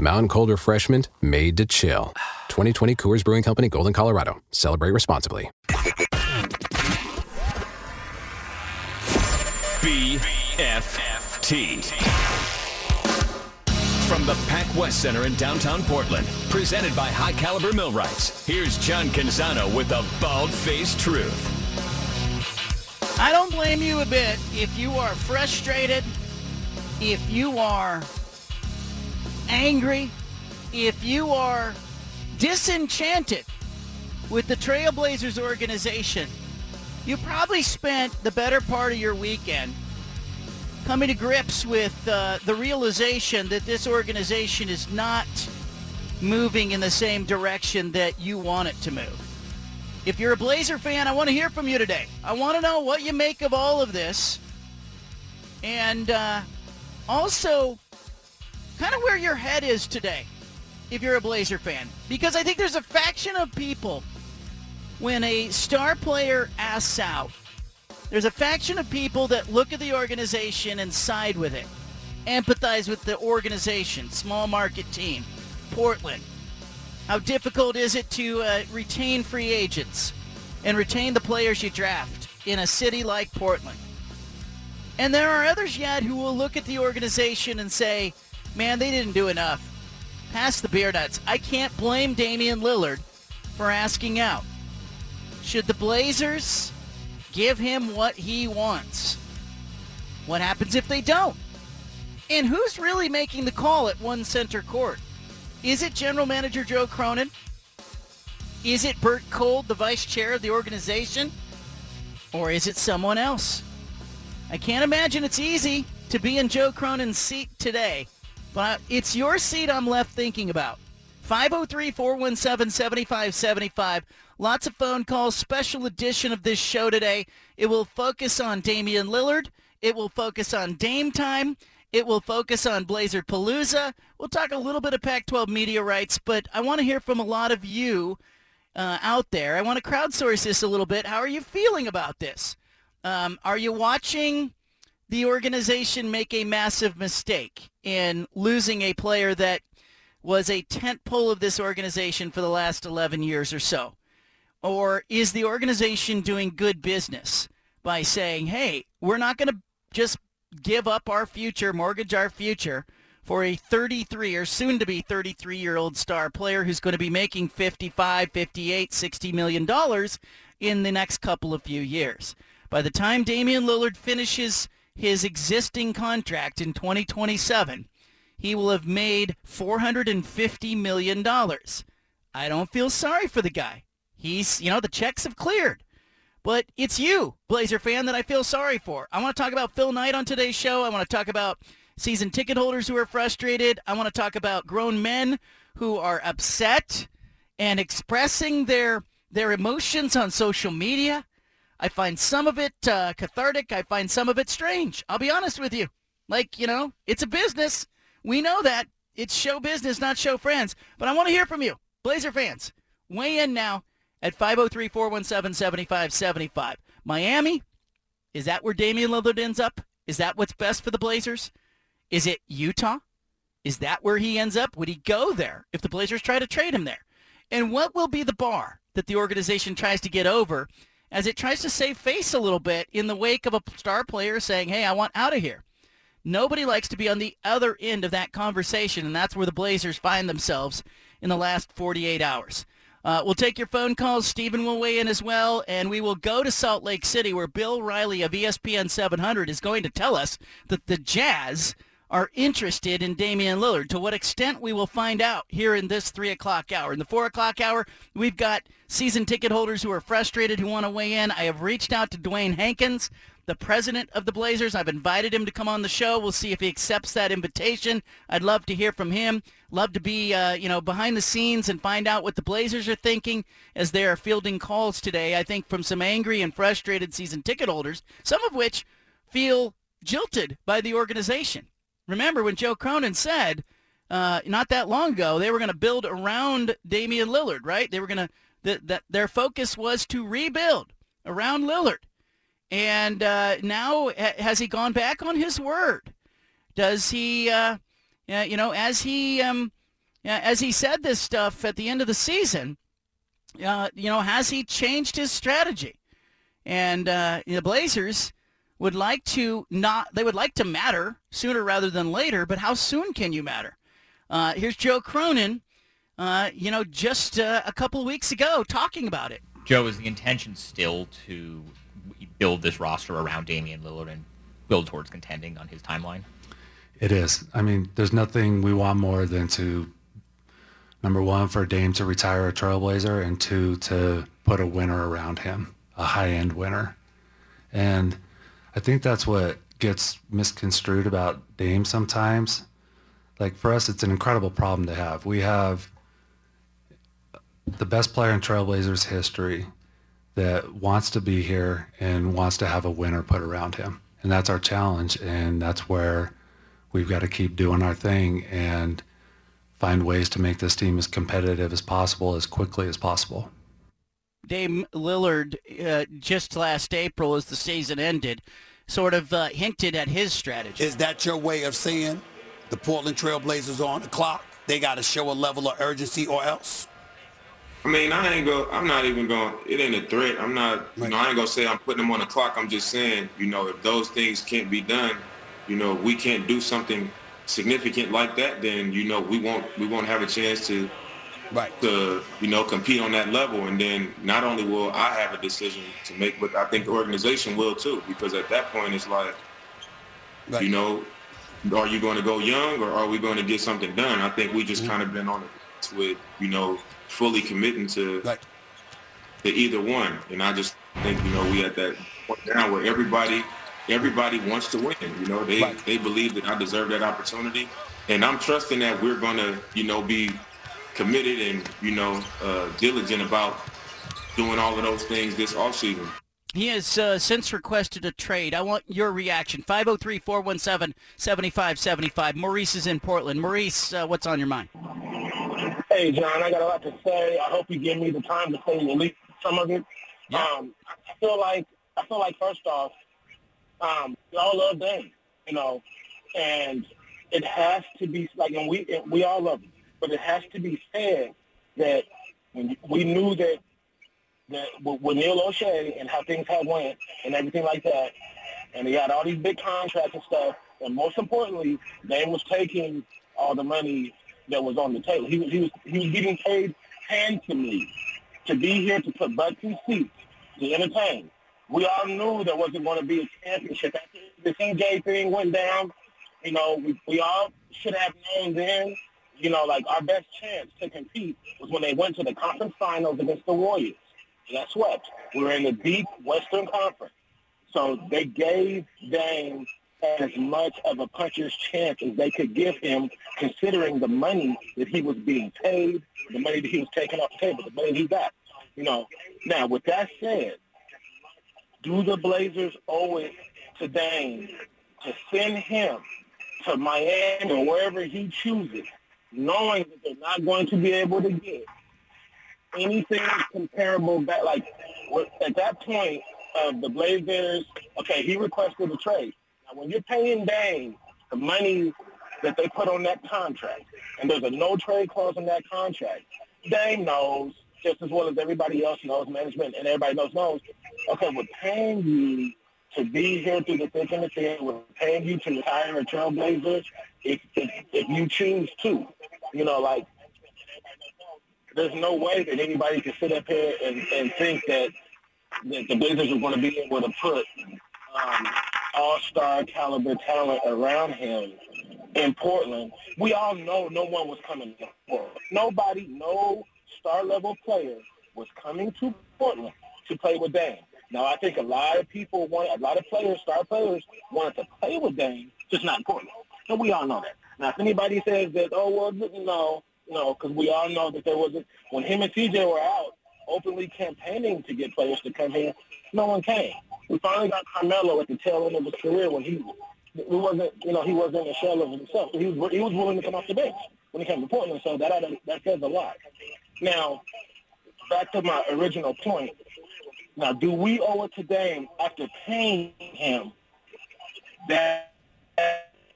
Mountain Cold Refreshment made to chill. 2020 Coors Brewing Company, Golden, Colorado. Celebrate responsibly. BFFT. From the Pac West Center in downtown Portland, presented by High Caliber Millwrights, here's John Canzano with the bald faced truth. I don't blame you a bit if you are frustrated, if you are angry, if you are disenchanted with the Trailblazers organization. You probably spent the better part of your weekend coming to grips with uh, the realization that this organization is not moving in the same direction that you want it to move. If you're a Blazer fan, I want to hear from you today. I want to know what you make of all of this. And uh, also, kind of where your head is today if you're a Blazer fan. Because I think there's a faction of people when a star player asks out, there's a faction of people that look at the organization and side with it, empathize with the organization, small market team, Portland. How difficult is it to uh, retain free agents and retain the players you draft in a city like Portland? And there are others yet who will look at the organization and say, man, they didn't do enough. Pass the beer nuts. I can't blame Damian Lillard for asking out. Should the Blazers give him what he wants? What happens if they don't? And who's really making the call at one center court? Is it general manager Joe Cronin? Is it Bert Kolde, the vice chair of the organization? Or is it someone else? I can't imagine it's easy to be in Joe Cronin's seat today but it's your seat I'm left thinking about. 503-417-7575. Lots of phone calls. Special edition of this show today. It will focus on Damian Lillard. It will focus on Dame time. It will focus on Blazer Palooza. We'll talk a little bit of Pac-12 media rights, but I want to hear from a lot of you uh, out there. I want to crowdsource this a little bit. How are you feeling about this? Um, are you watching the organization make a massive mistake in losing a player that was a tent pole of this organization for the last 11 years or so? Or is the organization doing good business by saying, hey, we're not going to just give up our future, mortgage our future for a 33 or soon to be 33 year old star player who's going to be making 55, 58, 60 million dollars in the next couple of few years. By the time Damian Lillard finishes his existing contract in 2027, he will have made $450 million. I don't feel sorry for the guy. He's, you know, the checks have cleared. But it's you, Blazer fan, that I feel sorry for. I want to talk about Phil Knight on today's show. I want to talk about season ticket holders who are frustrated. I want to talk about grown men who are upset and expressing their their emotions on social media. I find some of it uh, cathartic. I find some of it strange. I'll be honest with you. Like, you know, it's a business. We know that. It's show business, not show friends. But I want to hear from you, Blazer fans. Weigh in now at 503-417-7575. Miami, is that where Damian Lillard ends up? Is that what's best for the Blazers? Is it Utah? Is that where he ends up? Would he go there if the Blazers try to trade him there? And what will be the bar that the organization tries to get over as it tries to save face a little bit in the wake of a star player saying, hey, I want out of here. Nobody likes to be on the other end of that conversation, and that's where the Blazers find themselves in the last 48 hours. Uh, we'll take your phone calls. Stephen will weigh in as well, and we will go to Salt Lake City where Bill Riley of ESPN 700 is going to tell us that the Jazz are interested in Damian Lillard. To what extent, we will find out here in this 3 o'clock hour. In the 4 o'clock hour, we've got season ticket holders who are frustrated who want to weigh in. I have reached out to Dewayne Hankins, the president of the Blazers. I've invited him to come on the show. We'll see if he accepts that invitation. I'd love to hear from him. Love to be, uh, you know, behind the scenes and find out what the Blazers are thinking as they are fielding calls today. I think from some angry and frustrated season ticket holders, some of which feel jilted by the organization. Remember when Joe Cronin said uh, not that long ago they were going to build around Damian Lillard, right? They were going to that that their focus was to rebuild around Lillard, and uh, now has he gone back on his word? Does he, uh, you know, as he um, as he said this stuff at the end of the season, uh, you know, has he changed his strategy? And uh, the Blazers would like to not they would like to matter sooner rather than later but how soon can you matter? Uh, here's joe cronin uh, you know just uh, a couple weeks ago talking about it. Joe is the intention still to build this roster around damian lillard and build towards contending on his timeline? It is. I mean there's nothing we want more than to number one for dame to retire a trailblazer and two to put a winner around him a high-end winner. And I think that's what gets misconstrued about Dame sometimes. Like for us, it's an incredible problem to have. We have the best player in Trailblazers history that wants to be here and wants to have a winner put around him. And that's our challenge. And that's where we've got to keep doing our thing and find ways to make this team as competitive as possible as quickly as possible. Dame Lillard, uh, just last April as the season ended, sort of uh, hinted at his strategy. Is that your way of saying the Portland Trailblazers are on the clock? They got to show a level of urgency or else? I mean, I ain't go. I'm not even going. It ain't a threat. I'm not. You know, I ain't gonna say I'm putting them on the clock. I'm just saying, you know, if those things can't be done, you know, we can't do something significant like that, then you know, we won't we won't have a chance to right. to you know compete on that level. And then not only will I have a decision to make, but I think the organization will too, because at that point it's like, right. you know, are you going to go young or are we going to get something done? I think we just mm-hmm. kind of been on it with you know fully committing to right. to either one. And I just think you know we at that point now where everybody everybody wants to win. You know, they right. they believe that I deserve that opportunity. And I'm trusting that we're gonna, you know, be committed and you know uh, diligent about doing all of those things this offseason. He has uh, since requested a trade. I want your reaction. 503-417-7575. Maurice is in Portland. Maurice, uh, what's on your mind? Hey, John, I got a lot to say. I hope you give me the time to say at least some of it. Yeah. Um, I feel like, I feel like first off, um, we all love Dame, you know, and it has to be like, and we we all love him but it has to be said that we knew that that with Neil Olshey and how things had went and everything like that, and he had all these big contracts and stuff, and most importantly, Dame was taking all the money that was on the table. He was he was he was getting paid handsomely to be here to put butts in seats to entertain. We all knew there wasn't going to be a championship after the CJ thing went down. You know, we, we all should have known then you know, like our best chance to compete was when they went to the conference finals against the Warriors. And got swept. We were in the deep Western Conference. So they gave Dame as much of a puncher's chance as they could give him, considering the money that he was being paid, the money that he was taking off the table, the money he got. You know, now with that said, do the Blazers owe it to Dame to send him to Miami or wherever he chooses knowing that they're not going to be able to get anything comparable back. Like at that point of the Blazers, okay, he requested a trade. Now, when you're paying Dame the money that they put on that contract, and there's a no trade clause in that contract, Dame knows just as well as everybody else knows, management and everybody knows knows. Okay, we're paying you to be here through the thick and the thin. We're paying you to retire a trailblazer if, if, if you choose to. You know, like there's no way that anybody can sit up here and, and think that, that the Blazers are going to be able to put um, all-star caliber talent around him in Portland, we all know no one was coming to Portland. Nobody, no star level player was coming to Portland to play with Dame. Now I think a lot of people want, a lot of players, star players, wanted to play with Dame, just not in Portland. And we all know that. Now if anybody says that, oh well, no, no, because we all know that there wasn't when him and CJ were out openly campaigning to get players to come here, no one came. We finally got Carmelo at the tail end of his career when he he wasn't, you know, he wasn't a shell of himself. He was he was willing to come off the bench when he came to Portland, so that that says a lot. Now, back to my original point. Now, do we owe it to Dame after paying him that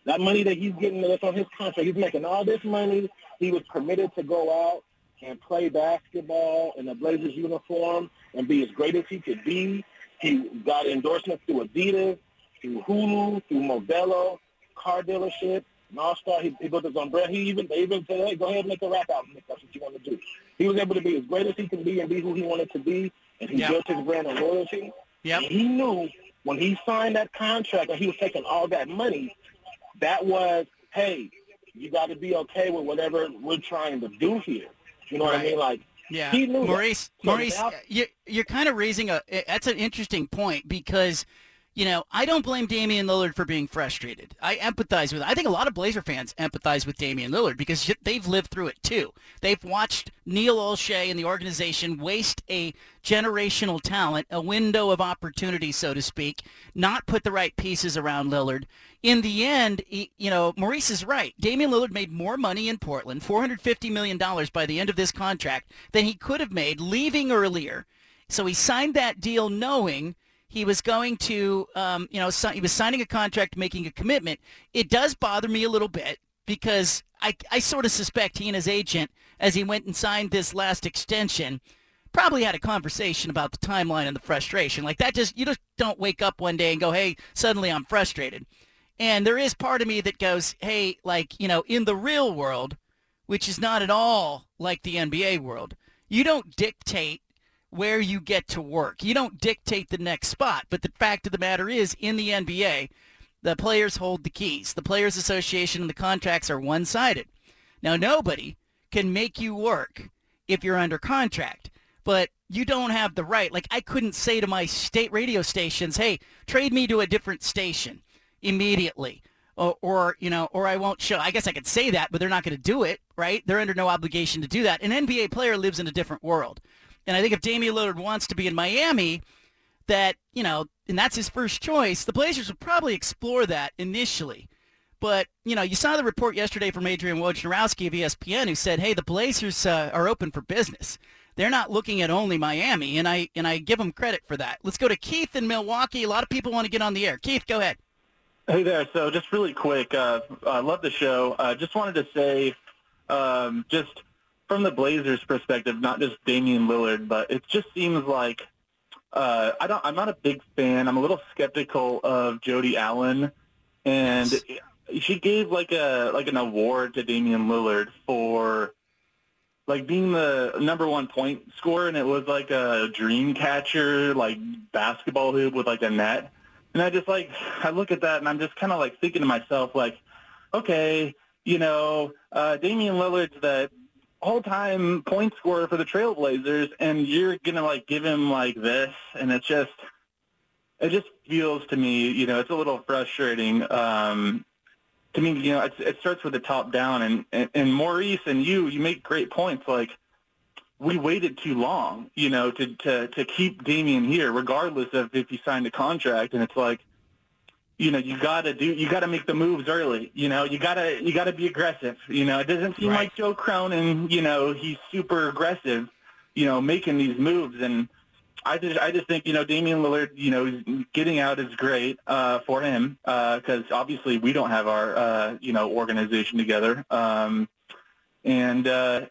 that money that he's getting that's on his contract? He's making all this money. He was permitted to go out and play basketball in a Blazers uniform and be as great as he could be. He got endorsements through Adidas through Hulu, through Modelo, car dealership, an all-star. He, he built his own brand. He even they even said, hey, go ahead and make a rap album if that's what you want to do. He was able to be as great as he can be and be who he wanted to be, and he yep. built his brand of loyalty. Yep. he knew when he signed that contract and he was taking all that money, that was, hey, you got to be okay with whatever we're trying to do here. You know right. what I mean? Like, yeah, he knew Maurice. That. Maurice, so uh, you, you're kind of raising a. That's an interesting point because you know, I don't blame Damian Lillard for being frustrated. I empathize with. I think a lot of Blazer fans empathize with Damian Lillard because they've lived through it too. They've watched Neil Olshey and the organization waste a generational talent, a window of opportunity, so to speak, not put the right pieces around Lillard. In the end, you know, Maurice is right. Damian Lillard made more money in Portland, $450 million by the end of this contract, than he could have made leaving earlier. So he signed that deal knowing he was going to, um, you know, he was signing a contract, making a commitment. It does bother me a little bit because I, I sort of suspect he and his agent, as he went and signed this last extension, probably had a conversation about the timeline and the frustration. Like that just, you just don't wake up one day and go, hey, suddenly I'm frustrated. And there is part of me that goes, hey, like, you know, in the real world, which is not at all like the NBA world, you don't dictate where you get to work. You don't dictate the next spot, but the fact of the matter is, in the NBA, the players hold the keys. The Players Association and the contracts are one-sided. Now, nobody can make you work if you're under contract, but you don't have the right. Like, I couldn't say to my state radio stations, hey, trade me to a different station immediately. Or, or, you know, or I won't show. I guess I could say that, but they're not going to do it, right? They're under no obligation to do that. An NBA player lives in a different world. And I think if Damian Lillard wants to be in Miami, that, you know, and that's his first choice, the Blazers would probably explore that initially. But, you know, you saw the report yesterday from Adrian Wojnarowski of ESPN who said, hey, the Blazers uh, are open for business. They're not looking at only Miami, and I and I give them credit for that. Let's go to Keith in Milwaukee. A lot of people want to get on the air. Keith, go ahead. Hey there. So just really quick, uh, I love the show. I uh, just wanted to say, um, just from the Blazers' perspective, not just Damian Lillard, but it just seems like uh, I don't. I'm not a big fan. I'm a little skeptical of Jody Allen, and she gave like a like an award to Damian Lillard for like being the number one point scorer, and it was like a dream catcher, like basketball hoop with like a net. And I just like I look at that, and I'm just kind of like thinking to myself, like, okay, you know, uh, Damian Lillard's that all-time point scorer for the Trailblazers, and you're gonna like give him like this, and it's just, it just feels to me, you know, it's a little frustrating. Um, to me, you know, it, it starts with the top down, and, and and Maurice and you, you make great points. Like we waited too long, you know, to to to keep Damian here, regardless of if he signed a contract, and it's like you know, you gotta do, you gotta make the moves early. You know, you gotta, you gotta be aggressive. You know, it doesn't seem right. like Joe Cronin. You know, he's super aggressive. You know, making these moves, and I just, I just think, you know, Damian Lillard, you know, getting out is great uh, for him because uh, obviously we don't have our, uh, you know, organization together, um, and uh,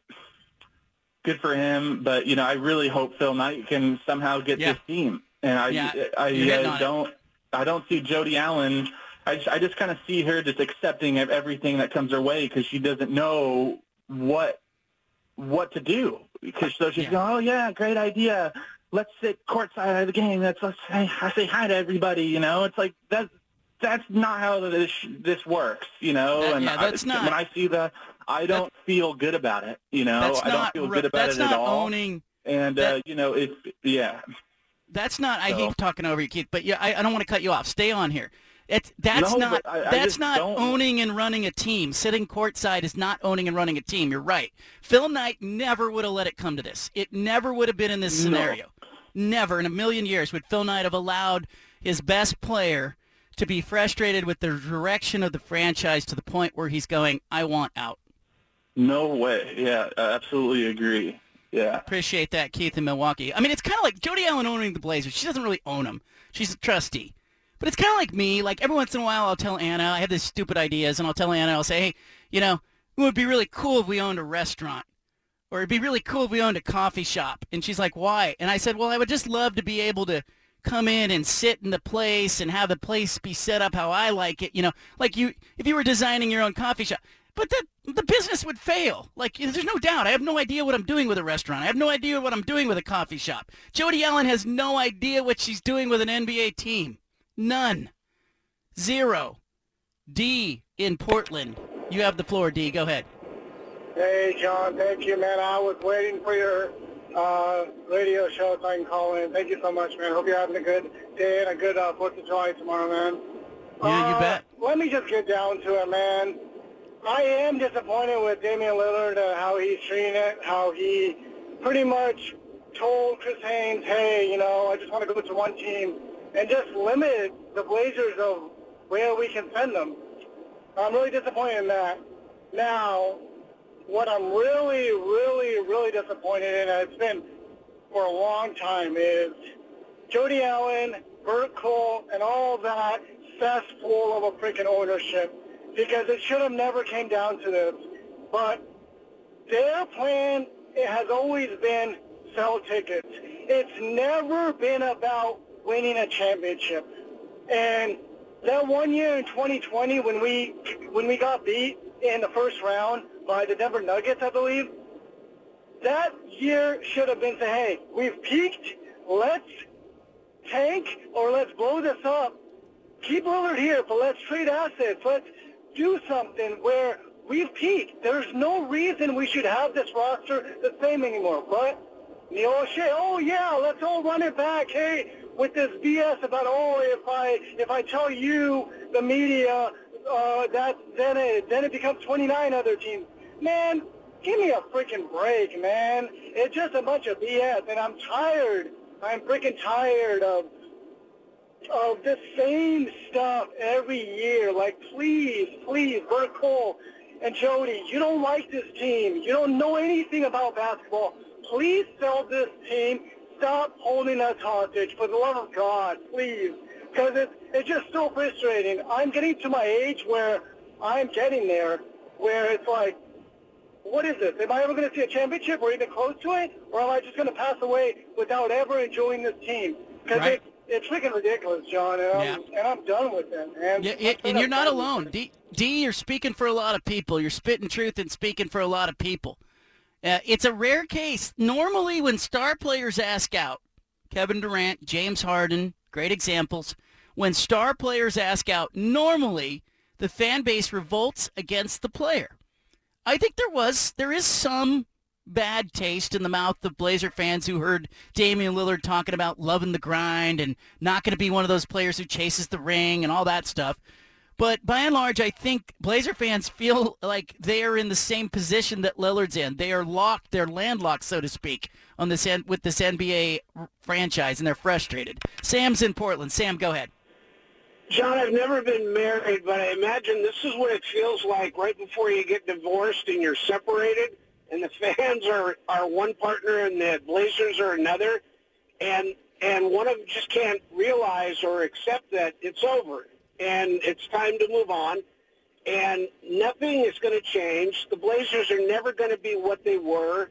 good for him. But you know, I really hope Phil Knight can somehow get yeah. this team, and I, yeah. I, I uh, don't. It I don't see Jody Allen. I just, I just kind of see her just accepting of everything that comes her way because she doesn't know what what to do. Because so she's yeah. going, oh yeah, great idea. Let's sit courtside of the game. Let's let's say I say hi to everybody. You know, it's like that's that's not how this this works, you know. That, and yeah, that's I, not. When I see that, I don't feel good about it. You know, I don't feel good about it at all. Owning, and that, uh, you know, it's yeah. That's not. I hate talking over you, Keith, but yeah, I, I don't want to cut you off. Stay on here. It's that's no, not I, I that's not don't. owning and running a team. Sitting courtside is not owning and running a team. You're right. Phil Knight never would have let it come to this. It never would have been in this scenario. No. Never in a million years would Phil Knight have allowed his best player to be frustrated with the direction of the franchise to the point where he's going, "I want out." No way. Yeah, I absolutely agree. Yeah. Appreciate that, Keith in Milwaukee. I mean, it's kind of like Jody Allen owning the Blazers. She doesn't really own them. She's a trustee. But it's kind of like me. Like every once in a while, I'll tell Anna I have these stupid ideas, and I'll tell Anna, I'll say, hey, you know, it would be really cool if we owned a restaurant, or it'd be really cool if we owned a coffee shop. And she's like, why? And I said, well, I would just love to be able to come in and sit in the place and have the place be set up how I like it. You know, like you, if you were designing your own coffee shop. But the the business would fail. Like there's no doubt. I have no idea what I'm doing with a restaurant. I have no idea what I'm doing with a coffee shop. Jody Allen has no idea what she's doing with an NBA team. None. Zero. D in Portland. You have the floor, D. Go ahead. Hey, John. Thank you, man. I was waiting for your uh, radio show so I can call in. Thank you so much, man. Hope you're having a good day and a good uh, 4th of July tomorrow, man. Yeah, you uh, bet. Let me just get down to it, man. I am disappointed with Damian Lillard, uh, how he's treating it, how he pretty much told Chris Haynes, hey, you know, I just want to go to one team and just limit the Blazers of where we can send them. I'm really disappointed in that. Now, what I'm really, really, really disappointed in, and it's been for a long time, is Jody Allen, Bert Cole, and all that cesspool of a freaking ownership because it should have never came down to this. But their plan it has always been sell tickets. It's never been about winning a championship. And that one year in 2020 when we when we got beat in the first round by the Denver Nuggets, I believe, that year should have been say, hey, we've peaked. Let's tank or let's blow this up. Keep Lillard here, but let's trade assets. Let's do something where we've peaked. There's no reason we should have this roster the same anymore. But Neil Olshey, oh yeah, let's all run it back. Hey, with this BS about oh if I if I tell you the media uh, that then it then it becomes 29 other teams. Man, give me a freaking break, man. It's just a bunch of BS, and I'm tired. I'm freaking tired of of the same stuff every year. Like, please, please, Bert Cole and Jody, you don't like this team. You don't know anything about basketball. Please sell this team. Stop holding us hostage. For the love of God, please. Because it's, it's just so frustrating. I'm getting to my age where I'm getting there, where it's like, what is this? Am I ever going to see a championship or even close to it? Or am I just going to pass away without ever enjoying this team? Because Right. It's freaking ridiculous, John, and I'm, and I'm done with it, man. Yeah, yeah, fed and you're not alone. D, D, you're speaking for a lot of people. You're spitting truth and speaking for a lot of people. Uh, it's a rare case. Normally, when star players ask out, Kevin Durant, James Harden, great examples. When star players ask out, normally the fan base revolts against the player. I think there was, there is some bad taste in the mouth of Blazer fans who heard Damian Lillard talking about loving the grind and not going to be one of those players who chases the ring and all that stuff. But by and large, I think Blazer fans feel like they are in the same position that Lillard's in. They are locked, they're landlocked, so to speak, on this with this NBA franchise, and they're frustrated. Sam's in Portland. Sam, go ahead. John, I've never been married, but I imagine this is what it feels like right before you get divorced and you're separated, and the fans are, are one partner and the Blazers are another, and and one of them just can't realize or accept that it's over and it's time to move on, and nothing is going to change. The Blazers are never going to be what they were.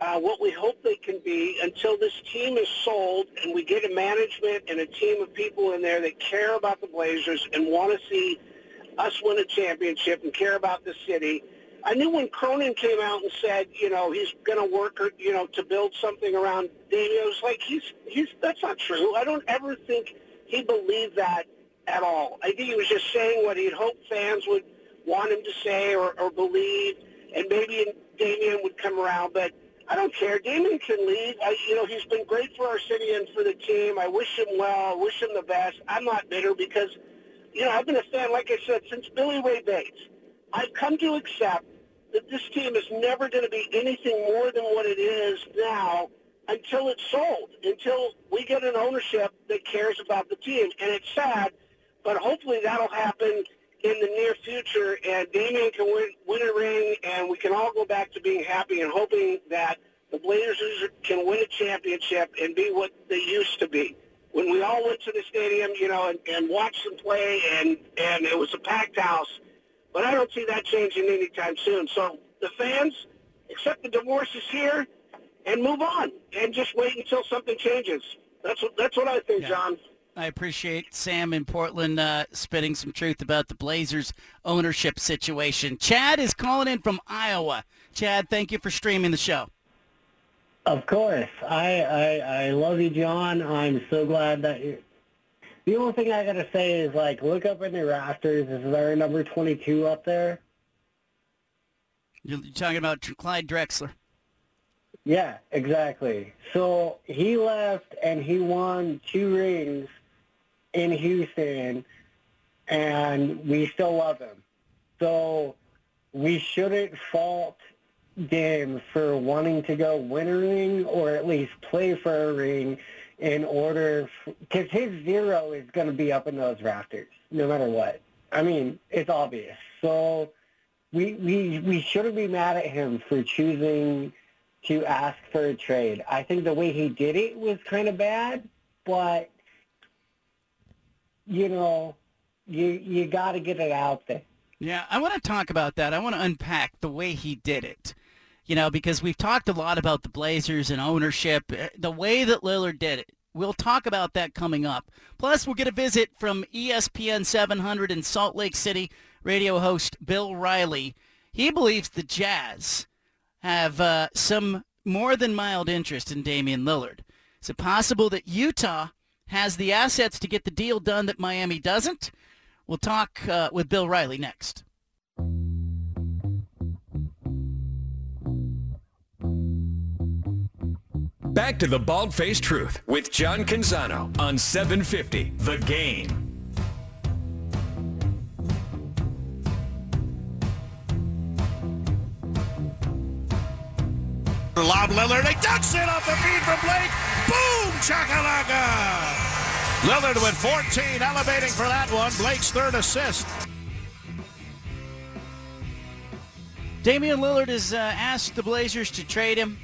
Uh, what we hope they can be until this team is sold and we get a management and a team of people in there that care about the Blazers and want to see us win a championship and care about the city. I knew when Cronin came out and said, you know, he's going to work, or, you know, to build something around Damian. It was like he's he's that's not true. I don't ever think he believed that at all. I think he was just saying what he'd hoped fans would want him to say or, or believe, and maybe Damian would come around. But I don't care. Damian can leave. I, you know, he's been great for our city and for the team. I wish him well. I wish him the best. I'm not bitter because, you know, I've been a fan, like I said, since Billy Ray Bates. I've come to accept that this team is never going to be anything more than what it is now until it's sold, until we get an ownership that cares about the team. And it's sad, but hopefully that'll happen in the near future, and Damian can win, win a ring, and we can all go back to being happy and hoping that the Blazers can win a championship and be what they used to be. When we all went to the stadium, you know, and, and watched them play, and, and it was a packed house, but I don't see that changing anytime soon. So the fans, accept the divorce is here, and move on, and just wait until something changes. That's what, that's what I think, yeah. John. I appreciate Sam in Portland uh, spitting some truth about the Blazers ownership situation. Chad is calling in from Iowa. Chad, thank you for streaming the show. Of course. I, I, I love you, John. I'm so glad that you The only thing I got to say is, like, look up in the rafters. Is there a number 22 up there? You're talking about Clyde Drexler. Yeah, exactly. So he left and he won two rings in Houston, and we still love him. So we shouldn't fault Dame for wanting to go win a ring or at least play for a ring in order, because his zero is going to be up in those rafters no matter what. I mean, it's obvious. So we we we shouldn't be mad at him for choosing to ask for a trade. I think the way he did it was kind of bad, but you know, you you got to get it out there. Yeah, I want to talk about that. I want to unpack the way he did it. You know, because we've talked a lot about the Blazers and ownership, eh, the way that Lillard did it. We'll talk about that coming up. Plus, we'll get a visit from ESPN 700 in Salt Lake City radio host Bill Riley. He believes the Jazz have uh, some more than mild interest in Damian Lillard. Is it possible that Utah has the assets to get the deal done that Miami doesn't? We'll talk uh, with Bill Riley next. Back to the Bald Faced Truth with John Canzano on 750 The Game. Lob Lillard, he ducks it off the feed from Blake. Boom, chakalaka. Lillard with 14, elevating for that one. Blake's third assist. Damian Lillard has uh, asked the Blazers to trade him.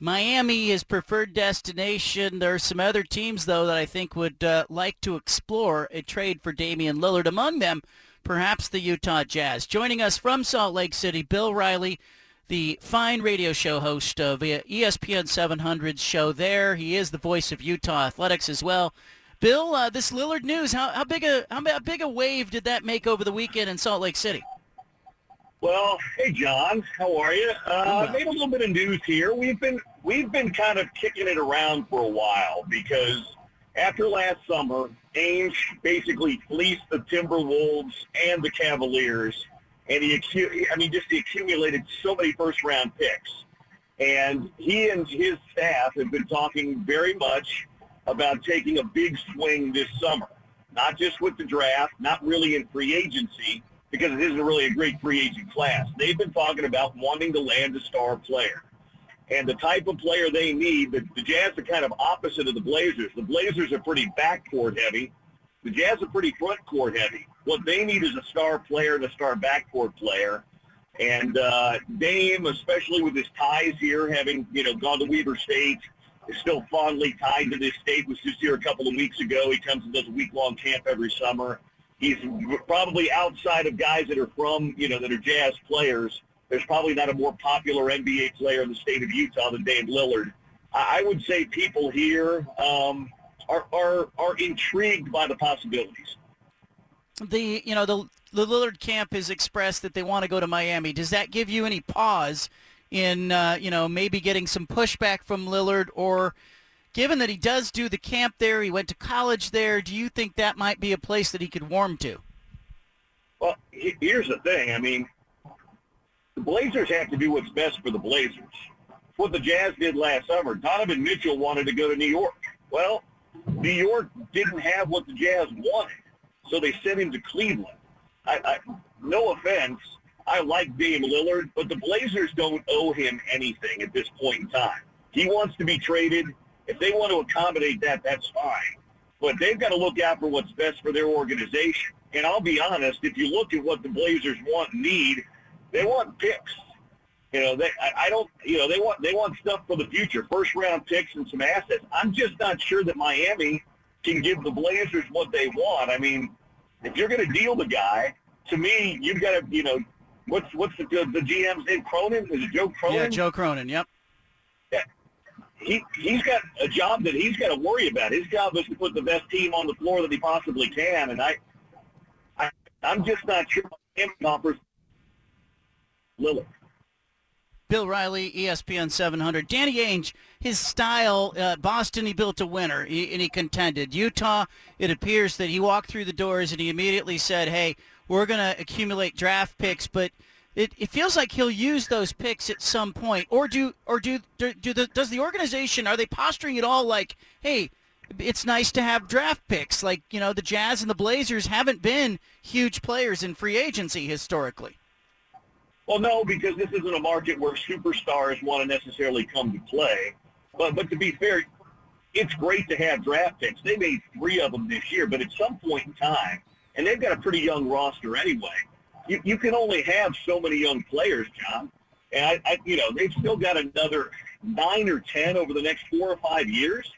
Miami is preferred destination. There are some other teams, though, that I think would uh, like to explore a trade for Damian Lillard. Among them, perhaps the Utah Jazz. Joining us from Salt Lake City, Bill Riley, the fine radio show host of ESPN 700's show there. He is the voice of Utah Athletics as well. Bill, uh, this Lillard news, how, how big a how big a wave did that make over the weekend in Salt Lake City? Well, hey John, how are you? Uh, made a little bit of news here. We've been we've been kind of kicking it around for a while because after last summer, Ainge basically fleeced the Timberwolves and the Cavaliers and he, accu- I mean, just he accumulated so many first round picks. And he and his staff have been talking very much about taking a big swing this summer, not just with the draft, not really in free agency, because it isn't really a great free agent class. They've been talking about wanting to land a star player. And the type of player they need, the, the Jazz are kind of opposite of the Blazers. The Blazers are pretty backcourt heavy. The Jazz are pretty front court heavy. What they need is a star player and a star backcourt player. And uh, Dame, especially with his ties here, having you know gone to Weber State, is still fondly tied to this state. Was just here a couple of weeks ago. He comes and does a week-long camp every summer. He's probably outside of guys that are from you know that are Jazz players. There's probably not a more popular NBA player in the state of Utah than Dame Lillard. I would say people here um, are, are, are intrigued by the possibilities. The you know the the Lillard camp has expressed that they want to go to Miami. Does that give you any pause in uh, you know maybe getting some pushback from Lillard or given that he does do the camp there, he went to college there, do you think that might be a place that he could warm to? Well, here's the thing. I mean, the Blazers have to do what's best for the Blazers. What the Jazz did last summer. Donovan Mitchell wanted to go to New York. Well, New York didn't have what the Jazz wanted, so they sent him to Cleveland. I, I, no offense, I like Dame Lillard, but the Blazers don't owe him anything at this point in time. He wants to be traded. If they want to accommodate that, that's fine. But they've got to look out for what's best for their organization. And I'll be honest, if you look at what the Blazers want and need, they want picks. You know, they I, I don't you know, they want they want stuff for the future, first round picks and some assets. I'm just not sure that Miami can give the Blazers what they want. I mean, if you're gonna deal the guy, to me, you've got to, you know, what's what's the the GM's name? Cronin? Is it Joe Cronin? Yeah, Joe Cronin. Yep. He he's got a job that he's got to worry about. His job is to put the best team on the floor that he possibly can, and I, I I'm just not sure him offers Lillard. Bill Riley, ESPN 700. Danny Ainge, his style, uh, Boston, he built a winner he, and he contended. Utah, it appears that he walked through the doors and he immediately said, hey, we're going to accumulate draft picks, but it, it feels like he'll use those picks at some point. Or do or do do, do the, does the organization are they posturing at all like, hey, it's nice to have draft picks. Like you know, the Jazz and the Blazers haven't been huge players in free agency historically. Well, no, because this isn't a market where superstars want to necessarily come to play. But but to be fair, it's great to have draft picks. They made three of them this year, but at some point in time, and they've got a pretty young roster anyway. You, you can only have so many young players, John. And I, I, you know, they've still got another nine or ten over the next four or five years.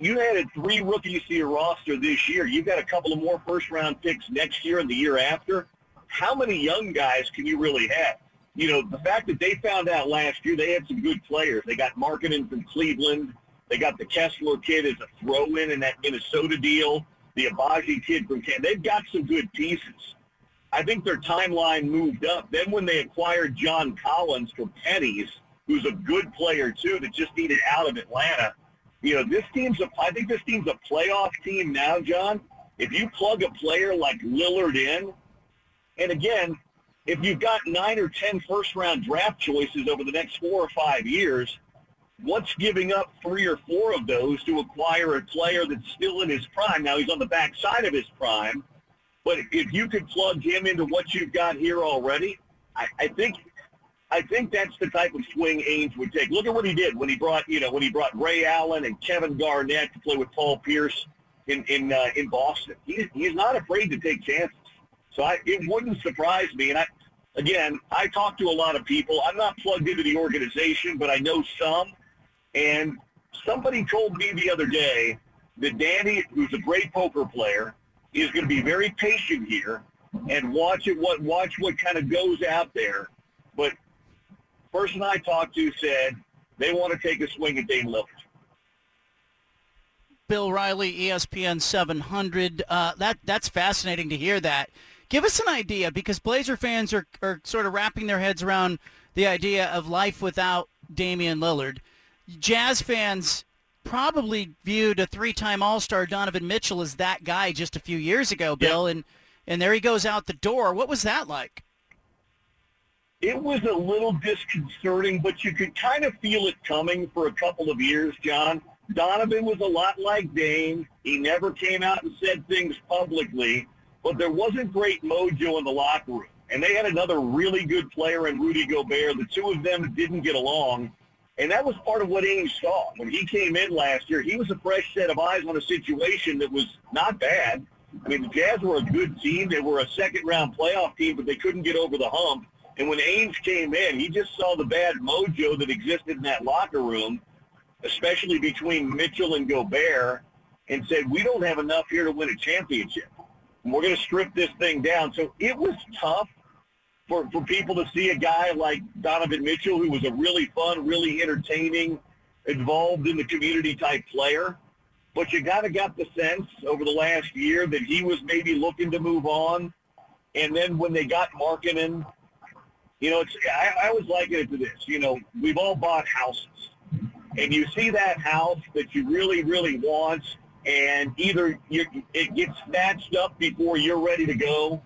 You added three rookies to your roster this year. You've got a couple of more first-round picks next year and the year after. How many young guys can you really have? You know, the fact that they found out last year they had some good players. They got Markkanen from Cleveland. They got the Kessler kid as a throw-in in that Minnesota deal the Agbaji kid from Canada. They've got some good pieces. I think their timeline moved up. Then when they acquired John Collins for pennies, who's a good player too, that just needed out of Atlanta. You know, this team's a. I think this team's a playoff team now, John. If you plug a player like Lillard in, and again, if you've got nine or ten first round draft choices over the next four or five years, what's giving up three or four of those to acquire a player that's still in his prime? Now he's on the backside of his prime, but if you could plug him into what you've got here already, I, I think I think that's the type of swing Ainge would take. Look at what he did when he brought you know when he brought Ray Allen and Kevin Garnett to play with Paul Pierce in in uh, in Boston. He, he's not afraid to take chances. So I, it wouldn't surprise me. And I again, I talk to a lot of people. I'm not plugged into the organization, but I know some. And somebody told me the other day that Danny, who's a great poker player, is going to be very patient here and watch it. What watch what kind of goes out there. But person I talked to said they want to take a swing at Dame Lillard. Bill Riley, ESPN 700. Uh, that that's fascinating to hear that. Give us an idea because Blazer fans are, are sort of wrapping their heads around the idea of life without Damian Lillard. Jazz fans probably viewed a three-time All-Star Donovan Mitchell as that guy just a few years ago, Bill, and and there he goes out the door. What was that like? It was a little disconcerting, but you could kind of feel it coming for a couple of years, John. Donovan was a lot like Dame. He never came out and said things publicly, but there wasn't great mojo in the locker room. And they had another really good player in Rudy Gobert. The two of them didn't get along. And that was part of what Ainge saw. When he came in last year, he was a fresh set of eyes on a situation that was not bad. I mean, the Jazz were a good team. They were a second-round playoff team, but they couldn't get over the hump. And when Ainge came in, he just saw the bad mojo that existed in that locker room, especially between Mitchell and Gobert, and said, we don't have enough here to win a championship. And we're going to strip this thing down. So it was tough for, for people to see a guy like Donovan Mitchell, who was a really fun, really entertaining, involved in the community type player. But you kind of got the sense over the last year that he was maybe looking to move on. And then when they got Markkanen, you know, it's I, I was liking it to this. You know, we've all bought houses. and you see that house that you really, really want, and either you, it gets snatched up before you're ready to go,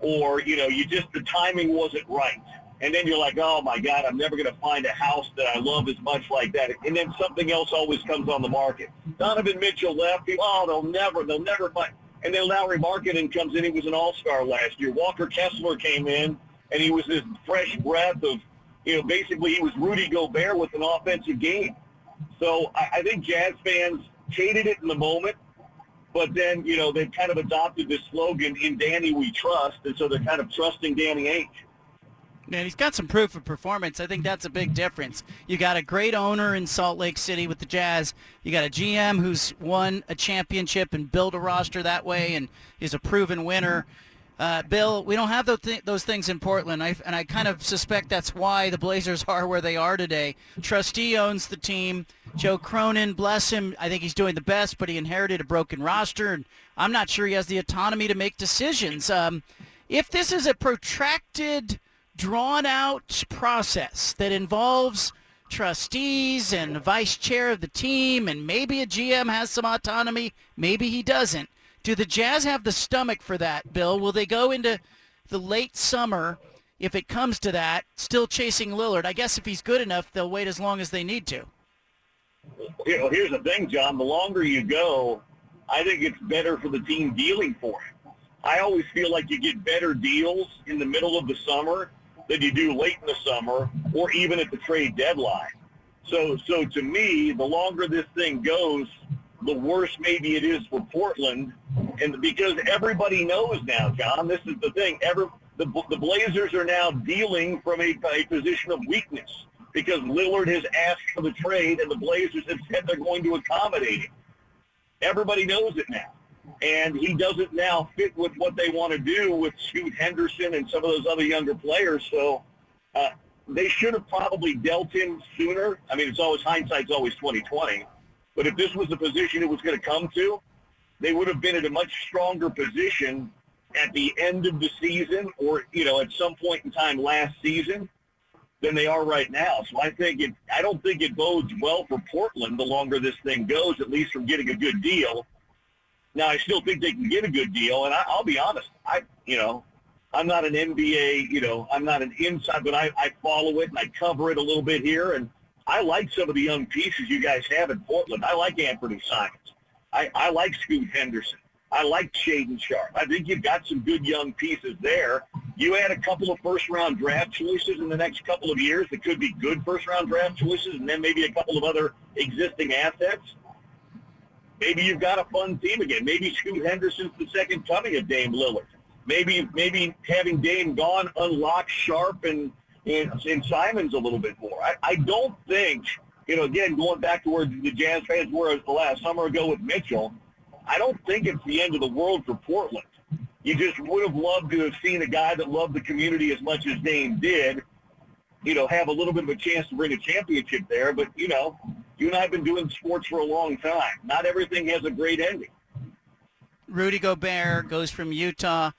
or you know, you just the timing wasn't right, and then you're like, oh my God, I'm never going to find a house that I love as much like that, and then something else always comes on the market. Donovan Mitchell left. Oh, they'll never, they'll never find. And then Lauri Markkanen comes in. He was an all-star last year. Walker Kessler came in, and he was this fresh breath of, you know, basically he was Rudy Gobert with an offensive game. So I, I think Jazz fans hated it in the moment, but then, you know, they've kind of adopted this slogan, in Danny we trust, and so they're kind of trusting Danny Ainge. And he's got some proof of performance. I think that's a big difference. You got a great owner in Salt Lake City with the Jazz. You got a GM who's won a championship and built a roster that way and is a proven winner. Uh, Bill, we don't have those, th- those things in Portland, I, and I kind of suspect that's why the Blazers are where they are today. Trustee owns the team. Joe Cronin, bless him, I think he's doing the best, but he inherited a broken roster, and I'm not sure he has the autonomy to make decisions. Um, if this is a protracted, drawn-out process that involves trustees and vice chair of the team, and maybe a GM has some autonomy, maybe he doesn't do the Jazz have the stomach for that, Bill? Will they go into the late summer, if it comes to that, still chasing Lillard? I guess if he's good enough, they'll wait as long as they need to. Know, here's the thing, John. The longer you go, I think it's better for the team dealing for it. I always feel like you get better deals in the middle of the summer than you do late in the summer or even at the trade deadline. So, so to me, the longer this thing goes, the worse maybe it is for Portland. And because everybody knows now, John, this is the thing. Every, the, the Blazers are now dealing from a, a position of weakness because Lillard has asked for the trade and the Blazers have said they're going to accommodate him. Everybody knows it now. And he doesn't now fit with what they want to do with Scoot Henderson and some of those other younger players. So uh, they should have probably dealt him sooner. I mean, it's always hindsight's always 2020. But if this was the position it was going to come to, they would have been in a much stronger position at the end of the season or, you know, at some point in time last season than they are right now. So I think it, I don't think it bodes well for Portland the longer this thing goes, at least from getting a good deal. Now, I still think they can get a good deal, and I, I'll be honest, I, you know, I'm not an NBA, you know, I'm not an inside, but I, I follow it and I cover it a little bit here, and I like some of the young pieces you guys have in Portland. I like Anfernee Simons. I, I like Scoot Henderson. I like Shaedon Sharpe. I think you've got some good young pieces there. You add a couple of first-round draft choices in the next couple of years that could be good first-round draft choices, and then maybe a couple of other existing assets. Maybe you've got a fun team again. Maybe Scoot Henderson's the second coming of Dame Lillard. Maybe maybe having Dame gone unlocks Sharpe and in, Simons a little bit more. I, I don't think, you know, again, going back to where the Jazz fans were the last summer ago with Mitchell, I don't think it's the end of the world for Portland. You just would have loved to have seen a guy that loved the community as much as Dame did, you know, have a little bit of a chance to bring a championship there. But, you know, you and I have been doing sports for a long time. Not everything has a great ending. Rudy Gobert goes from Utah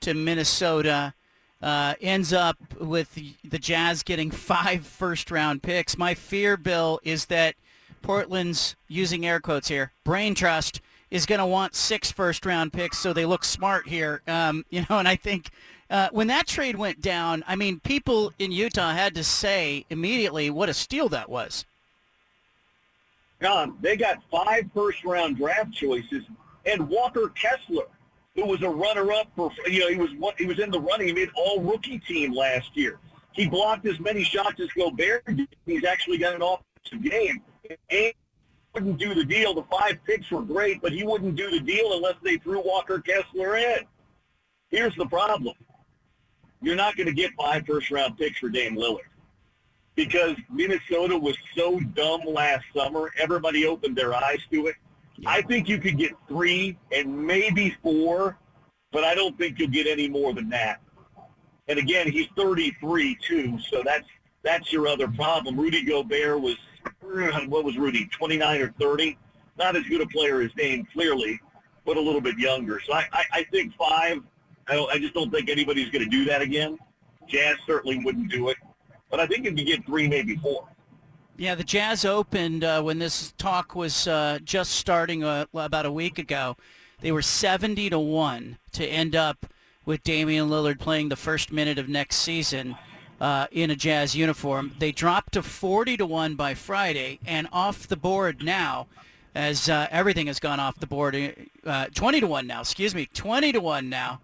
to Minnesota uh, ends up with the Jazz getting five first-round picks. My fear, Bill, is that Portland's, using air quotes here, brain trust is going to want six first-round picks so they look smart here. Um, you know, and I think uh, when that trade went down, I mean, people in Utah had to say immediately what a steal that was. John, they got five first-round draft choices and Walker Kessler who was a runner-up for, you know, he was he was in the running. He made all rookie team last year. He blocked as many shots as Gobert did. He's actually got an offensive game. And wouldn't do the deal. The five picks were great, but he wouldn't do the deal unless they threw Walker Kessler in. Here's the problem. You're not going to get five first-round picks for Dame Lillard because Minnesota was so dumb last summer. Everybody opened their eyes to it. I think you could get three and maybe four, but I don't think you'll get any more than that. And again, he's 33 too, so that's that's your other problem. Rudy Gobert was what was Rudy, 29 or 30? Not as good a player as Dame, clearly, but a little bit younger. So I, I, I think five. I, I just don't think anybody's going to do that again. Jazz certainly wouldn't do it, but I think if you get three, maybe four. Yeah, the Jazz opened uh, when this talk was uh, just starting uh, about a week ago. They were 70 to 1 to end up with Damian Lillard playing the first minute of next season uh, in a Jazz uniform. They dropped to 40 to 1 by Friday and off the board now as uh, everything has gone off the board. Uh, 20 to 1 now, excuse me, 20 to 1 now.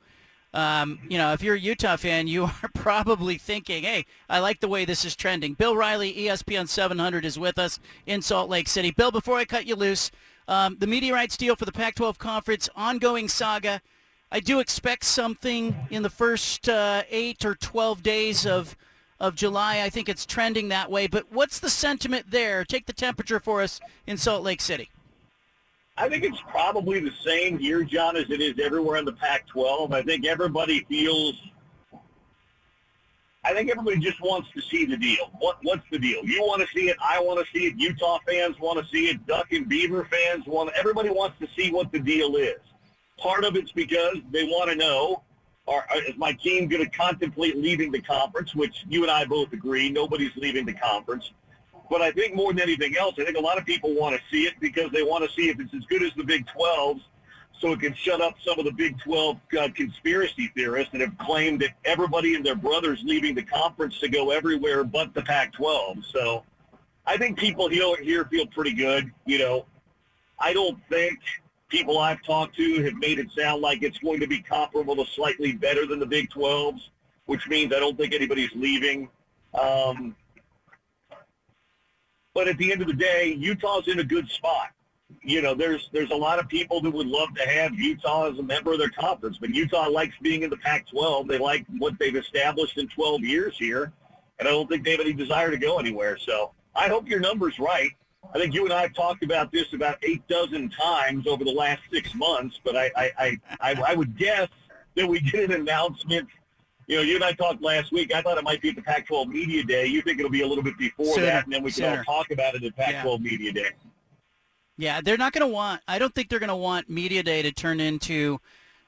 Um, you know, if you're a Utah fan, you are probably thinking, hey, I like the way this is trending. Bill Riley, ESPN 700, is with us in Salt Lake City. Bill, before I cut you loose, um, the media rights deal for the Pac-12 conference, ongoing saga. I do expect something in the first uh, eight or 12 days of of July. I think it's trending that way. But what's the sentiment there? Take the temperature for us in Salt Lake City. I think it's probably the same here, John, as it is everywhere in the Pac-12. I think everybody feels. I think everybody just wants to see the deal. What What's the deal? You want to see it. I want to see it. Utah fans want to see it. Duck and Beaver fans want. Everybody wants to see what the deal is. Part of it's because they want to know, are, uh, is my team going to contemplate leaving the conference, which you and I both agree, nobody's leaving the conference. But I think more than anything else, I think a lot of people want to see it because they want to see if it's as good as the Big 12s so it can shut up some of the Big 12 uh, conspiracy theorists that have claimed that everybody and their brothers leaving the conference to go everywhere but the Pac-12. So I think people here feel pretty good. You know, I don't think – people I've talked to have made it sound like it's going to be comparable to slightly better than the Big 12s, which means I don't think anybody's leaving. Um, but at the end of the day, Utah's in a good spot. You know, there's there's a lot of people that would love to have Utah as a member of their conference, but Utah likes being in the Pac-12. They like what they've established in 12 years here, and I don't think they have any desire to go anywhere. So I hope your number's right. I think you and I have talked about this about eight dozen times over the last six months, but I, I, I, I, I would guess that we get an announcement. You know, you and I talked last week. I thought it might be at the Pac-12 Media Day. You think it'll be a little bit before Sooner. that, and then we can Sooner. all talk about it at Pac-12 Media Day. Yeah, they're not going to want. I don't think they're going to want media day to turn into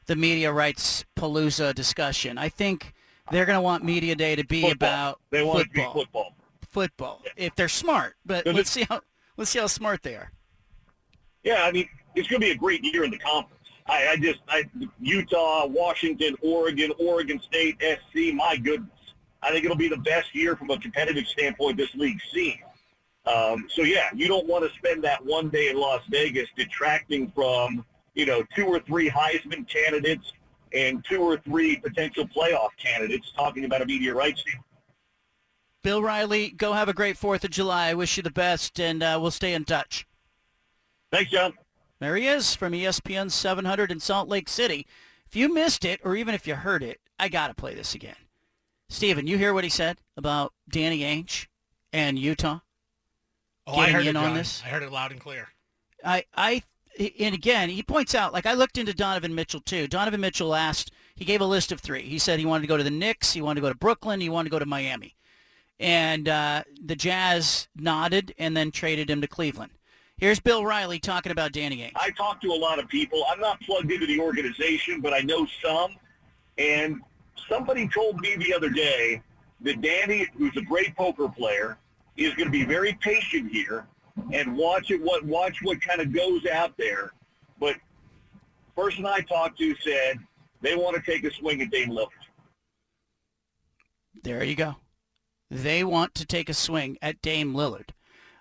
the media rights palooza discussion. I think they're going to want media day to be Football. about They want football. it to be football. Football, if they're smart. But Does let's it- see how let's see how smart they are. Yeah, I mean, it's going to be a great year in the conference. I, I just, I, Utah, Washington, Oregon, Oregon State, SC, my goodness. I think it'll be the best year from a competitive standpoint this league's seen. Um, so, yeah, you don't want to spend that one day in Las Vegas detracting from, you know, two or three Heisman candidates and two or three potential playoff candidates talking about a media rights deal. Bill Riley, go have a great Fourth of July. I wish you the best, and uh, we'll stay in touch. Thanks, John. There he is from ESPN 700 in Salt Lake City. If you missed it, or even if you heard it, I got to play this again. Steven, you hear what he said about Danny Ainge and Utah? Oh, I heard it, on John. this? I heard it loud and clear. I, I, and again, he points out, like I looked into Donovan Mitchell too. Donovan Mitchell asked, he gave a list of three. He said he wanted to go to the Knicks, he wanted to go to Brooklyn, he wanted to go to Miami. And uh, the Jazz nodded and then traded him to Cleveland. Here's Bill Riley talking about Danny Ainge. I talk to a lot of people. I'm not plugged into the organization, but I know some. And somebody told me the other day that Danny, who's a great poker player, is going to be very patient here and watch it. What watch what kind of goes out there. But person I talked to said they want to take a swing at Dame Lillard. There you go. They want to take a swing at Dame Lillard.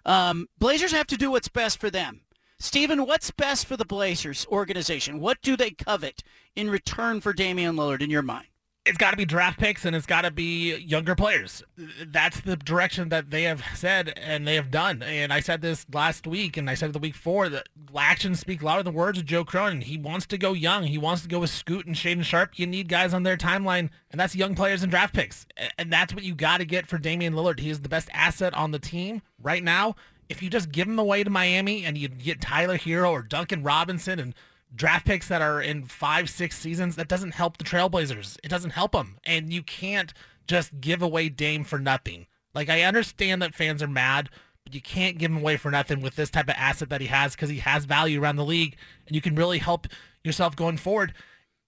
Um, Blazers have to do what's best for them. Steven, what's best for the Blazers organization? What do they covet in return for Damian Lillard in your mind? It's got to be draft picks and it's got to be younger players. That's the direction that they have said and they have done. And I said this last week and I said the week before that actions speak louder than words of Joe Cronin. He wants to go young. He wants to go with Scoot and Shaedon Sharpe. You need guys on their timeline, and that's young players and draft picks. And that's what you got to get for Damian Lillard. He is the best asset on the team right now. If you just give him away to Miami and you get Tyler Herro or Duncan Robinson and draft picks that are in five, six seasons, that doesn't help the Trailblazers. It doesn't help them. And you can't just give away Dame for nothing. Like, I understand that fans are mad, but you can't give him away for nothing with this type of asset that he has because he has value around the league and you can really help yourself going forward.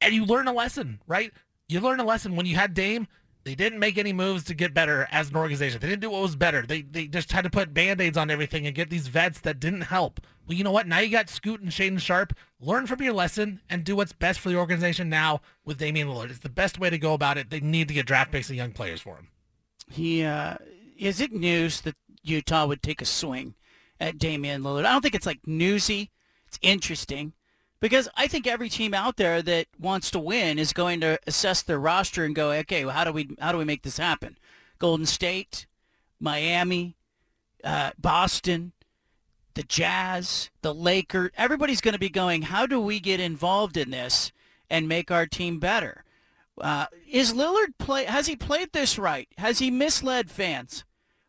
And you learn a lesson, right? You learn a lesson when you had Dame. They didn't make any moves to get better as an organization. They didn't do what was better. They they just had to put band-aids on everything and get these vets that didn't help. Well, you know what? Now you got Scoot and Shaedon Sharpe. Learn from your lesson and do what's best for the organization now with Damian Lillard. It's the best way to go about it. They need to get draft picks and young players for him. He uh, is it news that Utah would take a swing at Damian Lillard? I don't think it's like newsy. It's interesting because I think every team out there that wants to win is going to assess their roster and go, okay, well, how do we how do we make this happen? Golden State, Miami, uh, Boston, the Jazz, the Lakers. Everybody's going to be going, how do we get involved in this and make our team better? Uh, is Lillard play? Has he played this right? Has he misled fans?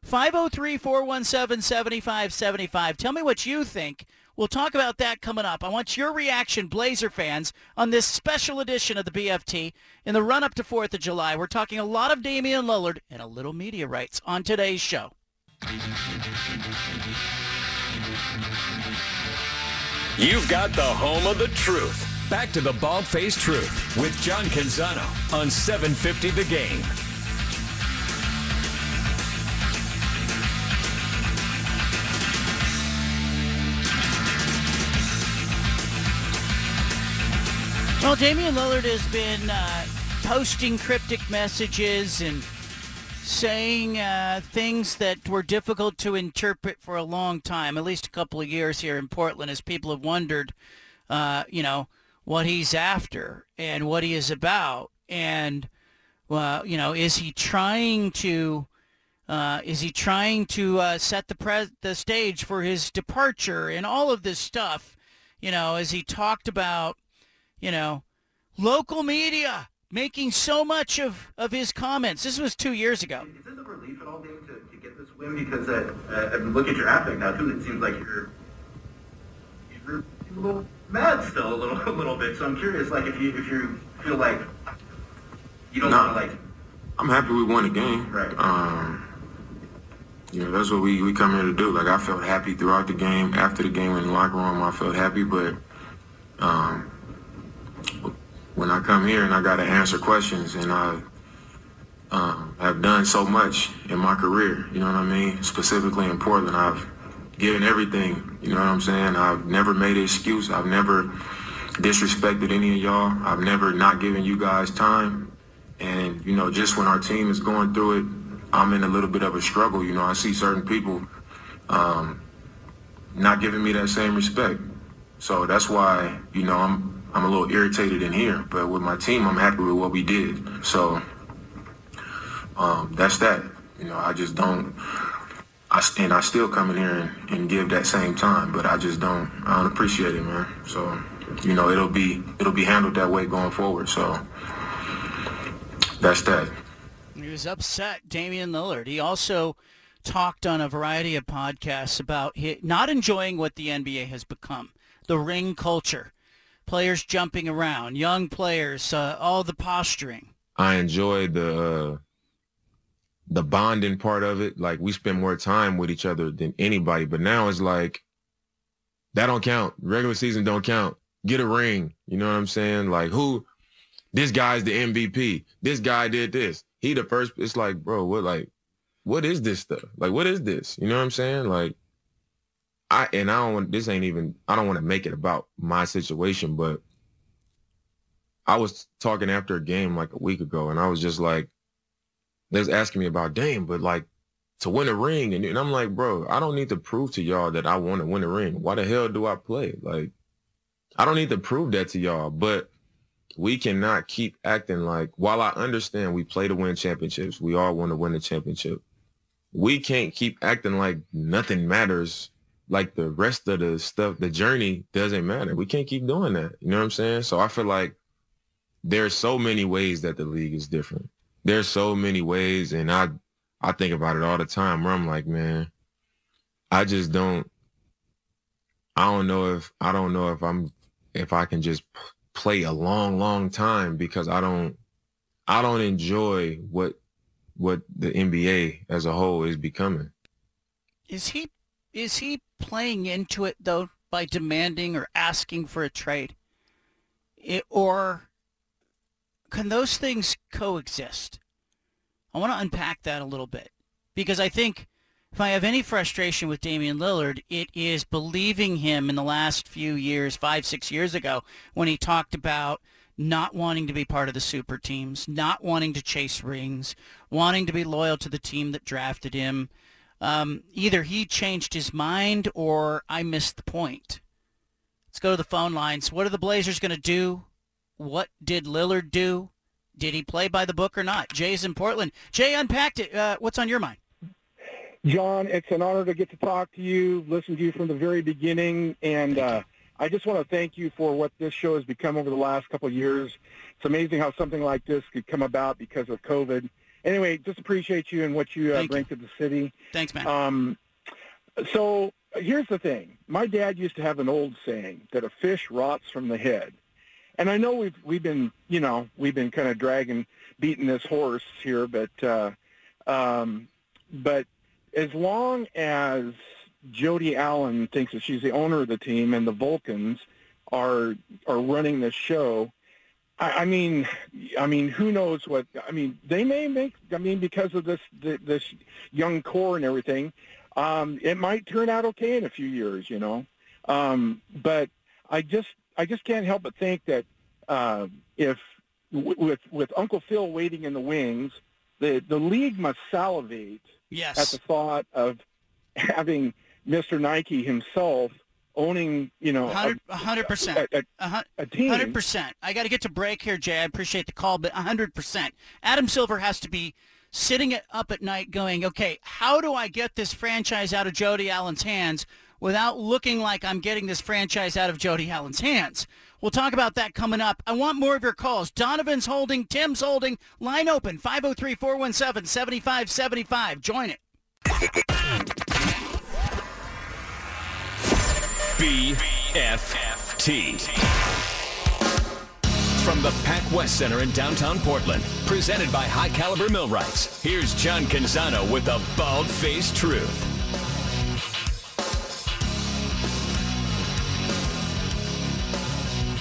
503-417-7575. Tell me what you think We'll talk about that coming up. I want your reaction, Blazer fans, on this special edition of the BFT in the run-up to 4th of July. We're talking a lot of Damian Lillard and a little media rights on today's show. You've got the home of the truth. Back to the bald-faced truth with John Canzano on 750 The Game. Well, Damian Lillard has been uh, posting cryptic messages and saying uh, things that were difficult to interpret for a long time, at least a couple of years here in Portland, as people have wondered, uh, you know, what he's after and what he is about. And, well, you know, is he trying to... Uh, is he trying to uh, set the pre- the stage for his departure and all of this stuff? You know, as he talked about you know, local media making so much of, of his comments. This was two years ago. Is this a relief at all, Dave, to, to get this win? Because uh, uh, look at your affect now, too. It seems like you're, you're a little mad still, a little, a little bit. So I'm curious, like, if you if you feel like you don't Nah. want like, I'm happy we won the game. Right. Um, you know, that's what we, we come here to do. Like, I felt happy throughout the game. After the game in the locker room, I felt happy. But um, when I come here and I got to answer questions and I um, have done so much in my career, you know what I mean? Specifically in Portland, I've given everything, you know what I'm saying? I've never made an excuse. I've never disrespected any of y'all. I've never not given you guys time. And, you know, just when our team is going through it, I'm in a little bit of a struggle. You know, I see certain people um, not giving me that same respect. So that's why, you know, I'm I'm a little irritated in here. But with my team, I'm happy with what we did. So um, that's that. You know, I just don't. I and I still come in here and, and give that same time, but I just don't. I don't appreciate it, man. So, you know, it'll be it'll be handled that way going forward. So that's that. He was upset, Damian Lillard. He also talked on a variety of podcasts about not enjoying what the NBA has become, the ring culture, players jumping around, young players, uh, all the posturing. I enjoyed the uh, the bonding part of it. Like we spend more time with each other than anybody. But now it's like that don't count. Regular season don't count. Get a ring. You know what I'm saying? Like who? This guy's the MVP. This guy did this. He the first. It's like, bro, what like, what is this stuff? Like, what is this? You know what I'm saying? Like, I and I don't want. This ain't even. I don't want to make it about my situation, but I was talking after a game like a week ago, and I was just like, they was asking me about Dame, but like to win a ring, and, and I'm like, bro, I don't need to prove to y'all that I want to win a ring. Why the hell do I play? Like, I don't need to prove that to y'all, but we cannot keep acting like. While I understand we play to win championships, we all want to win a championship. We can't keep acting like nothing matters. Like the rest of the stuff, the journey doesn't matter. We can't keep doing that. You know what I'm saying? So I feel like there's so many ways that the league is different. There's so many ways, and I I think about it all the time. Where I'm like, man, I just don't. I don't know if I don't know if I'm if I can just play a long, long time because I don't I don't enjoy what what the NBA as a whole is becoming. Is he is he playing into it though by demanding or asking for a trade, it, or can those things coexist? I want to unpack that a little bit because I think if I have any frustration with Damian Lillard, it is believing him in the last few years, five, six years ago, when he talked about not wanting to be part of the super teams, not wanting to chase rings, wanting to be loyal to the team that drafted him. Um, either he changed his mind or I missed the point. Let's go to the phone lines. What are the Blazers going to do? What did Lillard do? Did he play by the book or not? Jay's in Portland. Jay unpacked it. Uh, what's on your mind? John, it's an honor to get to talk to you, listen to you from the very beginning, and uh, I just want to thank you for what this show has become over the last couple of years. It's amazing how something like this could come about because of COVID. Anyway, just appreciate you and what you uh, bring you. to the city. Thanks, man. Um, so here's the thing. My dad used to have an old saying that a fish rots from the head. And I know we've we've been you know we've been kind of dragging beating this horse here, but uh, um, but as long as Jody Allen thinks that she's the owner of the team and the Vulcans are are running this show, I, I mean, I mean, who knows what? I mean, they may make. I mean, because of this this young core and everything, um, it might turn out okay in a few years, you know. Um, but I just I just can't help but think that uh, if with with Uncle Phil waiting in the wings, the the league must salivate yes. at the thought of having Mr. Nike himself owning, you know, hundred percent, a, team. Hundred percent. I got to get to break here, Jay. I appreciate the call, but hundred percent. Adam Silver has to be sitting up at night, going, "Okay, how do I get this franchise out of Jody Allen's hands without looking like I'm getting this franchise out of Jody Allen's hands?" We'll talk about that coming up. I want more of your calls. Donovan's holding, Tim's holding. Line open, 503-417-7575. Join it. BFFT. From the Pac West Center in downtown Portland, presented by High Caliber Millwrights, here's John Canzano with the bald-faced truth.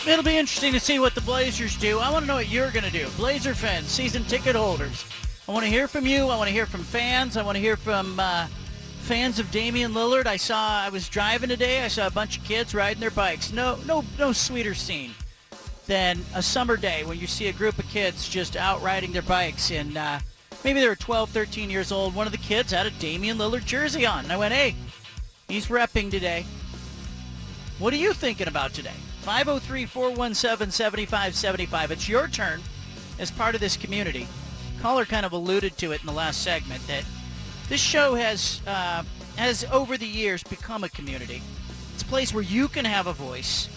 It'll be interesting to see what the Blazers do. I want to know what you're going to do. Blazer fans, season ticket holders. I want to hear from you. I want to hear from fans. I want to hear from uh, fans of Damian Lillard. I saw I was driving today. I saw a bunch of kids riding their bikes. No, no, no sweeter scene than a summer day when you see a group of kids just out riding their bikes and uh, maybe they were 12, 13 years old. One of the kids had a Damian Lillard jersey on, and I went, "Hey, he's repping today." What are you thinking about today? 503-417-7575. It's your turn as part of this community. Caller kind of alluded to it in the last segment that this show has uh, has over the years become a community. It's a place where you can have a voice.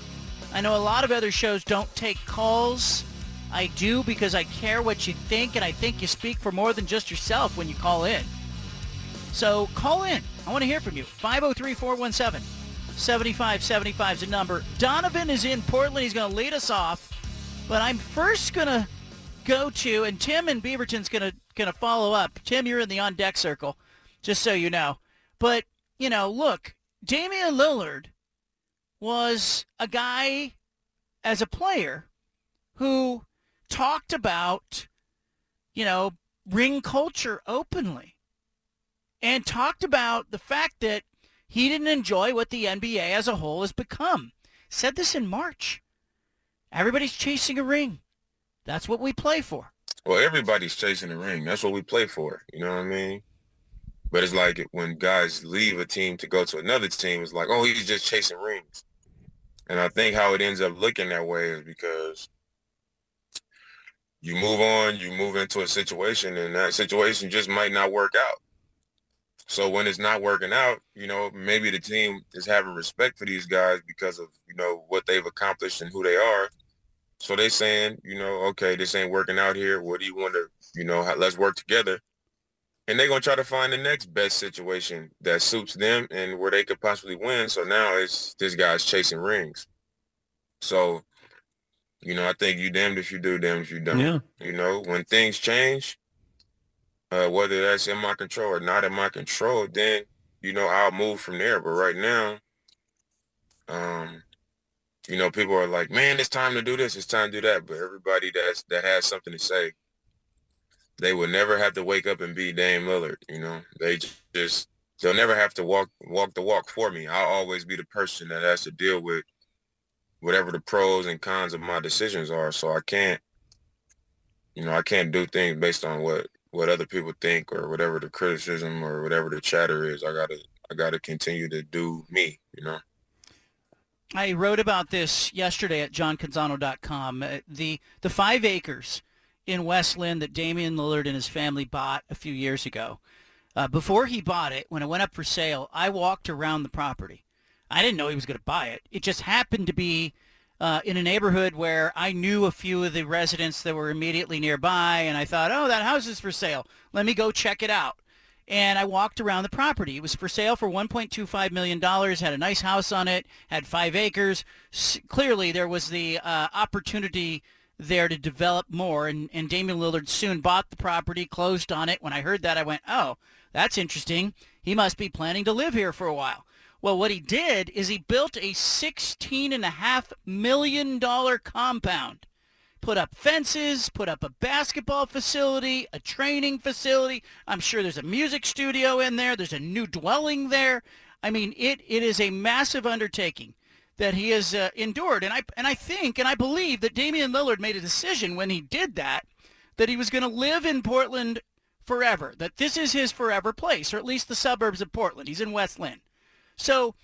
I know a lot of other shows don't take calls. I do because I care what you think, and I think you speak for more than just yourself when you call in. So call in. I want to hear from you. 503 417 7575 is the number. Donovan is in Portland. He's going to lead us off. But I'm first going to go to, and Tim and Beaverton's going to going to follow up. Tim, you're in the on deck circle, just so you know. But, you know, look, Damian Lillard was a guy as a player who talked about, you know, ring culture openly and talked about the fact that he didn't enjoy what the NBA as a whole has become. Said this in March. Everybody's chasing a ring. That's what we play for. Well, everybody's chasing the ring. That's what we play for. You know what I mean? But it's like when guys leave a team to go to another team, it's like, oh, he's just chasing rings. And I think how it ends up looking that way is because you move on, you move into a situation, and that situation just might not work out. So when it's not working out, you know, maybe the team is having respect for these guys because of, you know, what they've accomplished and who they are. So they saying, you know, okay, this ain't working out here. What do you want to, you know, let's work together. And they're going to try to find the next best situation that suits them and where they could possibly win. So now it's this guy's chasing rings. So, you know, I think you damned if you do, damned if you don't. Yeah. You know, when things change, uh, whether that's in my control or not in my control, then you know I'll move from there. But right now, um, you know, people are like, "Man, it's time to do this. It's time to do that." But everybody that's that has something to say they would never have to wake up and be Dame Lillard. You know, they just they'll never have to walk walk the walk for me. I'll always be the person that has to deal with whatever the pros and cons of my decisions are. So I can't, you know, I can't do things based on what what other people think or whatever the criticism or whatever the chatter is. I gotta I gotta continue to do me. You know. I wrote about this yesterday at johncanzano.com. Uh, the the five acres in West Linn that Damian Lillard and his family bought a few years ago. Uh, before he bought it, when it went up for sale, I walked around the property. I didn't know he was going to buy it. It just happened to be uh, in a neighborhood where I knew a few of the residents that were immediately nearby, and I thought, oh, that house is for sale. Let me go check it out. And I walked around the property. It was for sale for $1.25 million, had a nice house on it, had five acres. S- clearly, there was the uh, opportunity there to develop more, and, and Damian Lillard soon bought the property, closed on it. When I heard that, I went, oh, that's interesting. He must be planning to live here for a while. Well, what he did is he built a $16.5 million compound. Put up fences, put up a basketball facility, a training facility. I'm sure there's a music studio in there. There's a new dwelling there. I mean, it, it is a massive undertaking that he has uh, endured. And I, and I think and I believe that Damian Lillard made a decision when he did that that he was going to live in Portland forever, that this is his forever place, or at least the suburbs of Portland. He's in West Linn. So,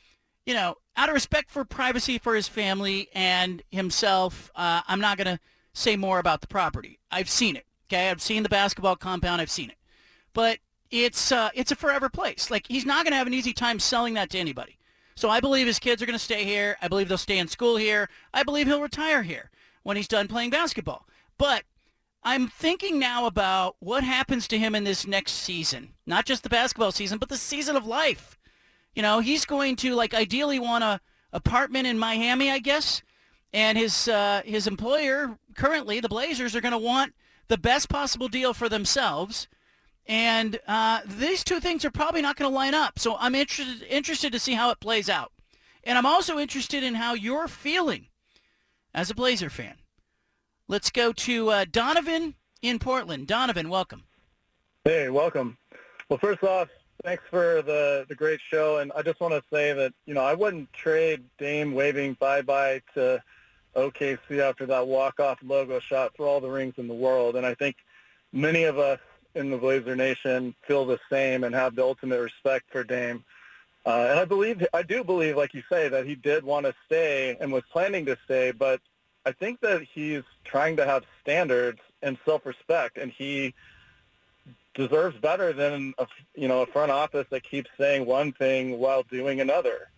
you know, out of respect for privacy for his family and himself, uh, I'm not going to say more about the property. I've seen it. Okay, I've seen the basketball compound. I've seen it, but it's uh, it's a forever place. Like he's not going to have an easy time selling that to anybody. So I believe his kids are going to stay here. I believe they'll stay in school here. I believe he'll retire here when he's done playing basketball. But I'm thinking now about what happens to him in this next season. Not just the basketball season, but the season of life. You know, he's going to like ideally want a apartment in Miami, I guess, and his uh, his employer currently, the Blazers, are going to want the best possible deal for themselves. And uh, these two things are probably not going to line up. So I'm interested interested to see how it plays out. And I'm also interested in how you're feeling as a Blazer fan. Let's go to uh, Donovan in Portland. Donovan, welcome. Hey, welcome. Well, first off, Thanks for the, the great show. And I just want to say that, you know, I wouldn't trade Dame waving bye-bye to OKC after that walk-off logo shot for all the rings in the world. And I think many of us in the Blazer Nation feel the same and have the ultimate respect for Dame. Uh, and I believe, I do believe, like you say, that he did want to stay and was planning to stay, but I think that he's trying to have standards and self-respect, and he deserves better than a, you know a front office that keeps saying one thing while doing another.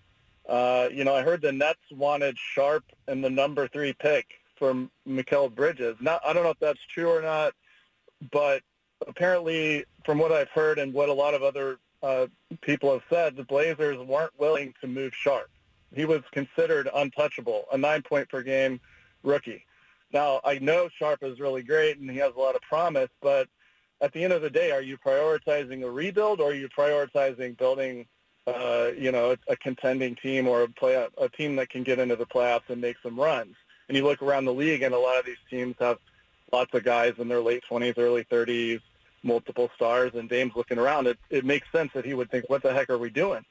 Uh, you know, I heard the Nets wanted Sharpe and the number three pick from Mikal Bridges. Not, I don't know if that's true or not, but apparently, from what I've heard and what a lot of other uh, people have said, the Blazers weren't willing to move Sharpe. He was considered untouchable, a nine point per game rookie. Now, I know Sharpe is really great and he has a lot of promise, but at the end of the day, are you prioritizing a rebuild or are you prioritizing building, uh, you know, a, a contending team or a, play, a team that can get into the playoffs and make some runs? And you look around the league, and a lot of these teams have lots of guys in their late 20s, early 30s, multiple stars, and Dame's looking around. It, it makes sense that he would think, what the heck are we doing?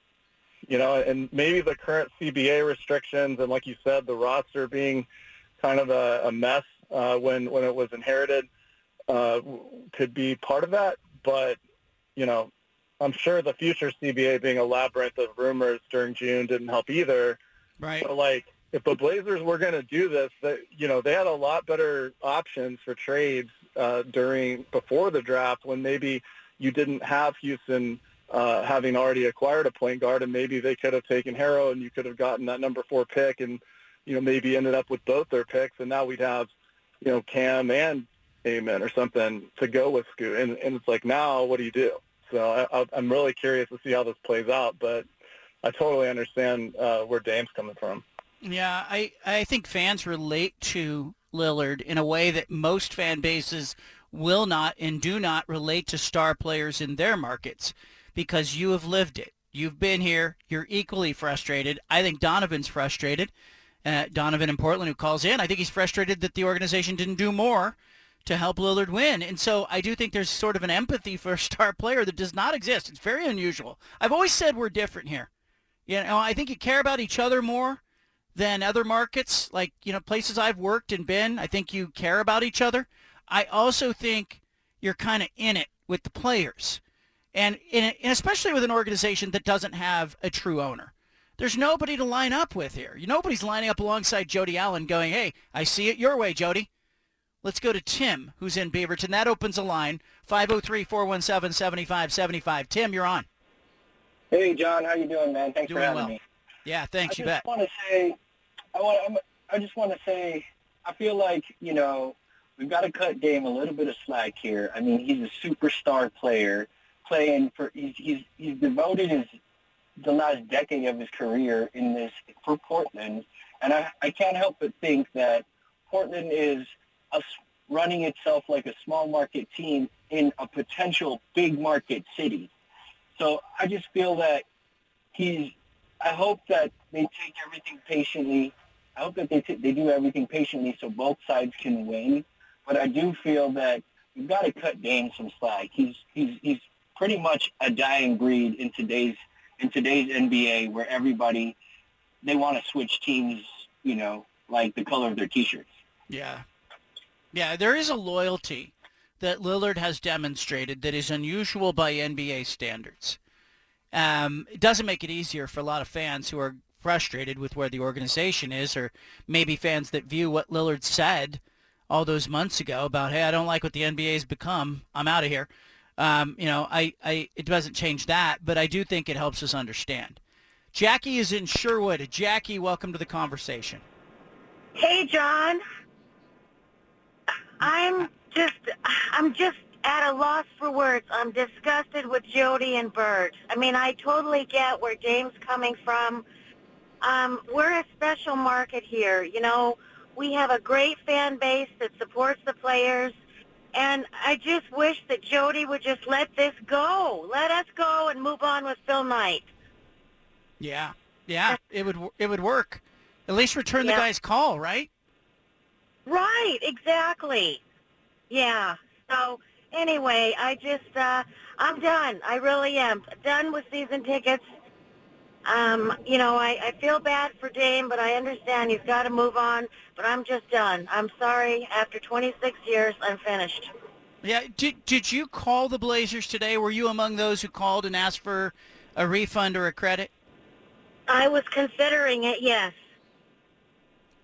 You know, and maybe the current CBA restrictions and, like you said, the roster being kind of a, a mess uh, when when it was inherited – uh, could be part of that. But, you know, I'm sure the future CBA being a labyrinth of rumors during June didn't help either. Right. So, like, if the Blazers were going to do this, that you know, they had a lot better options for trades uh, during before the draft when maybe you didn't have Houston uh, having already acquired a point guard, and maybe they could have taken Herro, and you could have gotten that number four pick, and you know, maybe ended up with both their picks, and now we'd have, you know, Cam and Amen or something to go with Scoot. And, and it's like, now what do you do? So I, I'm really curious to see how this plays out, but I totally understand uh, where Dame's coming from. Yeah, I, I think fans relate to Lillard in a way that most fan bases will not and do not relate to star players in their markets because you have lived it. You've been here. You're equally frustrated. I think Donovan's frustrated. Uh, Donovan in Portland who calls in, I think he's frustrated that the organization didn't do more to help Lillard win. And so I do think there's sort of an empathy for a star player that does not exist. It's very unusual. I've always said we're different here. You know, I think you care about each other more than other markets, like, you know, places I've worked and been. I think you care about each other. I also think you're kind of in it with the players. And, in, and especially with an organization that doesn't have a true owner. There's nobody to line up with here. Nobody's lining up alongside Jody Allen going, hey, I see it your way, Jody. Let's go to Tim, who's in Beaverton. That opens a line, 503-417-7575. Tim, you're on. Hey, John. How you doing, man? Thanks doing for having well. me. Yeah, thanks. I you just bet. want to say, I want. I'm, I just want to say, I feel like you know we've got to cut Dame a little bit of slack here. I mean, he's a superstar player, playing for. He's he's, he's devoted his the last decade of his career in this for Portland, and I I can't help but think that Portland is a, running itself like a small market team in a potential big market city. So I just feel that he's. I hope that they take everything patiently. I hope that they t- they do everything patiently so both sides can win. But I do feel that we've got to cut Dame some slack. He's he's he's pretty much a dying breed in today's in today's NBA, where everybody they want to switch teams. You know, like the color of their T-shirts. Yeah. Yeah, there is a loyalty that Lillard has demonstrated that is unusual by NBA standards. Um, it doesn't make it easier for a lot of fans who are frustrated with where the organization is, or maybe fans that view what Lillard said all those months ago about, hey, I don't like what the NBA's become. I'm out of here. Um, you know, I, I, it doesn't change that, but I do think it helps us understand. Jackie is in Sherwood. Jackie, welcome to the conversation. Hey, John. I'm just, I'm just at a loss for words. I'm disgusted with Jody and Bert. I mean, I totally get where Dame's coming from. Um, we're a special market here. You know, we have a great fan base that supports the players. And I just wish that Jody would just let this go. Let us go and move on with Phil Knight. Yeah, yeah, it would it would work. At least return the guy's call, right? Right, exactly. Yeah. So anyway, I just uh I'm done. I really am done with season tickets. Um, you know, I, I feel bad for Dame, but I understand he's got to move on. But I'm just done. I'm sorry. After 26 years, I'm finished. Yeah. Did did you call the Blazers today? Were you among those who called and asked for a refund or a credit? I was considering it. Yes.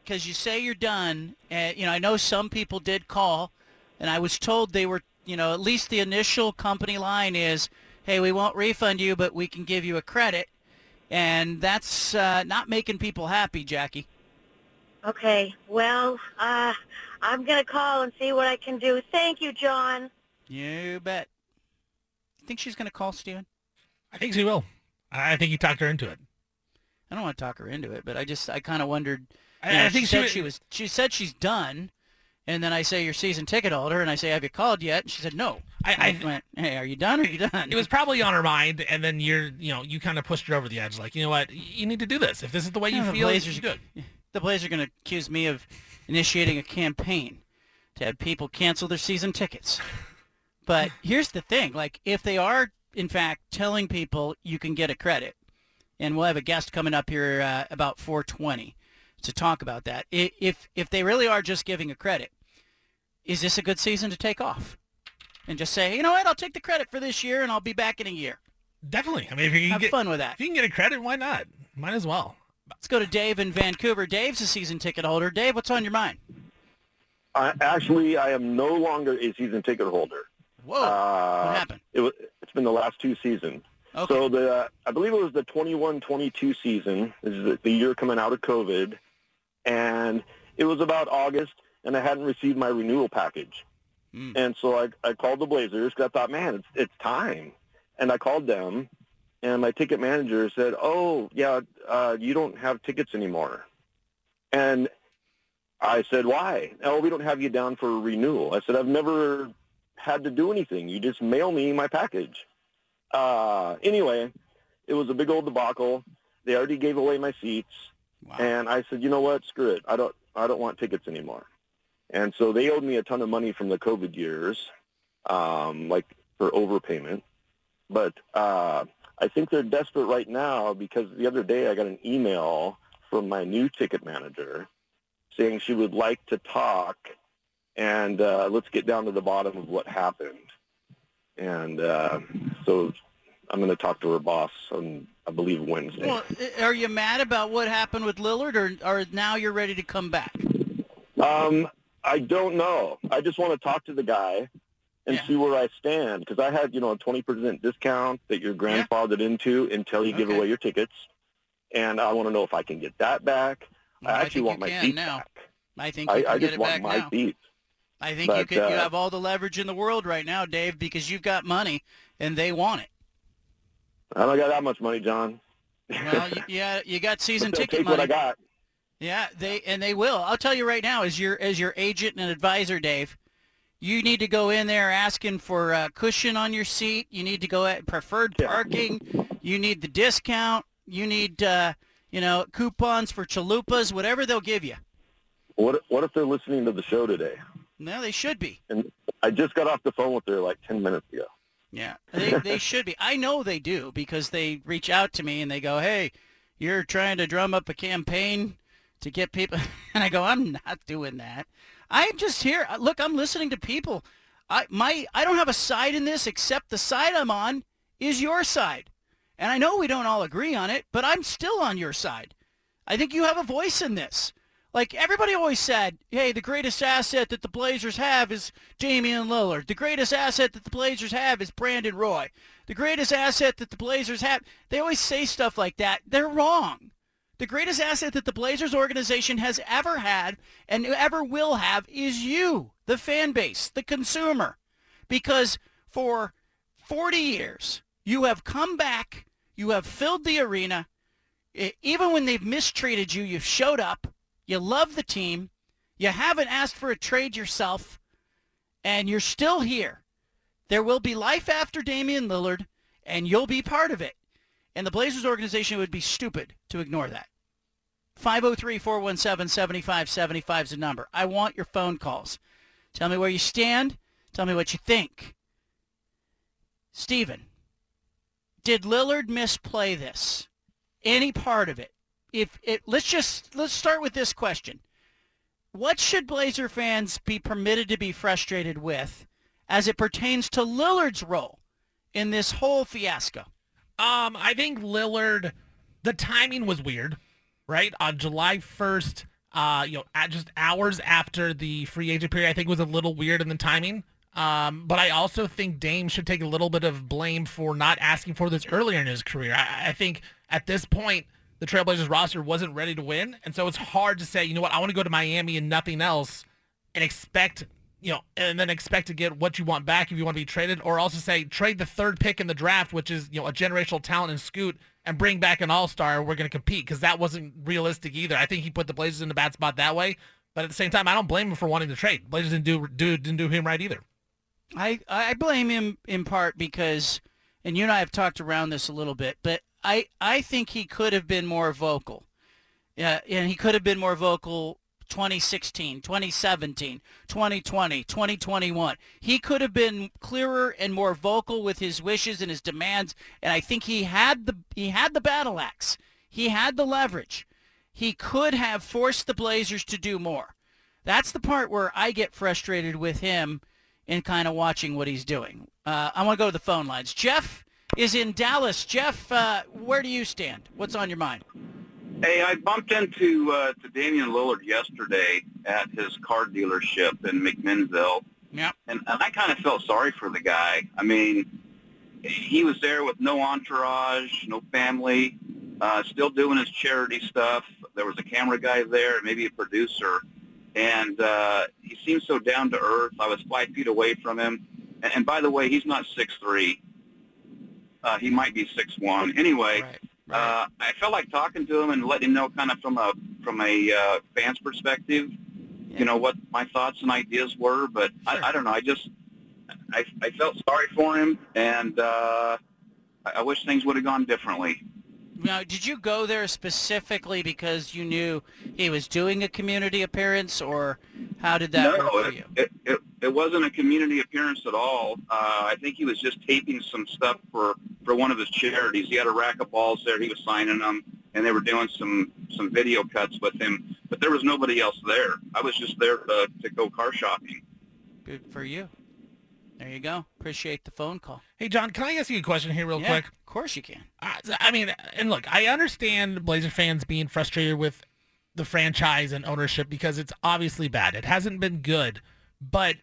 Because you say you're done. And, you know, I know some people did call, and I was told they were, you know, at least the initial company line is, hey, we won't refund you, but we can give you a credit. And that's uh, not making people happy, Jackie. Okay. Well, uh, I'm gonna call and see what I can do. Thank you, John. You bet. Think she's going to call Steven? I think she will. I I think you talked her into it. I don't want to talk her into it, but I just I kind of wondered. I- know, I think she she she was. She said she's done, and then I say you're season ticket holder, and I say have you called yet? And she said no. I, I went, hey, are you done? Are you done? It was probably on her mind, and then you're, you know, you kind of pushed her over the edge. Like, you know what, you need to do this. If this is the way you Yeah, the feel, Blazers you do. The Blazers are going to accuse me of initiating a campaign to have people cancel their season tickets. But here's the thing: like, if they are in fact telling people you can get a credit, and we'll have a guest coming up here uh, about 4:20 to talk about that. If if they really are just giving a credit, is this a good season to take off and just say, you know what, I'll take the credit for this year, and I'll be back in a year. Definitely. I mean, if you can have get fun with that. If you can get a credit, why not? Might as well. Let's go to Dave in Vancouver. Dave's a season ticket holder. Dave, what's on your mind? I, actually, I am no longer a season ticket holder. Whoa! Uh, what happened? It was, it's been the last two seasons. Okay. So the I believe it was the 21-22 season. This is the, the year coming out of COVID, and it was about August, and I hadn't received my renewal package. Hmm. And so I, I called the Blazers. I thought, man, it's it's time. And I called them, and my ticket manager said, "Oh, yeah, uh, you don't have tickets anymore." And I said, "Why?" Oh, we don't have you down for renewal. I said, "I've never had to do anything. You just mail me my package." Uh, anyway, it was a big old debacle. They already gave away my seats, and I said, "You know what? Screw it. I don't. I don't want tickets anymore." And so they owed me a ton of money from the COVID years, um, like for overpayment. But uh, I think they're desperate right now because the other day I got an email from my new ticket manager saying she would like to talk and uh, let's get down to the bottom of what happened. And uh, so I'm going to talk to her boss on, I believe, Wednesday. Well, are you mad about what happened with Lillard, or, or now you're ready to come back? Um, I don't know. I just want to talk to the guy and Yeah. see where I stand because I had, you know, a 20% discount that you're grandfathered into until you give away your tickets. And I want to know if I can get that back. Well, I I actually think want you my seat now. back. I think you I, can I get just it want back my now. seat. I think you But, could. you uh, have all the leverage in the world right now, Dave, because you've got money and they want it. I don't got that much money, John. Well, yeah, you got season ticket take money. what I got. Yeah, they and they will. I'll tell you right now, as your as your agent and advisor, Dave, you need to go in there asking for a cushion on your seat. You need to go at preferred parking. You need the discount. You need uh, you know coupons for chalupas, whatever they'll give you. What What if they're listening to the show today? No, they should be. And I just got off the phone with her like 10 minutes ago. Yeah, they they should be. I know they do because they reach out to me and they go, "Hey, you're trying to drum up a campaign to get people," and I go, "I'm not doing that. I'm just here. Uh, look, I'm listening to people. I my I don't have a side in this except the side I'm on is your side, and I know we don't all agree on it, but I'm still on your side. I think you have a voice in this." Like everybody always said, hey, the greatest asset that the Blazers have is Damian Lillard. The greatest asset that the Blazers have is Brandon Roy. The greatest asset that the Blazers have. They always say stuff like that. They're wrong. The greatest asset that the Blazers organization has ever had and ever will have is you, the fan base, the consumer. Because for 40 years, you have come back, you have filled the arena. Even when they've mistreated you, you've showed up. You love the team. You haven't asked for a trade yourself, and you're still here. There will be life after Damian Lillard, and you'll be part of it. And the Blazers organization would be stupid to ignore that. 503-417-7575 is the number. I want your phone calls. Tell me where you stand. Tell me what you think. Steven, did Lillard misplay this? Any part of it? If it, let's just let's start with this question. What should Blazer fans be permitted to be frustrated with as it pertains to Lillard's role in this whole fiasco? Um, I think Lillard, the timing was weird, right? On July 1st, uh, you know, at just hours after the free agent period, I think was a little weird in the timing. Um, but I also think Dame should take a little bit of blame for not asking for this earlier in his career. I, I think at this point, the Trailblazers roster wasn't ready to win, and so it's hard to say, you know what, I want to go to Miami and nothing else, and expect, you know, and then expect to get what you want back if you want to be traded, or also say trade the third pick in the draft, which is you know a generational talent in Scoot, and bring back an All Star. We're going to compete because that wasn't realistic either. I think he put the Blazers in a bad spot that way, but at the same time, I don't blame him for wanting to trade. Blazers didn't do, do didn't do him right either. I I blame him in part because, and you and I have talked around this a little bit, but I I think he could have been more vocal. Yeah, and he could have been more vocal 2016, 2017, 2020, 2021. He could have been clearer and more vocal with his wishes and his demands, and I think he had the he had the battle axe. He had the leverage. He could have forced the Blazers to do more. That's the part where I get frustrated with him in kind of watching what he's doing. Uh, I want to go to the phone lines. Jeff is in Dallas. Jeff, uh, where do you stand? What's on your mind? Hey, I bumped into uh, to Damian Lillard yesterday at his car dealership in McMinnville, Yeah. and, and I kind of felt sorry for the guy. I mean, he was there with no entourage, no family, uh, still doing his charity stuff. There was a camera guy there, maybe a producer, and uh, he seemed so down to earth. I was five feet away from him, and, and by the way, he's not six three. Uh, he might be six one. Anyway, uh, I felt like talking to him and letting him know, kind of from a from a uh, fan's perspective, you know what my thoughts and ideas were. But I, I don't know. I just I, I felt sorry for him, and uh, I, I wish things would have gone differently. Now, did you go there specifically because you knew he was doing a community appearance, or how did that no, work for you? It, it, it wasn't a community appearance at all. Uh, I think he was just taping some stuff for, for one of his charities. He had a rack of balls there. He was signing them, and they were doing some, some video cuts with him. But there was nobody else there. I was just there to, to go car shopping. Good for you. There you go. Appreciate the phone call. Hey, John, can I ask you a question here real Yeah, quick? Of course you can. I, I mean, and look, I understand Blazer fans being frustrated with the franchise and ownership because it's obviously bad. It hasn't been good. But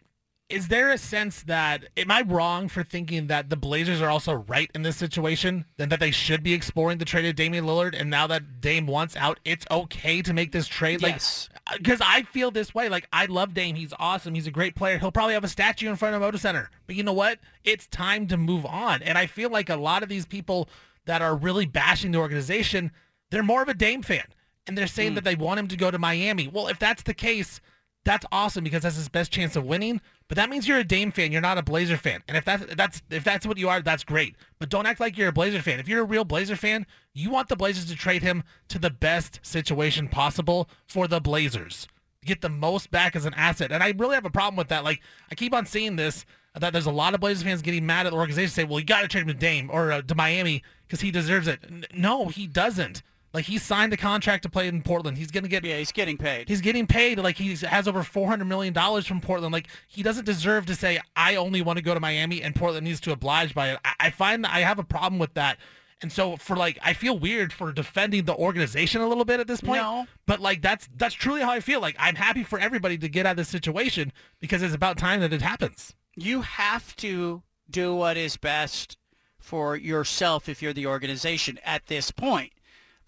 is there a sense that am I wrong for thinking that the Blazers are also right in this situation and that they should be exploring the trade of Damian Lillard and now that Dame wants out, it's okay to make this trade? Yes. Because I feel this way. Like I love Dame. He's awesome. He's a great player. He'll probably have a statue in front of Moda Center. But you know what? It's time to move on. And I feel like a lot of these people that are really bashing the organization, they're more of a Dame fan. And they're saying hmm. that they want him to go to Miami. Well, if that's the case, that's awesome because that's his best chance of winning. But that means you're a Dame fan. You're not a Blazer fan. And if that's that's if that's what you are, that's great. But don't act like you're a Blazer fan. If you're a real Blazer fan, you want the Blazers to trade him to the best situation possible for the Blazers. Get the most back as an asset. And I really have a problem with that. Like I keep on seeing this that there's a lot of Blazers fans getting mad at the organization, say, "Well, you got to trade him to Dame or uh, to Miami because he deserves it." N- no, he doesn't. Like he signed a contract to play in Portland. He's gonna get Yeah, he's getting paid. He's getting paid like he has over four hundred million dollars from Portland. Like he doesn't deserve to say I only want to go to Miami and Portland needs to oblige by it. I, I find that I have a problem with that. And so for like I feel weird for defending the organization a little bit at this point. No. But like that's that's truly how I feel. Like I'm happy for everybody to get out of this situation because it's about time that it happens. You have to do what is best for yourself if you're the organization at this point.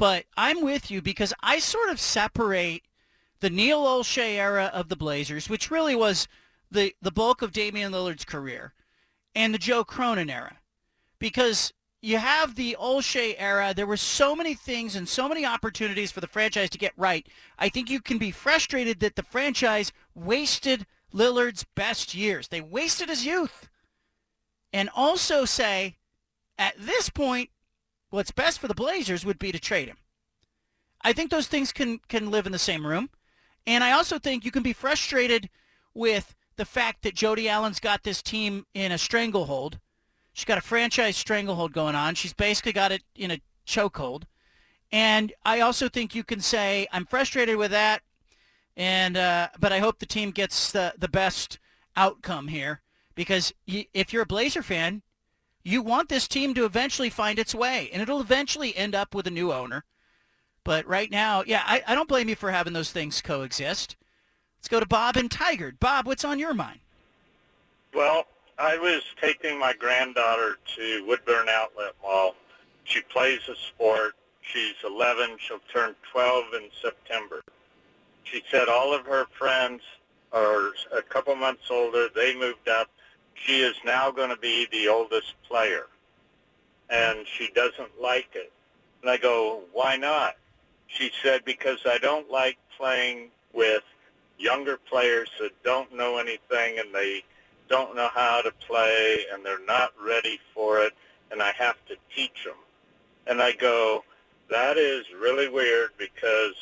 But I'm with you because I sort of separate the Neil Olshey era of the Blazers, which really was the, the bulk of Damian Lillard's career, and the Joe Cronin era. Because you have the Olshey era, there were so many things and so many opportunities for the franchise to get right. I think you can be frustrated that the franchise wasted Lillard's best years. They wasted his youth. And also say, at this point, what's best for the Blazers would be to trade him. I think those things can, can live in the same room. And I also think you can be frustrated with the fact that Jody Allen's got this team in a stranglehold. She's got a franchise stranglehold going on. She's basically got it in a chokehold. And I also think you can say, I'm frustrated with that, and uh, but I hope the team gets the, the best outcome here because if you're a Blazer fan, you want this team to eventually find its way, and it'll eventually end up with a new owner. But right now, yeah, I, I don't blame you for having those things coexist. Let's go to Bob and Tigard. Bob, what's on your mind? Well, I was taking my granddaughter to Woodburn Outlet Mall. She plays a sport. She's 11. She'll turn 12 in September. She said all of her friends are a couple months older. They moved up. She is now going to be the oldest player. And she doesn't like it. And I go, why not? She said, because I don't like playing with younger players that don't know anything and they don't know how to play and they're not ready for it and I have to teach them. And I go, that is really weird because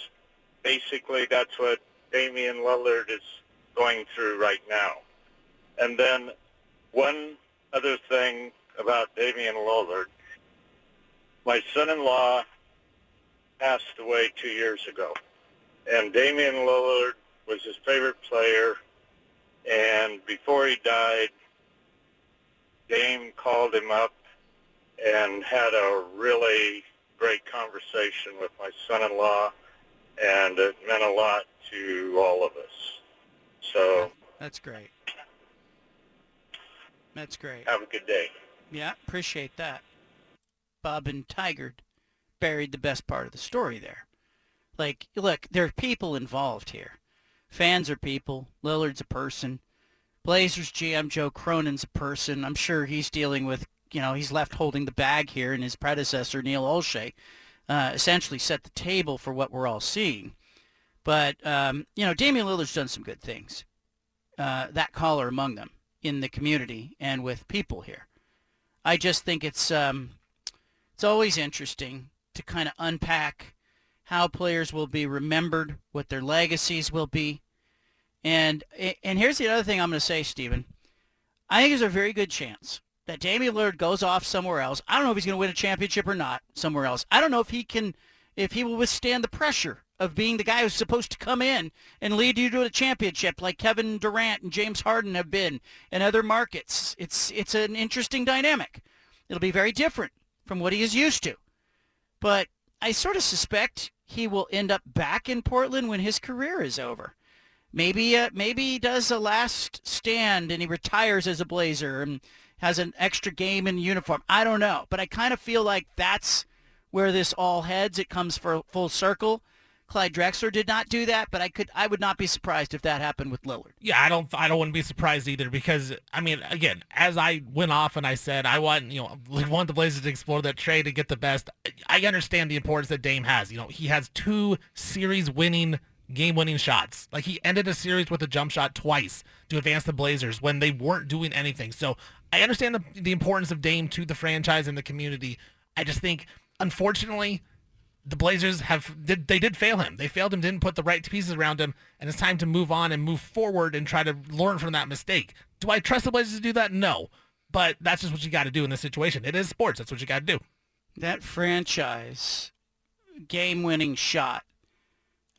basically that's what Damian Lillard is going through right now. And then one other thing about Damian Lillard, my son-in-law passed away two years ago. And Damian Lillard was his favorite player. And before he died, Dame called him up and had a really great conversation with my son-in-law, and it meant a lot to all of us. So That's great. That's great. have a good day. Yeah, appreciate that. Bob and Tigard buried the best part of the story there. Like, look, there are people involved here. Fans are people. Lillard's a person. Blazers GM Joe Cronin's a person. I'm sure he's dealing with, you know, he's left holding the bag here, and his predecessor, Neil Olshey, uh, essentially set the table for what we're all seeing. But, um, you know, Damian Lillard's done some good things. Uh, that caller among them in the community and with people here. I just think it's um, it's always interesting to kind of unpack how players will be remembered, what their legacies will be. And and here's the other thing I'm going to say, Stephen. I think there's a very good chance that Damian Lillard goes off somewhere else. I don't know if he's going to win a championship or not somewhere else. I don't know if he can, if he will withstand the pressure of being the guy who's supposed to come in and lead you to a championship like Kevin Durant and James Harden have been in other markets. It's it's an interesting dynamic. It'll be very different from what he is used to. But I sort of suspect he will end up back in Portland when his career is over. Maybe uh, maybe he does a last stand and he retires as a Blazer and has an extra game in uniform. I don't know, but I kind of feel like that's where this all heads. It comes for full circle. Clyde Drexler did not do that, but I could I would not be surprised if that happened with Lillard. Yeah, I don't I don't want to be surprised either because I mean again, as I went off and I said I want you know want the Blazers to explore that trade to get the best. I understand the importance that Dame has. You know, he has two series winning game-winning shots. Like he ended a series with a jump shot twice to advance the Blazers when they weren't doing anything. So I understand the, the importance of Dame to the franchise and the community. I just think, unfortunately, the Blazers have did they did fail him. They failed him, didn't put the right pieces around him, and it's time to move on and move forward and try to learn from that mistake. Do I trust the Blazers to do that? No, but that's just what you got to do in this situation. It is sports. That's what you got to do. That franchise game-winning shot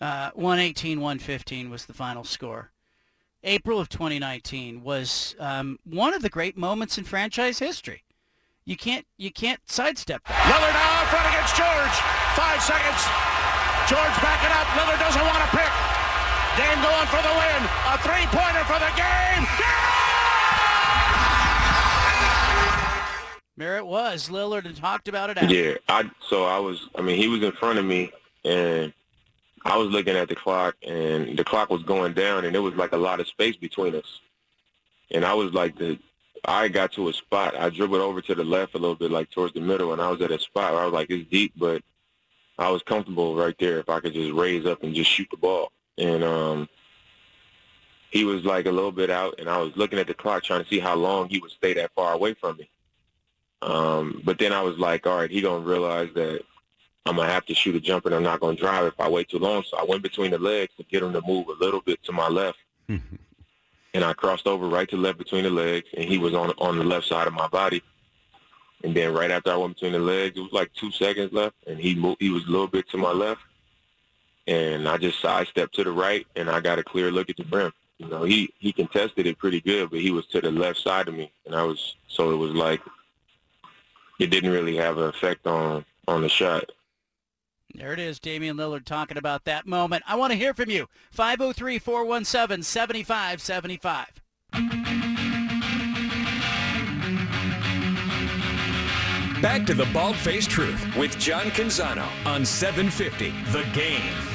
uh, 118, 115 was the final score. April of 2019 was um, one of the great moments in franchise history. You can't you can't sidestep that. Lillard now in front against George. Five seconds. George backing up. Lillard doesn't want to pick. Dame going for the win. A three-pointer for the game. There it was. Lillard had talked about it. After. Yeah, I so I was. I mean, he was in front of me, and I was looking at the clock and the clock was going down and there was like a lot of space between us. And I was like the I got to a spot. I dribbled over to the left a little bit like towards the middle and I was at a spot where I was like it's deep but I was comfortable right there if I could just raise up and just shoot the ball. And um he was like a little bit out and I was looking at the clock trying to see how long he would stay that far away from me. Um but then I was like, all right, he gonna realize that I'm gonna have to shoot a jumper and I'm not gonna drive if I wait too long. So I went between the legs to get him to move a little bit to my left. and I crossed over right to left between the legs and he was on on the left side of my body. And then right after I went between the legs, it was like two seconds left and he moved he was a little bit to my left. And I just sidestepped to the right and I got a clear look at the brim. You know, he, he contested it pretty good, but he was to the left side of me and I was so it was like it didn't really have an effect on on the shot. There it is, Damian Lillard talking about that moment. I want to hear from you. 503-417-7575. Back to the Bald Faced Truth with John Canzano on 750 The Game.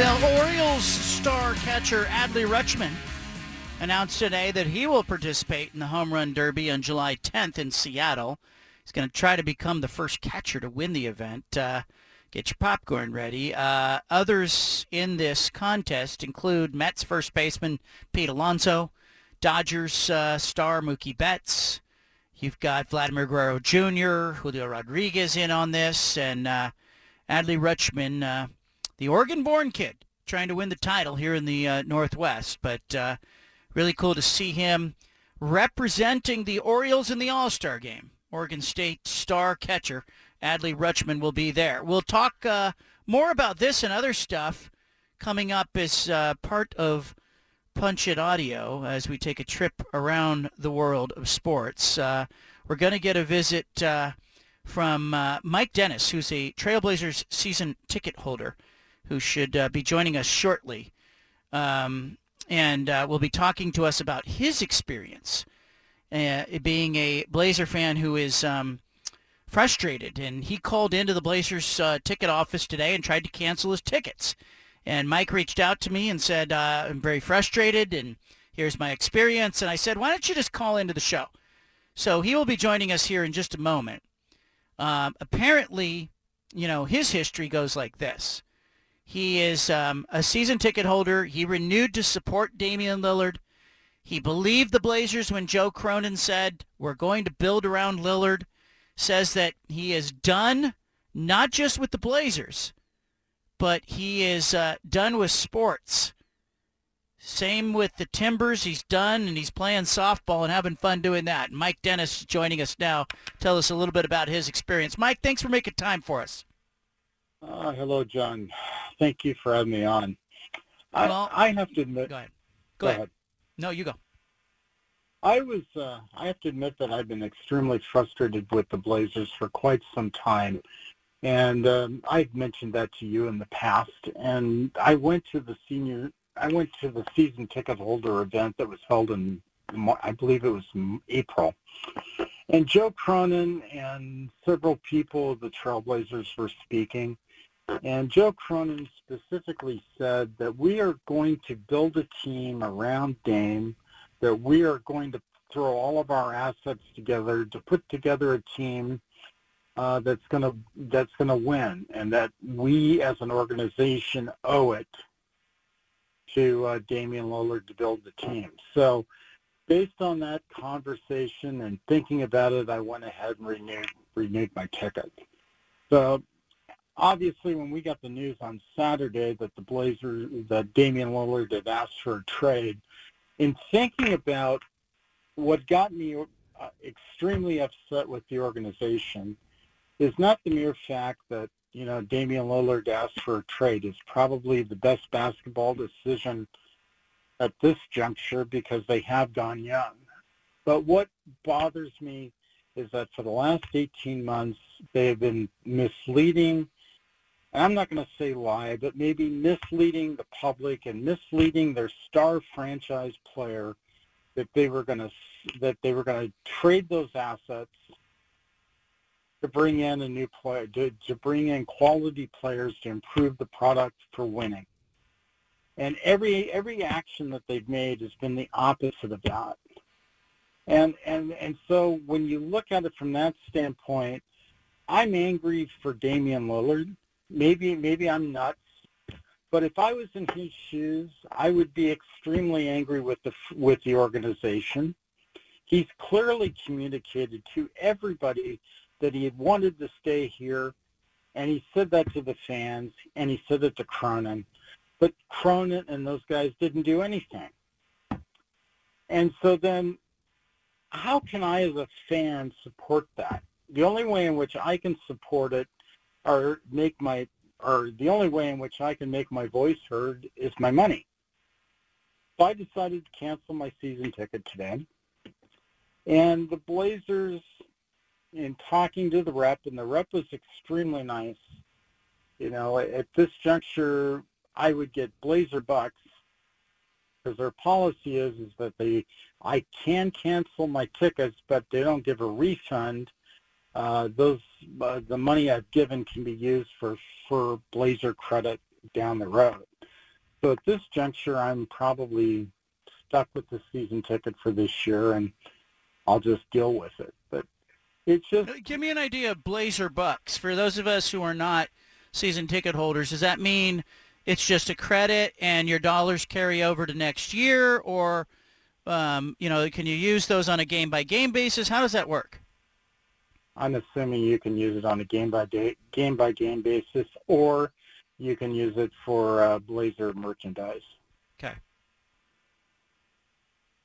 Well, Orioles star catcher Adley Rutschman announced today that he will participate in the Home Run Derby on July 10th in Seattle. He's going to try to become the first catcher to win the event. Uh, get your popcorn ready. Uh, others in this contest include Mets first baseman Pete Alonso, Dodgers uh, star Mookie Betts. You've got Vladimir Guerrero Jr., Julio Rodriguez in on this, and uh, Adley Rutschman, uh, the Oregon-born kid, trying to win the title here in the uh, Northwest. But uh, really cool to see him representing the Orioles in the All-Star game. Oregon State star catcher Adley Rutschman will be there. We'll talk uh, more about this and other stuff coming up as uh, part of Punch It Audio as we take a trip around the world of sports. Uh, we're going to get a visit uh, from Mike Dennis, who's a Trailblazers season ticket holder who should uh, be joining us shortly. Um, and uh, will be talking to us about his experience uh, being a Blazer fan who is um, frustrated. And he called into the Blazers uh, ticket office today and tried to cancel his tickets. And Mike reached out to me and said, uh, I'm very frustrated and here's my experience. And I said, why don't you just call into the show? So he will be joining us here in just a moment. Um, apparently, you know, his history goes like this He is um, a season ticket holder. He renewed to support Damian Lillard. He believed the Blazers when Joe Cronin said, we're going to build around Lillard. Says that he is done, not just with the Blazers, but he is uh, done with sports. Same with the Timbers. He's done, and he's playing softball and having fun doing that. Mike Dennis joining us now. Tell us a little bit about his experience. Mike, thanks for making time for us. Uh, hello, John. Thank you for having me on. I, Well- I have to admit. Go ahead. Go ahead. No, you go. I was. Uh, I have to admit that I've been extremely frustrated with the Blazers for quite some time, and um, I've mentioned that to you in the past. And I went to the senior. I went to the season ticket holder event that was held in, I believe it was April, and Joe Cronin and several people of the Trailblazers were speaking. And Joe Cronin specifically said that we are going to build a team around Dame, that we are going to throw all of our assets together to put together a team uh, that's going to that's going to win, and that we as an organization owe it to uh, Damian Lillard to build the team. So, based on that conversation and thinking about it, I went ahead and renewed renewed my ticket. So obviously when we got the news on Saturday that the Blazers, that Damian Lillard had asked for a trade, in thinking about what got me uh, extremely upset with the organization is not the mere fact that, you know, Damian Lillard asked for a trade is probably the best basketball decision at this juncture because they have gone young. But what bothers me is that for the last 18 months, they have been misleading I'm not going to say lie, but maybe misleading the public and misleading their star franchise player that they were going to that they were going to trade those assets to bring in a new player to, to bring in quality players to improve the product for winning. And every every action that they've made has been the opposite of that. And and and so when you look at it from that standpoint, I'm angry for Damian Lillard maybe maybe I'm nuts, but if I was in his shoes, I would be extremely angry with the with the organization. He's clearly communicated to everybody that he had wanted to stay here, and he said that to the fans, and he said it to Cronin, but Cronin and those guys didn't do anything. And so then, how can I, as a fan, support that? The only way in which I can support it or make my or the only way in which I can make my voice heard is my money. So I decided to cancel my season ticket today. And the Blazers, in talking to the rep, and the rep was extremely nice. You know, at this juncture, I would get Blazer bucks because their policy is is that they I can cancel my tickets, but they don't give a refund uh, those uh, the money I've given can be used for for Blazer credit down the road. So at this juncture, I'm probably stuck with the season ticket for this year, and I'll just deal with it. But it's just Give me an idea of Blazer bucks for those of us who are not season ticket holders. Does that mean it's just a credit and your dollars carry over to next year, or um, you know, can you use those on a game by game basis? How does that work? I'm assuming you can use it on a game by day, game by game basis, or you can use it for uh, Blazer merchandise. Okay.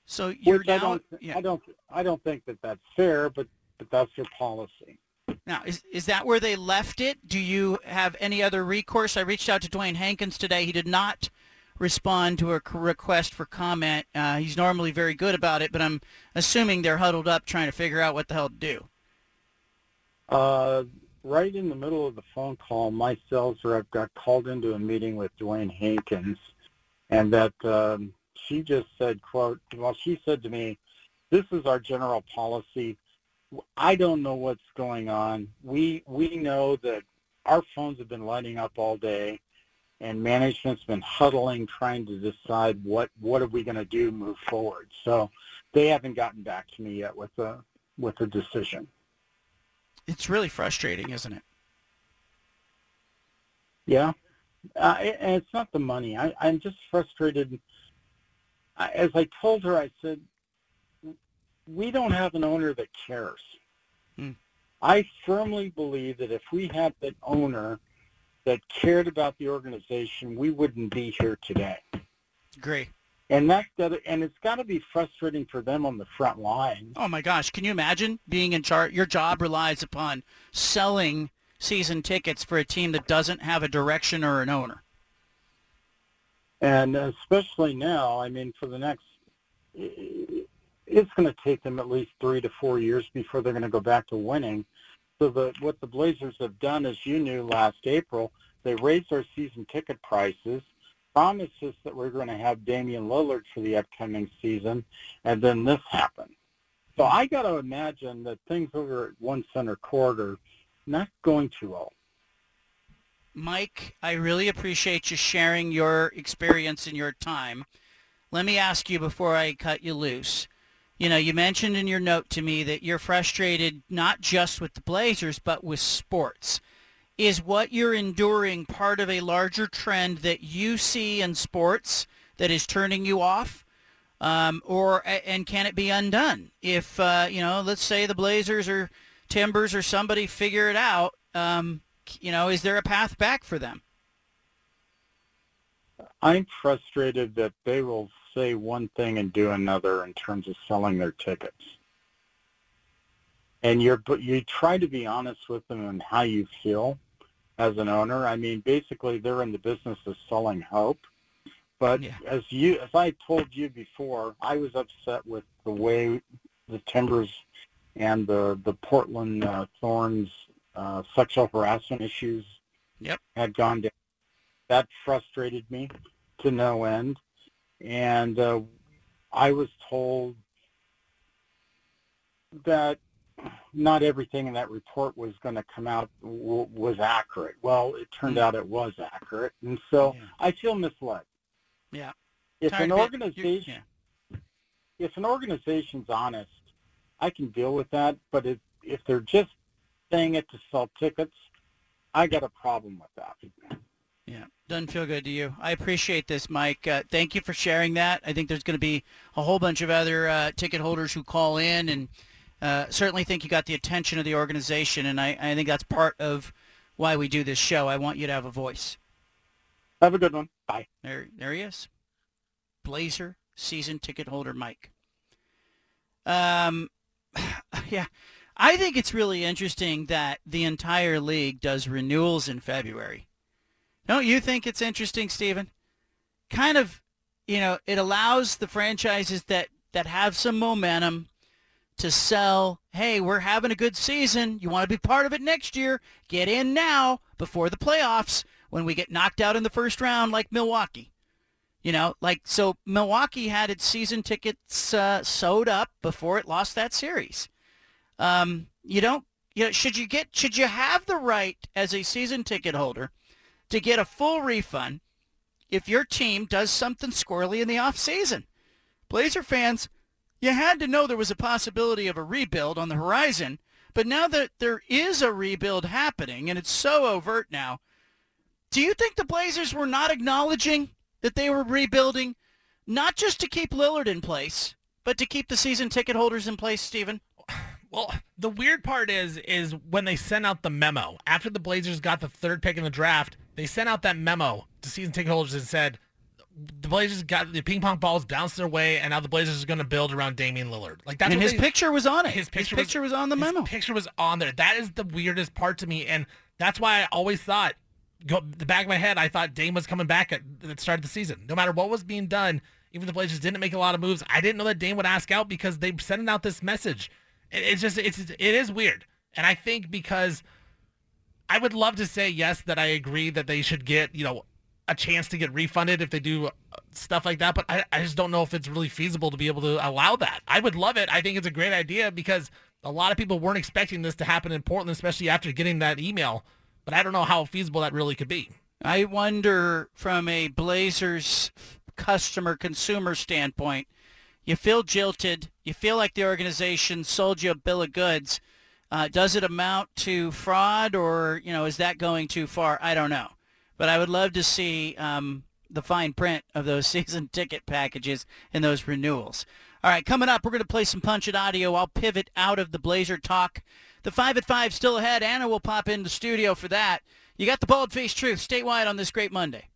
So you're Which I don't, yeah. I don't, I don't think that that's fair, but but that's your policy. Now, is is that where they left it? Do you have any other recourse? I reached out to Dewayne Hankins today. He did not respond to a request for comment. Uh, he's normally very good about it, but I'm assuming they're huddled up trying to figure out what the hell to do. Uh, right in the middle of the phone call, my sales rep got called into a meeting with Dewayne Hankins, and that um, she just said, "quote Well, she said to me, this is our general policy. I don't know what's going on. We we know that our phones have been lighting up all day, and management's been huddling, trying to decide what what are we going to do move forward. So they haven't gotten back to me yet with a with a decision." It's really frustrating, isn't it? Yeah, Uh, and it's not the money. I, I'm just frustrated. As I told her, I said, we don't have an owner that cares. Hmm. I firmly believe that if we had an owner that cared about the organization, we wouldn't be here today. Agree. And that's got and it's got to be frustrating for them on the front line. Oh my gosh, can you imagine being in charge? Your job relies upon selling season tickets for a team that doesn't have a direction or an owner. And especially now, I mean, for the next, it's going to take them at least three to four years before they're going to go back to winning. So the, what the Blazers have done, as you knew last April, they raised their season ticket prices, promised us that we're going to have Damian Lillard for the upcoming season, and then this happened. So I got to imagine that things over at One Center Court are not going too well. Mike, I really appreciate you sharing your experience and your time. Let me ask you before I cut you loose. You know, you mentioned in your note to me that you're frustrated not just with the Blazers, but with sports. Is what you're enduring part of a larger trend that you see in sports that is turning you off? Um, or and can it be undone if uh, you know? Let's say the Blazers or Timbers or somebody figure it out. Um, you know, is there a path back for them? I'm frustrated that they will say one thing and do another in terms of selling their tickets. And you're you try to be honest with them on how you feel as an owner. I mean, basically they're in the business of selling hope. But yeah. as you as I told you before, I was upset with the way the Timbers and the the Portland uh, Thorns uh, sexual harassment issues yep. had gone down. That frustrated me to no end and uh, I was told that not everything in that report was going to come out w- was accurate. Well, it turned mm. out it was accurate, and so yeah. I feel misled. Yeah. If an organization, yeah. if an organization's honest, I can deal with that. But if if they're just saying it to sell tickets, I got a problem with that. Yeah, doesn't feel good to you. I appreciate this, Mike. Uh, thank you for sharing that. I think there's going to be a whole bunch of other uh, ticket holders who call in, and uh, certainly think you got the attention of the organization, and I, I think that's part of why we do this show. I want you to have a voice. Have a good one. Bye. There, there he is. Blazer season ticket holder Mike. Um, yeah, I think it's really interesting that the entire league does renewals in February. Don't you think it's interesting, Stephen? Kind of, you know, it allows the franchises that, that have some momentum to sell, hey, we're having a good season. You want to be part of it next year? Get in now before the playoffs when we get knocked out in the first round like Milwaukee. You know, like, so Milwaukee had its season tickets uh, sewed up before it lost that series. Um, you don't, you know, should you get, should you have the right as a season ticket holder – to get a full refund if your team does something squirrely in the off season. Blazer fans, you had to know there was a possibility of a rebuild on the horizon, but now that there is a rebuild happening and it's so overt now, do you think the Blazers were not acknowledging that they were rebuilding not just to keep Lillard in place, but to keep the season ticket holders in place, Stephen? Well, the weird part is is when they sent out the memo after the Blazers got the third pick in the draft, they sent out that memo to season ticket holders and said the Blazers got the ping pong balls bounced their way, and now the Blazers are going to build around Damian Lillard. Like that's and his they, picture was on it. His picture, his picture was, was, on the memo. His picture was on there. That is the weirdest part to me, and that's why I always thought, go the back of my head, I thought Dame was coming back at the start of the season. No matter what was being done, even the Blazers didn't make a lot of moves. I didn't know that Dame would ask out because they sending out this message it's just it's it is weird, and I think because I would love to say yes that I agree that they should get you know a chance to get refunded if they do uh, stuff like that, but I, I just don't know if it's really feasible to be able to allow that. I would love it. I think it's a great idea because a lot of people weren't expecting this to happen in Portland, especially after getting that email. But I don't know how feasible that really could be. I wonder from a Blazers customer consumer standpoint you feel jilted. You feel like the organization sold you a bill of goods. Uh, does it amount to fraud or, you know, is that going too far? I don't know. But I would love to see um, the fine print of those season ticket packages and those renewals. All right, coming up, we're going to play some Punch It audio. I'll pivot out of the Blazer talk. The 5 at 5 still ahead. Anna will pop in the studio for that. You got the Bald Face Truth statewide on this great Monday.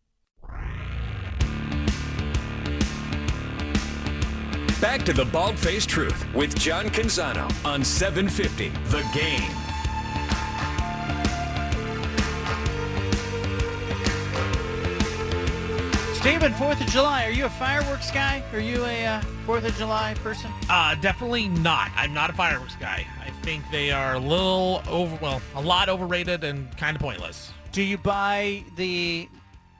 Back to the Bald Face Truth with John Canzano on 750 The Game. Steven, 4th of July, are you a fireworks guy? Are you a uh, 4th of July person? Uh, definitely not. I'm not a fireworks guy. I think they are a little over, well, a lot overrated and kind of pointless. Do you buy the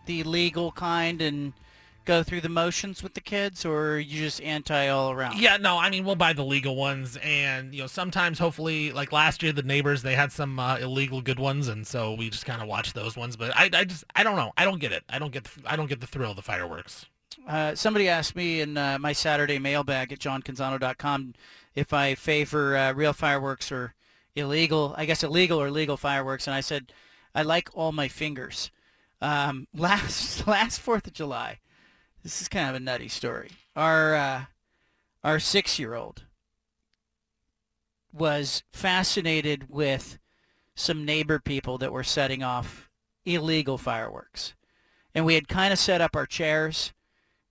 the legal kind and go through the motions with the kids, or are you just anti all around? Yeah, no, I mean we'll buy the legal ones, and you know sometimes hopefully like last year the neighbors they had some uh, illegal good ones, and so we just kind of watch those ones. But I, I just I don't know, I don't get it. I don't get the, I don't get the thrill of the fireworks. Uh, somebody asked me in uh, my Saturday mailbag at johncanzano.com if I favor uh, real fireworks or illegal, I guess illegal or legal fireworks, and I said I like all my fingers. Um, last last Fourth of July, this is kind of a nutty story. Our uh, our six year old was fascinated with some neighbor people that were setting off illegal fireworks, and we had kind of set up our chairs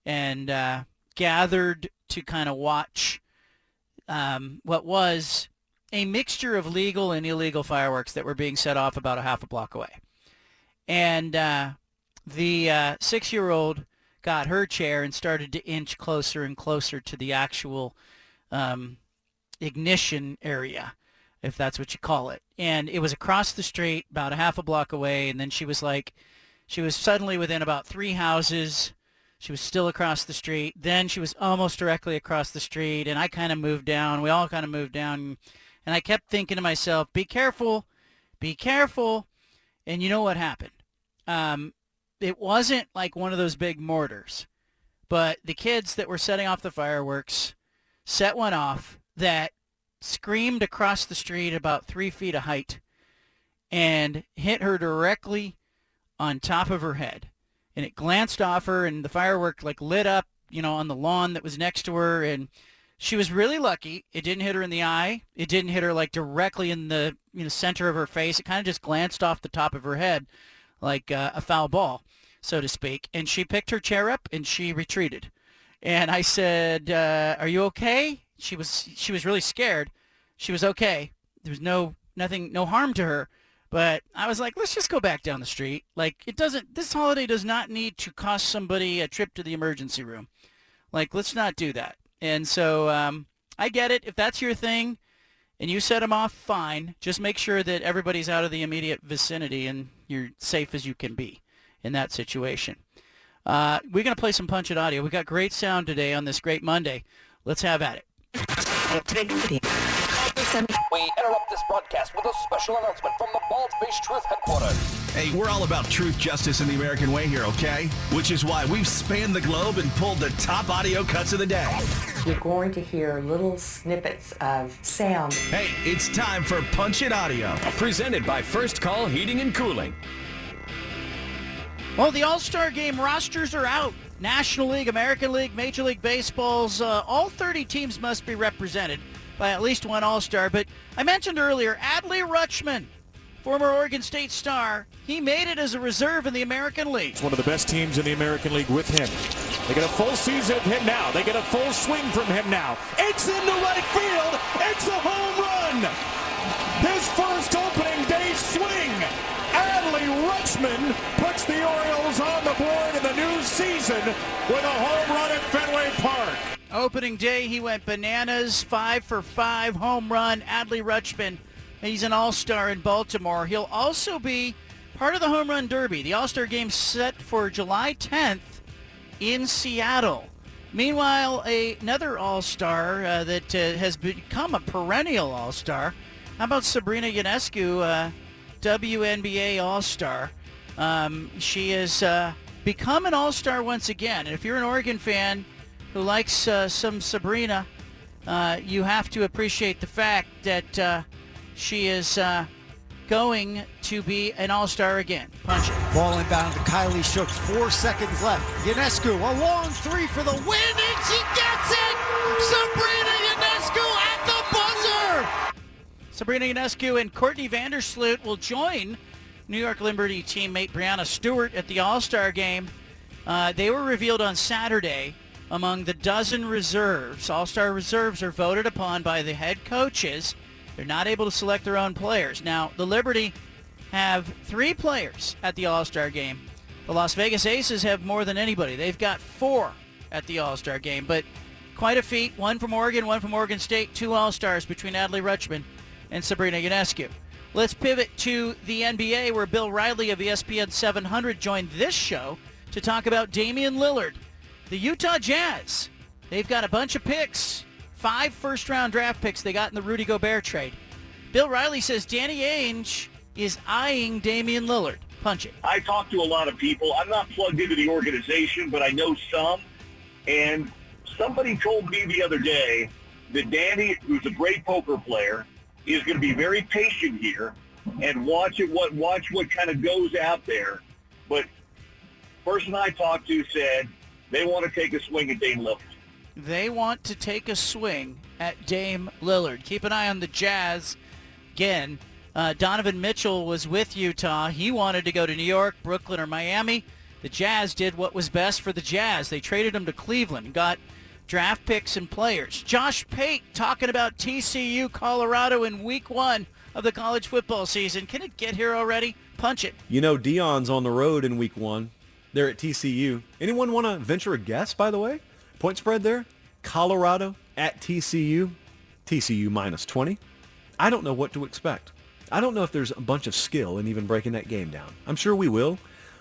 and uh, gathered to kind of watch um, what was a mixture of legal and illegal fireworks that were being set off about a half a block away. And uh, the uh, six-year-old got her chair and started to inch closer and closer to the actual um, ignition area, if that's what you call it. And it was across the street, about a half a block away. And then she was like, she was suddenly within about three houses. She was still across the street. Then she was almost directly across the street. And I kind of moved down. We all kind of moved down. And I kept thinking to myself, be careful, be careful. And you know what happened? Um, it wasn't like one of those big mortars, but the kids that were setting off the fireworks set one off that screamed across the street about three feet of height and hit her directly on top of her head. And it glanced off her and the firework like lit up, you know, on the lawn that was next to her. And she was really lucky. It didn't hit her in the eye. It didn't hit her like directly in the you know center of her face. It kind of just glanced off the top of her head like uh, a foul ball, so to speak. And she picked her chair up and she retreated. And I said, uh, "Are you okay?" She was she was really scared. She was okay. There was no nothing no harm to her. But I was like, let's just go back down the street. Like it doesn't this holiday does not need to cost somebody a trip to the emergency room. Like let's not do that. And so um, I get it. If that's your thing and you set them off, fine. Just make sure that everybody's out of the immediate vicinity and you're safe as you can be in that situation. Uh, we're going to play some Punch It audio. We got great sound today on this great Monday. Let's have at it. We interrupt this broadcast with a special announcement from the Bald Face Truth headquarters. Hey, we're all about truth, justice, and the American way here, okay? Which is why we've spanned the globe and pulled the top audio cuts of the day. You're going to hear little snippets of sound. Hey, it's time for Punch It Audio. Presented by First Call Heating and Cooling. Well, the All-Star Game rosters are out. National League, American League, Major League Baseball's uh, all 30 teams must be represented by at least one All-Star. But I mentioned earlier, Adley Rutschman, former Oregon State star, he made it as a reserve in the American League. It's one of the best teams in the American League with him. They get a full season of him now. They get a full swing from him now. It's into right field. It's a home run. His first opening day swing. Adley Rutschman puts the Orioles on the board in the new season with a home run at Fenway Park. Opening day, he went bananas, five for five, home run. Adley Rutschman, he's an all-star in Baltimore. He'll also be part of the Home Run Derby. The All-Star Game set for July 10th in Seattle. Meanwhile, a, another All-Star uh, that uh, has become a perennial All-Star. How about Sabrina Ionescu, uh, WNBA All-Star? Um, she has uh, become an All-Star once again. And if you're an Oregon fan who likes uh, some Sabrina, uh, you have to appreciate the fact that uh, she is uh, going to be an all-star again. Punch it. Ball inbound to Kylee Shooks. Four seconds left. Ionescu, a long three for the win, and she gets it! Sabrina Ionescu at the buzzer! Sabrina Ionescu and Courtney Vandersloot will join New York Liberty teammate Breanna Stewart at the All-Star game. Uh, they were revealed on Saturday among the dozen reserves. All-Star reserves are voted upon by the head coaches. They're not able to select their own players. Now, the Liberty have three players at the All-Star game. The Las Vegas Aces have more than anybody. They've got four at the All-Star game, but quite a feat. One from Oregon, one from Oregon State, two All-Stars between Adley Rutschman and Sabrina Ionescu. Let's pivot to the NBA where Bill Riley of ESPN 700 joined this show to talk about Damian Lillard. The Utah Jazz, they've got a bunch of picks, five first-round draft picks they got in the Rudy Gobert trade. Bill Riley says Danny Ainge is eyeing Damian Lillard. Punch it. I talk to a lot of people. I'm not plugged into the organization, but I know some. And somebody told me the other day that Danny, who's a great poker player, is going to be very patient here and watch it. What watch what kind of goes out there. But person I talked to said they want to take a swing at Dame Lillard. They want to take a swing at Dame Lillard. Keep an eye on the Jazz. Again, uh, Donovan Mitchell was with Utah. He wanted to go to New York, Brooklyn, or Miami. The Jazz did what was best for the Jazz. They traded him to Cleveland and got draft picks and players. Josh Pate talking about TCU Colorado in week one of the college football season. Can it get here already? Punch it. You know Deion's on the road in week one. They're at TCU. Anyone want to venture a guess, by the way? Point spread there? Colorado at TCU. TCU minus 20. I don't know what to expect. I don't know if there's a bunch of skill in even breaking that game down. I'm sure we will,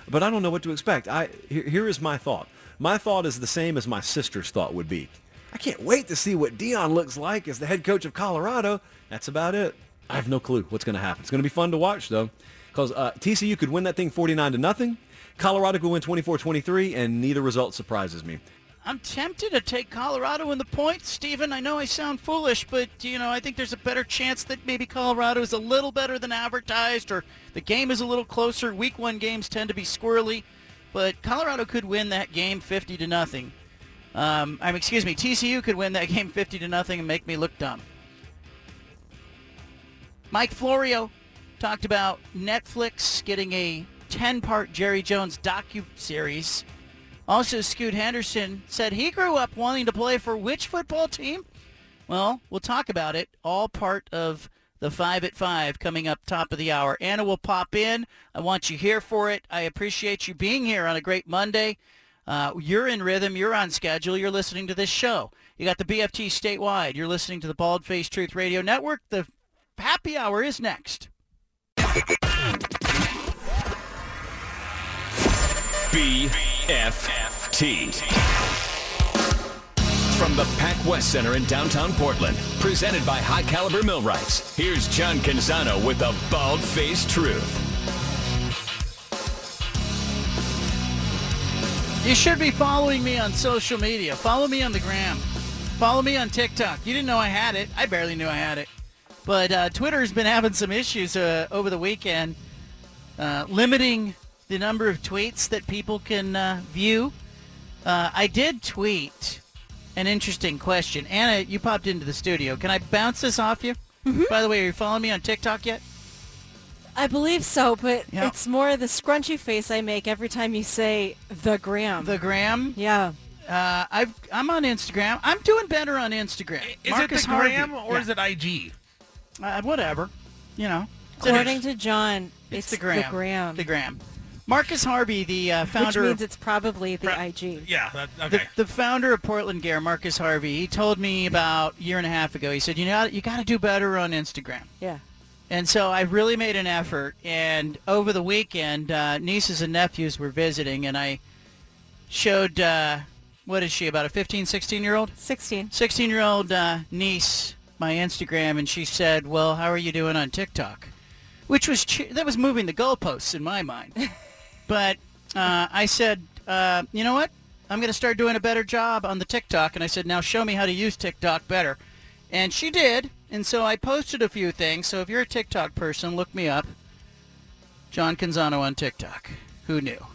but I don't know what to expect. I here, here is my thought. My thought is the same as my sister's thought would be. I can't wait to see what Deion looks like as the head coach of Colorado. That's about it. I have no clue what's going to happen. It's going to be fun to watch though, because uh, TCU could win that thing 49 to nothing. Colorado could win 24-23, and neither result surprises me. I'm tempted to take Colorado in the points, Stephen. I know I sound foolish, but you know I think there's a better chance that maybe Colorado is a little better than advertised, or the game is a little closer. Week one games tend to be squirrely, but Colorado could win that game 50 to nothing. Um, I'm excuse me, TCU could win that game 50 to nothing and make me look dumb. Mike Florio talked about Netflix getting a 10-part Jerry Jones docu-series. Also, Scoot Henderson said he grew up wanting to play for which football team? Well, we'll talk about it. All part of the 5 at 5 coming up top of the hour. Anna will pop in. I want you here for it. I appreciate you being here on a great Monday. Uh, you're in rhythm. You're on schedule. You're listening to this show. You got the BFT statewide. You're listening to the Bald Face Truth Radio Network. The happy hour is next. BFT. From the Pac West Center in downtown Portland, presented by High Caliber Millwrights, here's John Canzano with the Bald Faced Truth. You should be following me on social media. Follow me on the gram. Follow me on TikTok. You didn't know I had it. I barely knew I had it. But uh, Twitter has been having some issues uh, over the weekend, uh, limiting the number of tweets that people can uh, view. Uh, I did tweet an interesting question. Anna, you popped into the studio. Can I bounce this off you? By the way, are you following me on TikTok yet? I believe so, but Yeah. it's more the scrunchy face I make every time you say the gram. The gram? Yeah. Uh, I've, I'm on Instagram. I'm doing better on Instagram. Is Marcus it the gram Harvey. or Yeah. is it IG? Uh, whatever. You know. According to John, It's, it's, the gram. The gram. The gram. Marcus Harvey, the uh, founder Which means of it's probably the IG. Yeah, that, the, okay. the founder of Portland Gear, Marcus Harvey, he told me about a year and a half ago. He said, "You know, you got to do better on Instagram." Yeah. And so I really made an effort. And over the weekend, uh, nieces and nephews were visiting, and I showed, uh, what is she, about a 15, 16 year old? 16. 16 year old uh, niece my Instagram, and she said, well, how are you doing on TikTok? Which was, che- that was moving the goalposts in my mind. but uh, I said, uh, you know what? I'm going to start doing a better job on the TikTok. And I said, now show me how to use TikTok better. And she did. And so I posted a few things. So if you're a TikTok person, look me up. John Canzano on TikTok. Who knew?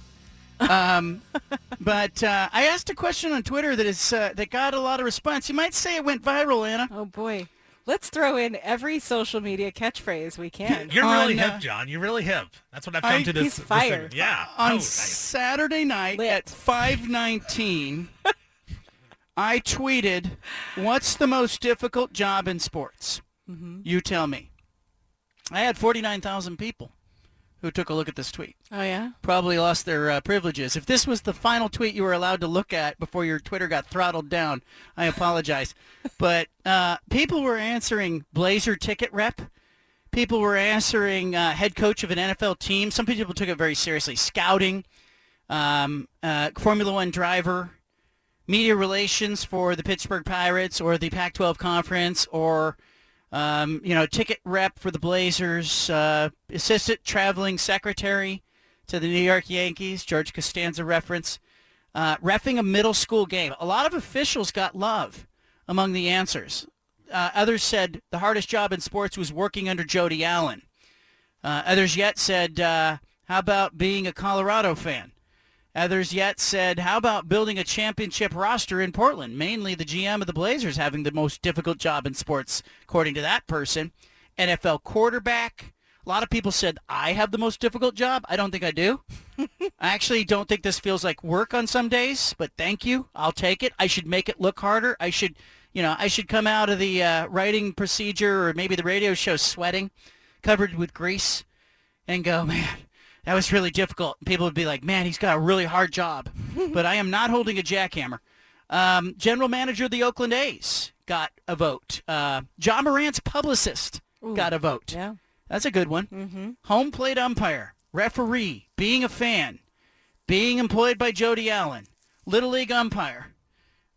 Um, but uh, I asked a question on Twitter that is uh, that got a lot of response. You might say it went viral, Anna. Oh boy. Let's throw in every social media catchphrase we can. You're really hip, uh, John. You're really hip. That's what I've come I- to this. He's this fired. segment. Yeah. On Oh, nice. Saturday night at 5:19, I tweeted, "What's the most difficult job in sports?" Mm-hmm. You tell me. I had 49,000 people who took a look at this tweet. Oh yeah. Probably lost their uh, privileges. If this was the final tweet you were allowed to look at before your Twitter got throttled down, I apologize. but uh, people were answering Blazer ticket rep. People were answering uh, head coach of an NFL team. Some people took it very seriously. Scouting, um, uh, Formula One driver, media relations for the Pittsburgh Pirates or the Pac-12 conference, or um, you know, ticket rep for the Blazers, uh, assistant traveling secretary to the New York Yankees, George Costanza reference, uh, refing a middle school game. A lot of officials got love among the answers. Uh, others said the hardest job in sports was working under Jody Allen. Uh, others yet said, uh, how about being a Colorado fan? Others yet said, how about building a championship roster in Portland? Mainly the GM of the Blazers having the most difficult job in sports, according to that person. NFL quarterback. A lot of people said, I have the most difficult job. I don't think I do. I actually don't think this feels like work on some days, but thank you. I'll take it. I should make it look harder. I should, you know, I should come out of the uh, writing procedure or maybe the radio show sweating, covered with grease, and go, man, that was really difficult. People would be like, man, he's got a really hard job. but I am not holding a jackhammer. Um, general manager of the Oakland A's got a vote. Uh, Ja Morant's publicist Ooh, got a vote. Yeah. That's a good one. Mm-hmm. Home plate umpire, referee, being a fan, being employed by Jody Allen, Little League umpire,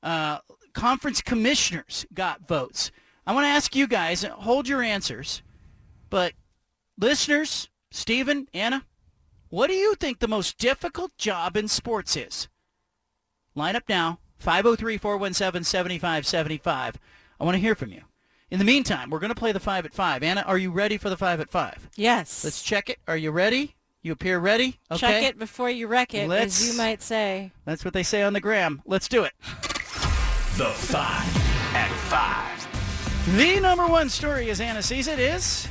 uh, conference commissioners got votes. I want to ask you guys, hold your answers, but listeners, Stephen, Anna, what do you think the most difficult job in sports is? Line up now, 503-417-7575. I want to hear from you. In the meantime, we're going to play the 5 at 5. Anna, are you ready for the 5 at 5? Yes. Let's check it. Are you ready? You appear ready? Okay. Check it before you wreck it, Let's- as you might say. That's what they say on the gram. Let's do it. The 5 at 5. The number one story, as Anna sees it, is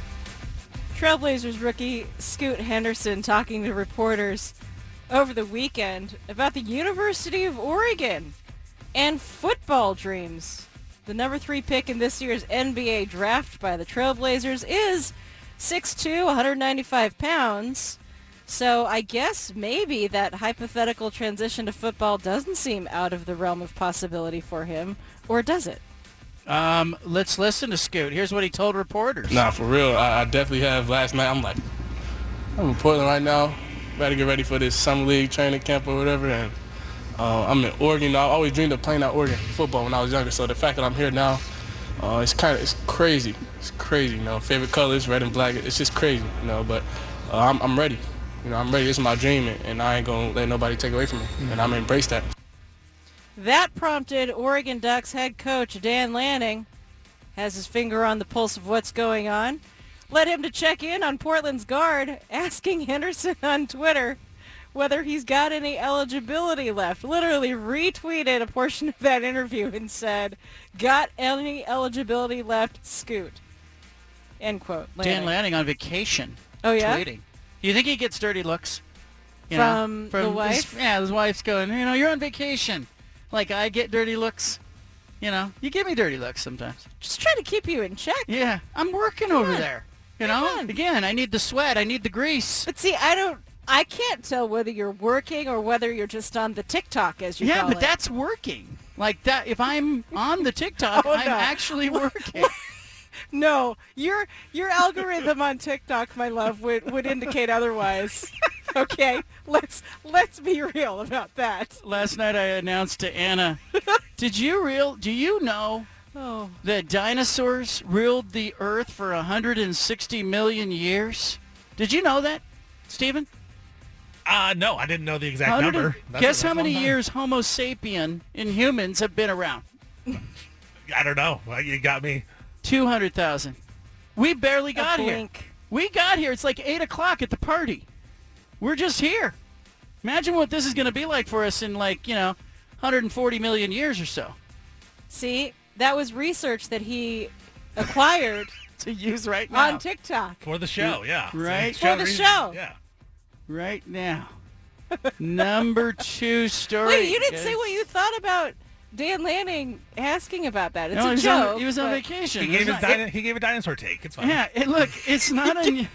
Trailblazers rookie Scoot Henderson talking to reporters over the weekend about the University of Oregon and football dreams. The number three pick in this year's NBA draft by the Trailblazers is 6'2", 195 pounds. So I guess maybe that hypothetical transition to football doesn't seem out of the realm of possibility for him, or does it? Um, let's listen to Scoot. Here's what he told reporters. Nah, for real. I, I definitely have. Last night, I'm like, I'm in Portland right now. To get ready for this summer league training camp or whatever. And uh, I'm in Oregon. I always dreamed of playing at Oregon football when I was younger. So the fact that I'm here now, uh, it's kind of it's crazy. It's crazy. You know, favorite colors, red and black. It's just crazy. You know, but uh, I'm, I'm ready. You know, I'm ready. This is my dream, and, and I ain't gonna let nobody take away from me. And I'm gonna embrace that. That prompted Oregon Ducks head coach Dan Lanning has his finger on the pulse of what's going on. Led him to check in on Portland's guard, asking Henderson on Twitter whether he's got any eligibility left. Literally retweeted a portion of that interview and said, "Got any eligibility left? Scoot." End quote. Dan Lanning on vacation. Oh, yeah? Tweeting. Do you think he gets dirty looks? You From the his- wife? yeah, his wife's going, you know, you're on vacation. Like I get dirty looks. You know, you give me dirty looks sometimes. Just trying to keep you in check. Yeah, I'm working Come over on. there. You know, again, I need the sweat. I need the grease. But see, I don't. I can't tell whether you're working or whether you're just on the TikTok, as you Yeah, but it. that's working. Like that. If I'm on the TikTok, Oh, I'm no. actually working. No, your your algorithm on TikTok, my love, would, would indicate otherwise. Okay, let's let's be real about that. Last night I announced to Anna, did you real? Do you know Oh. that dinosaurs ruled the Earth for 160 million years? Did you know that, Stephen? Uh, no, I didn't know the exact number. That's- guess how many long time. years Homo sapien and humans have been around? I don't know. Well, You got me. 200,000. We barely got here. blink. We got here. It's like 8 o'clock at the party. We're just here. Imagine what this is going to be like for us in like, you know, 140 million years or so. See, that was research that he acquired to use right now. on TikTok. For the show, yeah. Right? For the show. Yeah. Right now. Number two story. Wait, you didn't say what you thought about Dan Lanning asking about that. It's No, a he was on- joke. he was on vacation. He gave, his not- dino- he gave a dinosaur take. It's fine. Yeah, it, look, it's not un-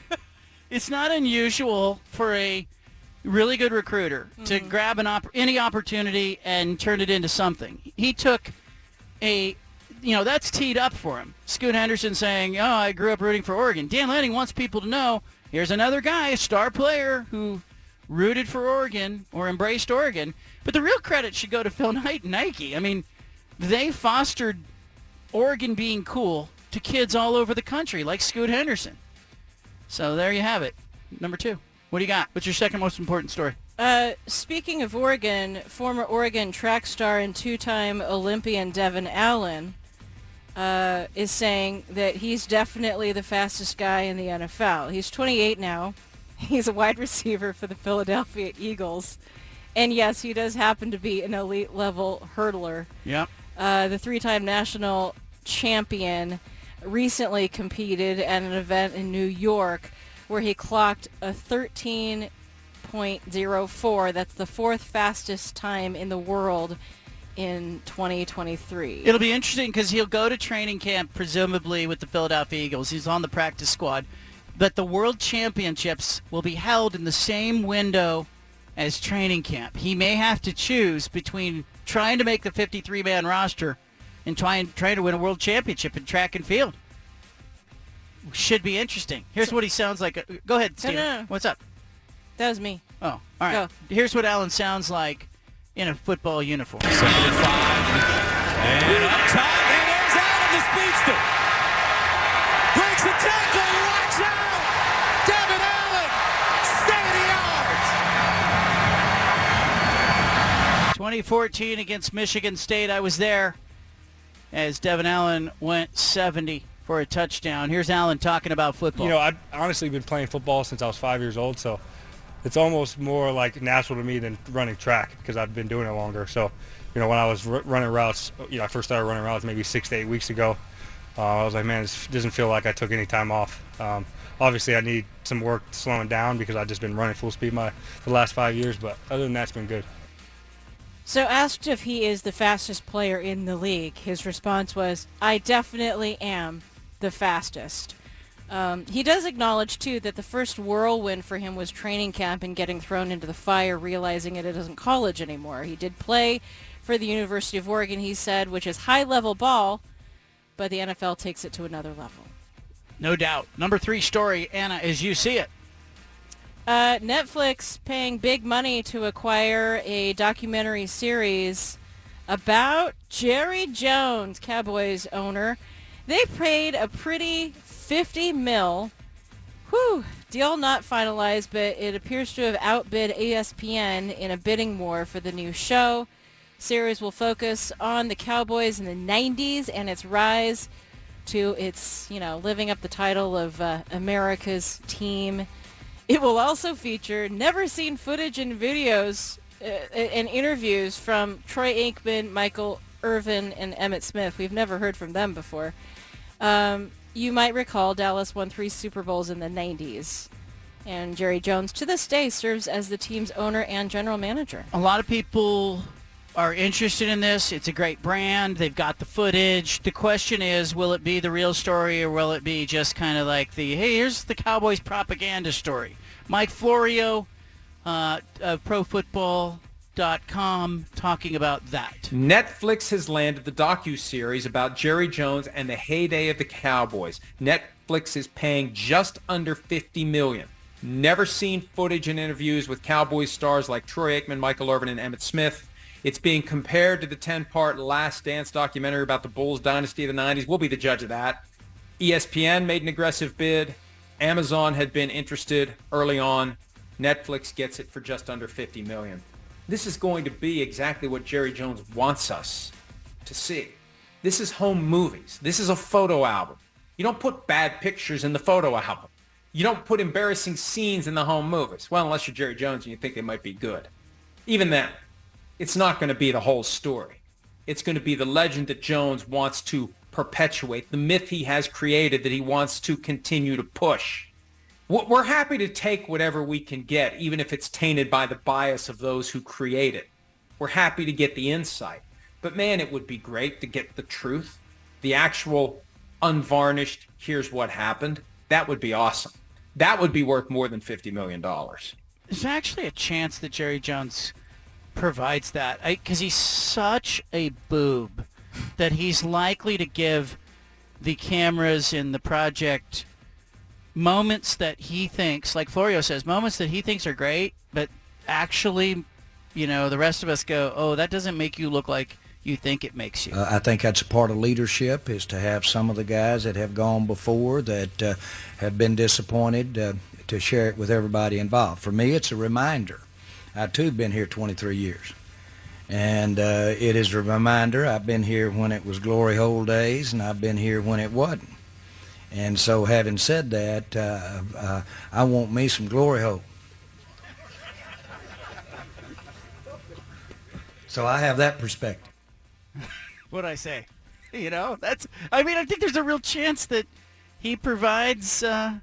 it's not unusual for a really good recruiter to mm-hmm. grab an op- any opportunity and turn it into something. He took a you know, that's teed up for him. Scoot Henderson saying, "Oh, I grew up rooting for Oregon." Dan Lanning wants people to know here's another guy, a star player who rooted for Oregon or embraced Oregon. But the real credit should go to Phil Knight and Nike. I mean, they fostered Oregon being cool to kids all over the country, like Scoot Henderson. So there you have it. Number two. What do you got? What's your second most important story? Uh, speaking of Oregon, former Oregon track star and two-time Olympian Devin Allen uh, is saying that he's definitely the fastest guy in the NFL. He's 28 now. He's a wide receiver for the Philadelphia Eagles. And yes, he does happen to be an elite level hurdler. Yep. Uh, the three-time national champion recently competed at an event in New York where he clocked a 13.04. That's the fourth fastest time in the world in 2023. It'll be interesting because he'll go to training camp, presumably with the Philadelphia Eagles. He's on the practice squad. But the World Championships will be held in the same window as training camp. He may have to choose between trying to make the 53-man roster and trying, trying to win a World Championship in track and field. Should be interesting. Here's what he sounds like. Go ahead, No, Steve. no, no. What's up? That was me. Oh, all right. Go. Here's what Allen sounds like in a football uniform. And up top, and there's Allen, the speedster. Breaks the tackle, watch out! Devin Allen, 70 yards. 2014 against Michigan State. I was there as Devin Allen went 70 for a touchdown. Here's Allen talking about football. You know, I've honestly been playing football since I was five years old, so it's almost more like natural to me than running track because I've been doing it longer. So, you know, when I was r- running routes, you know, I first started running routes maybe six to eight weeks ago. Uh, I was like, man, this doesn't feel like I took any time off. Um, obviously, I need some work slowing down because I've just been running full speed my the last five years. But other than that, it's been good. So asked if he is the fastest player in the league, his response was, I definitely am the fastest. Um, he does acknowledge, too, that the first whirlwind for him was training camp and getting thrown into the fire, realizing it isn't college anymore. He did play for the University of Oregon, he said, which is high-level ball, but the NFL takes it to another level. no doubt. Number three story, Anna, as you see it. Uh, Netflix paying big money to acquire a documentary series about Jerry Jones, Cowboys owner. They paid a pretty 50 mil. Whew, deal not finalized, but it appears to have outbid ESPN in a bidding war for the new show. Series will focus on the Cowboys in the 90s and its rise to its, you know, living up the title of uh, America's team. It will also feature never seen footage and videos uh, and interviews from Troy Aikman, Michael Irvin, and Emmitt Smith. We've never heard from them before. Um, you might recall Dallas won three Super Bowls in the 90s. And Jerry Jones, to this day, serves as the team's owner and general manager. A lot of people are interested in this. It's a great brand. They've got the footage. The question is, will it be the real story or will it be just kind of like the, hey, here's the Cowboys propaganda story? Mike Florio uh, of ProFootball.com talking about that. Netflix has landed the docu-series about Jerry Jones and the heyday of the Cowboys. Netflix is paying just under 50 million. Never seen footage and interviews with Cowboys stars like Troy Aikman, Michael Irvin, and Emmitt Smith. It's being compared to the 10-part Last Dance documentary about the Bulls dynasty of the 90s. We'll be the judge of that. ESPN made an aggressive bid. Amazon had been interested early on. Netflix gets it for just under 50 million. This is going to be exactly what Jerry Jones wants us to see. This is home movies. This is a photo album. You don't put bad pictures in the photo album. You don't put embarrassing scenes in the home movies. Well, unless you're Jerry Jones and you think they might be good. even then, it's not going to be the whole story. It's going to be the legend that Jones wants to perpetuate, the myth he has created that he wants to continue to push. We're happy to take whatever we can get, even if it's tainted by the bias of those who create it. We're happy to get the insight. But man, it would be great to get the truth, the actual unvarnished, here's what happened. That would be awesome. That would be worth more than $50 million. There's actually a chance that Jerry Jones provides that because he's such a boob that he's likely to give the cameras in the project moments that he thinks, like Florio says, moments that he thinks are great, but actually, you know, the rest of us go, oh, that doesn't make you look like you think it makes you. Uh, I think that's a part of leadership is to have some of the guys that have gone before that uh, have been disappointed uh, to share it with everybody involved. For me, it's a reminder. I too have been here 23 years. And uh, it is a reminder. I've been here when it was glory hole days, and I've been here when it wasn't. And so, having said that, uh, uh, I want me some glory hole. So I have that perspective. what I say? You know, that's. I mean, I think there's a real chance that he provides, uh,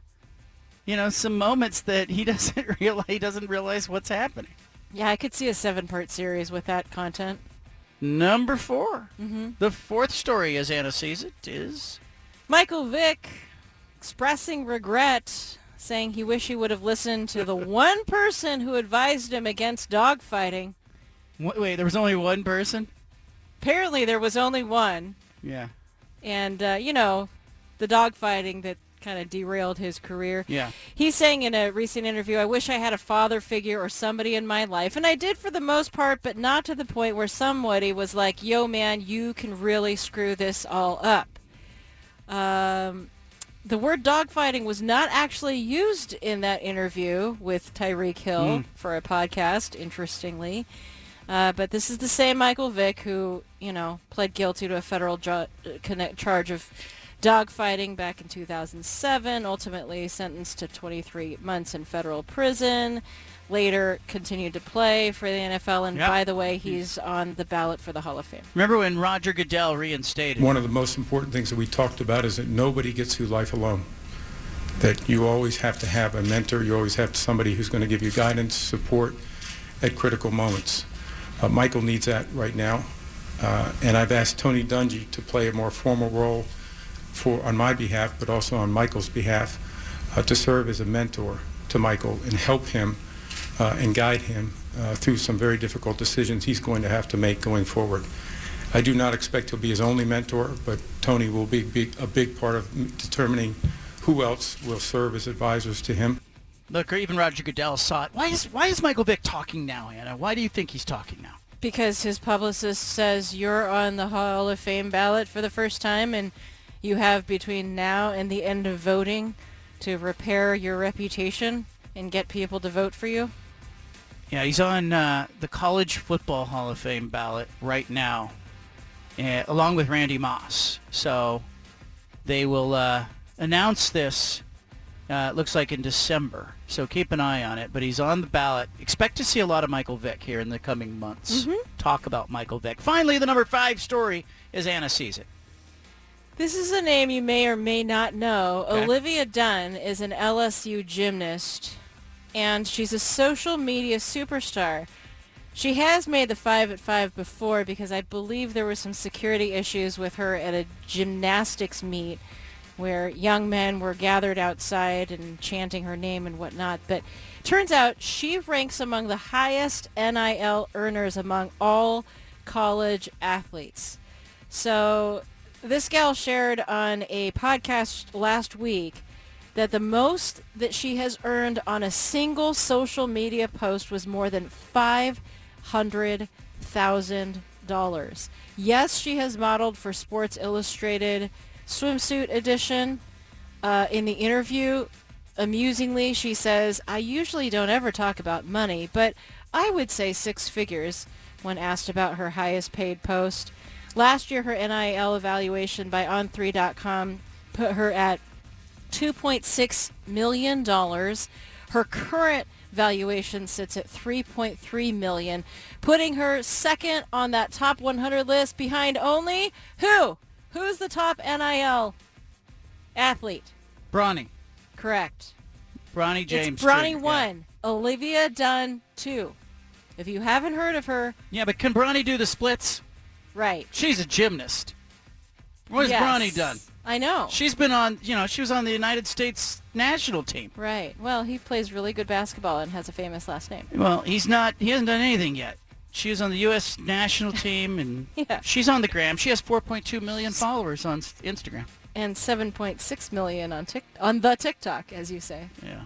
you know, some moments that he doesn't realize. He doesn't realize what's happening. Yeah, I could see a seven-part series with that content. Number 4 Mhm. The fourth story, as Anna sees it, is Michael Vick expressing regret, saying he wish he would have listened to the one person who advised him against dogfighting. Wait, wait, there was only one person. Apparently, there was only one, Yeah. and uh, you know, the dogfighting that kind of derailed his career. Yeah. He's saying in a recent interview, I wish I had a father figure or somebody in my life. And I did for the most part, but not to the point where somebody was like, yo, man, you can really screw this all up. Um, the word dogfighting was not actually used in that interview with Tyreek Hill Mm. for a podcast, interestingly. Uh, but this is the same Michael Vick who, you know, pled guilty to a federal ju- connect- charge of dogfighting back in 2007, ultimately sentenced to 23 months in federal prison. Later continued to play for the NFL, and Yep. by the way, he's on the ballot for the Hall of Fame. Remember when Roger Goodell reinstated? One of the most important things that we talked about is that nobody gets through life alone. That you always have to have a mentor, you always have somebody who's going to give you guidance, support at critical moments. Uh, Michael needs that right now. Uh, and I've asked Tony Dungy to play a more formal role for on my behalf, but also on Michael's behalf, uh, to serve as a mentor to Michael and help him uh, and guide him uh, through some very difficult decisions he's going to have to make going forward. I do not expect he'll be his only mentor, but Tony will be, be a big part of determining who else will serve as advisors to him. Look, or even Roger Goodell saw it. Why is why is Michael Vick talking now, Anna? Why do you think he's talking now? Because his publicist says you're on the Hall of Fame ballot for the first time, and you have between now and the end of voting to repair your reputation and get people to vote for you. Yeah, he's on uh, the College Football Hall of Fame ballot right now, uh, along with Randy Moss. So they will uh, announce this. Uh, it looks like in December. So keep an eye on it. But he's on the ballot. Expect to see a lot of Michael Vick here in the coming months. Mhm. Talk about Michael Vick. Finally, the number five story is Anna sees it. This is a name you may or may not know. Okay. Olivia Dunne is an LSU gymnast, and she's a social media superstar. She has made the five at five before because I believe there were some security issues with her at a gymnastics meet where young men were gathered outside and chanting her name and whatnot. But turns out she ranks among the highest NIL earners among all college athletes. So this gal shared on a podcast last week that the most that she has earned on a single social media post was more than five hundred thousand dollars. Yes, she has modeled for Sports Illustrated swimsuit edition. Uh, in the interview, amusingly, she says, "I usually don't ever talk about money, but I would say six figures." When asked about her highest paid post, last year her NIL evaluation by On3.com put her at $2.6 million. Her current valuation sits at 3.3 million, putting her second on that top 100 list behind only who? Who's the top NIL athlete? Bronny. Correct. Bronny James. it's Bronny Jr., yeah. one, Olivia Dunne two. If you haven't heard of her, Yeah, but can Bronny do the splits? Right? She's a gymnast. What has Yes. Bronny done? I know. She's been on, you know, she was on the United States national team. Right. Well, he plays really good basketball and has a famous last name. Well, he's not, he hasn't done anything yet. She was on the U.S. national team, and Yeah. she's on the gram. She has 4.2 million followers on Instagram. And 7.6 million on Tik on the TikTok, as you say. Yeah.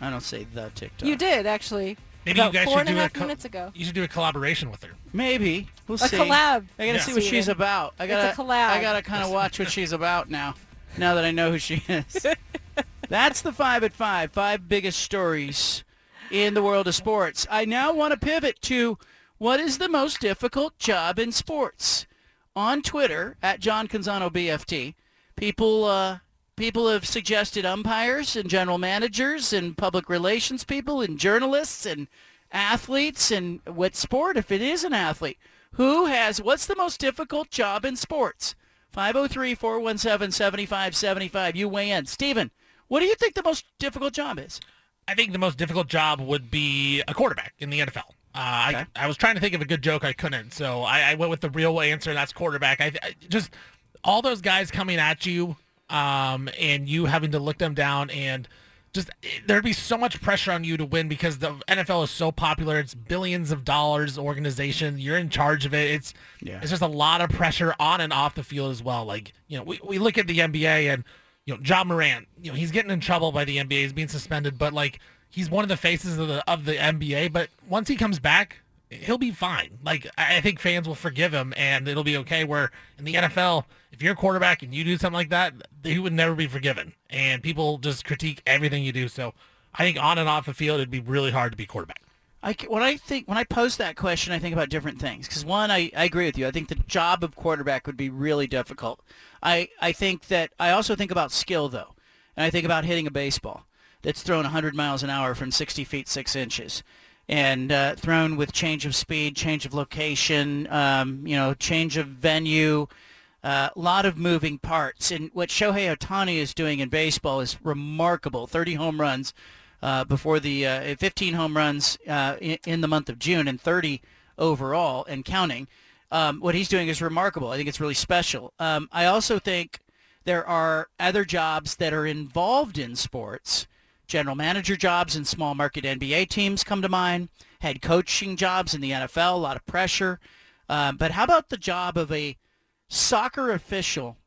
I don't say the TikTok. You did actually. Maybe about you guys four should and a do half a co- minutes ago. You should do a collaboration with her. Maybe. We'll A see. collab. I gotta Yeah. see what she's about. I It's a gotta, collab. I gotta kind of watch what she's about now. Now that I know who she is. That's the five at five. Five biggest stories in the world of sports. I now want to pivot to what is the most difficult job in sports. On Twitter at John Canzano BFT, people uh, people have suggested umpires and general managers and public relations people and journalists and athletes and what sport if it is an athlete. Who has what's the most difficult job in sports? 503-417-7575. You weigh in. Steven, what do you think the most difficult job is? I think the most difficult job would be a quarterback in the NFL. Uh, I, I was trying to think of a good joke, I couldn't, so I, I went with the real answer, and that's quarterback. I, I just all those guys coming at you, um, and you having to look them down, and just there'd be so much pressure on you to win because the NFL is so popular. It's billions of dollars organization. You're in charge of it. It's Yeah. it's just a lot of pressure on and off the field as well. Like you know, we, we look at the NBA and you know, Ja Morant, you know, he's getting in trouble by the NBA. He's being suspended, but like he's one of the faces of the of the NBA. But once he comes back, he'll be fine. Like I think fans will forgive him, and it'll be okay. Where in the NFL, if you're a quarterback and you do something like that, he would never be forgiven, and people just critique everything you do. So I think on and off the field, it'd be really hard to be quarterback. I, when I think when I pose that question, I think about different things. Because one, I, I agree with you. I think the job of quarterback would be really difficult. I, I think that I also think about skill though, and I think about hitting a baseball that's thrown 100 miles an hour from 60 feet 6 inches, and uh, thrown with change of speed, change of location, um, you know, change of venue, a lot of moving parts. And what Shohei Ohtani is doing in baseball is remarkable. 30 home runs uh, before the uh, 15 home runs uh, in, in the month of June and 30 overall and counting. Um, what he's doing is remarkable. I think it's really special. Um, I also think there are other jobs that are involved in sports. General manager jobs in small market NBA teams come to mind. Head coaching jobs in the NFL, a lot of pressure. Um, but how about the job of a soccer official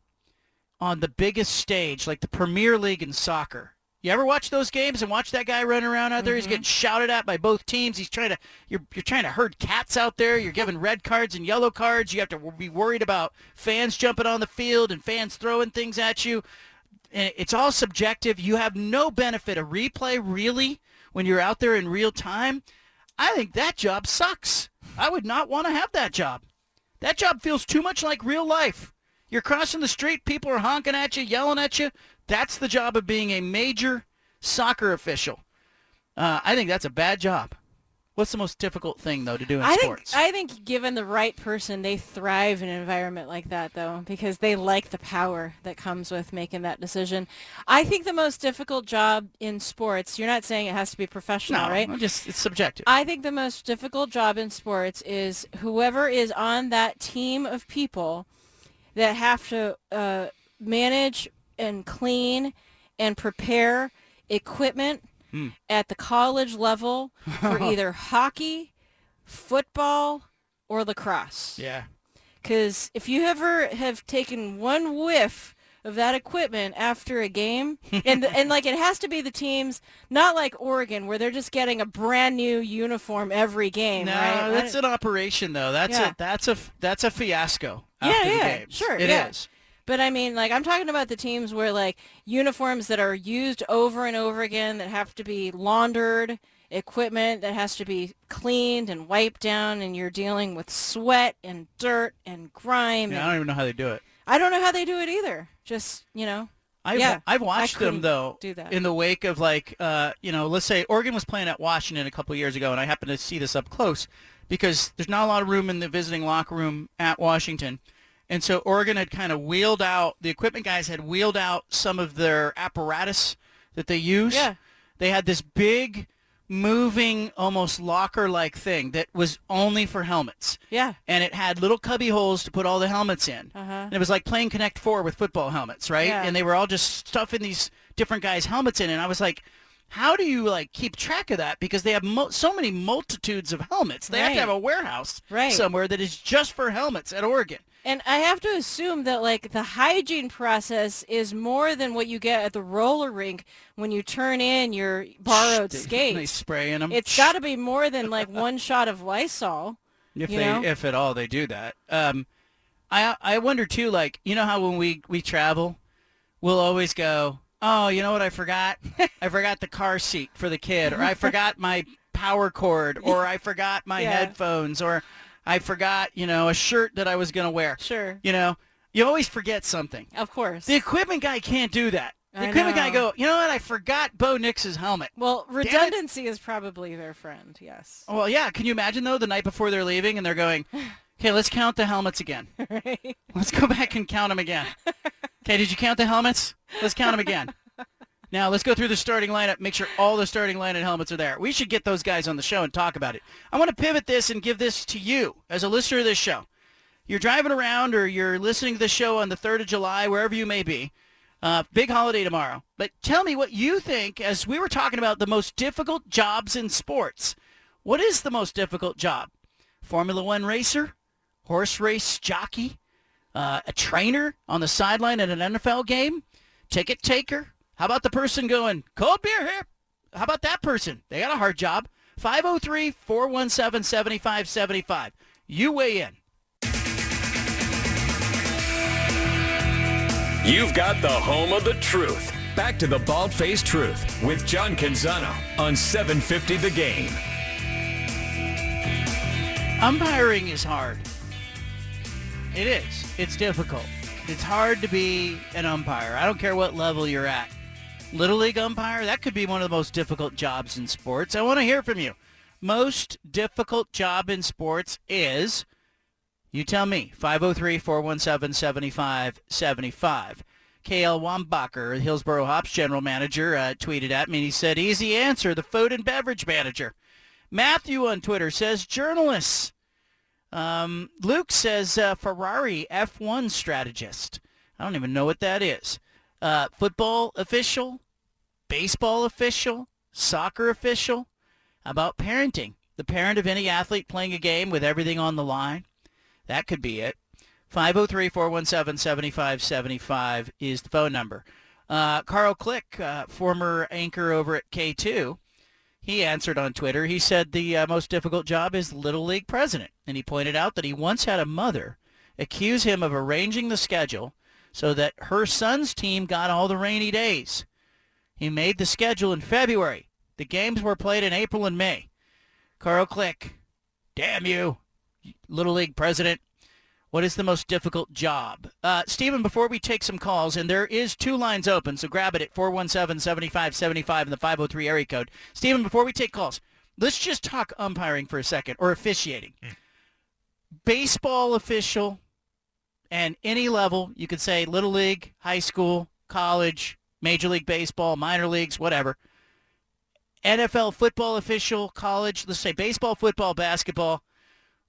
on the biggest stage, like the Premier League in soccer? You ever watch those games and watch that guy run around out there? He's getting shouted at by both teams. He's trying to you're you're trying to herd cats out there. You're giving red cards and yellow cards. You have to be worried about fans jumping on the field and fans throwing things at you. It's all subjective. You have no benefit of replay really when you're out there in real time. I think that job sucks. I would not want to have that job. That job feels too much like real life. You're crossing the street, people are honking at you, yelling at you. That's the job of being a major soccer official. Uh, I think that's a bad job. What's the most difficult thing though to do in I sports? think I think given the right person, they thrive in an environment like that, though, because they like the power that comes with making that decision. I think the most difficult job in sports. You're not saying it has to be professional, no, right? Just it's subjective. I think the most difficult job in sports is whoever is on that team of people that have to uh, manage and clean and prepare equipment Hmm. at the college level for either hockey, football, or lacrosse. Yeah. Because if you ever have taken one whiff of that equipment after a game, and the, and like it has to be the teams, not like Oregon where they're just getting a brand new uniform every game, No, right? that's an operation though. That's Yeah. a that's a that's a fiasco. yeah, yeah, games. sure, It is. But I mean, like I'm talking about the teams where like uniforms that are used over and over again that have to be laundered, equipment that has to be cleaned and wiped down, and you're dealing with sweat and dirt and grime. Yeah, I don't even know how they do it. I don't know how they do it either. Just you know, I've, Yeah, I've watched them though in the wake of like uh, you know let's say Oregon was playing at Washington a couple of years ago and I happened to see this up close because there's not a lot of room in the visiting locker room at Washington and so Oregon had kind of wheeled out the equipment guys had wheeled out some of their apparatus that they use Yeah. they had this big moving almost locker like thing that was only for helmets Yeah. and it had little cubby holes to put all the helmets in. Uh-huh. And it was like playing Connect Four with football helmets, right? Yeah. And they were all just stuffing these different guys' helmets in, and I was like, how do you like keep track of that? Because they have mo- so many multitudes of helmets. They have to have a warehouse Right. somewhere that is just for helmets at Oregon. And I have to assume that like the hygiene process is more than what you get at the roller rink when you turn in your borrowed They- skates. They spray in them. It's got to be more than like one shot of Lysol. if they, know? if at all, they do that. Um, I I wonder too. Like you know how when we we travel, we'll always go. Oh, you know what I forgot? I forgot the car seat for the kid, or I forgot my power cord, or I forgot my Yeah. headphones, or I forgot you know a shirt that I was gonna wear. Sure. You know, you always forget something. Of course. The equipment guy can't do that. The I equipment guy go. You know what? I forgot Bo Nix's helmet. Well, redundancy is probably their friend. Yes. Well, yeah. Can you imagine though the night before they're leaving and they're going, okay, let's count the helmets again. right. Let's go back and count them again. Okay, did you count the helmets? Let's count them again. Now let's go through the starting lineup. Make sure all the starting lineup helmets are there. We should get those guys on the show and talk about it. I want to pivot this and give this to you as a listener of this show. You're driving around or you're listening to the show on the 3rd of July, wherever you may be. Uh, big holiday tomorrow. But tell me what you think as we were talking about the most difficult jobs in sports. What is the most difficult job? Formula One racer? Horse race jockey? Uh, a trainer on the sideline at an NFL game? Ticket taker? How about the person going, cold beer here? How about that person? They got a hard job. 503-417-7575. You weigh in. You've got the home of the truth. Back to the Bald Faced Truth with John Canzano on 750 The Game. Umpiring is hard. It is. It's difficult. It's hard to be an umpire. I don't care what level you're at. Little League umpire, that could be one of the most difficult jobs in sports. I want to hear from you. Most difficult job in sports is, you tell me, 503-417-7575. KL Wombacher, Hillsboro Hops general manager, uh, tweeted at me and he said, easy answer, the food and beverage manager. Matthew on Twitter says journalists. Um, Luke says uh, Ferrari F1 strategist. I don't even know what that is. Uh, football official, baseball official, soccer official. About parenting? The parent of any athlete playing a game with everything on the line. That could be it. 503-417-7575 is the phone number. Uh, Carl Click, uh, former anchor over at K2, he answered on Twitter. He said the uh, most difficult job is Little League president. And he pointed out that he once had a mother accuse him of arranging the schedule so that her son's team got all the rainy days. He made the schedule in February. The games were played in April and May. Carl Click, damn you, Little League president. What is the most difficult job? Uh, Stephen, before we take some calls, and there is two lines open, so grab it at 417-7575 in the 503 area code. Stephen, before we take calls, let's just talk umpiring for a second, or officiating. Baseball official and any level, you could say Little League, high school, college, Major League Baseball, minor leagues, whatever. NFL football official, college, let's say baseball, football, basketball.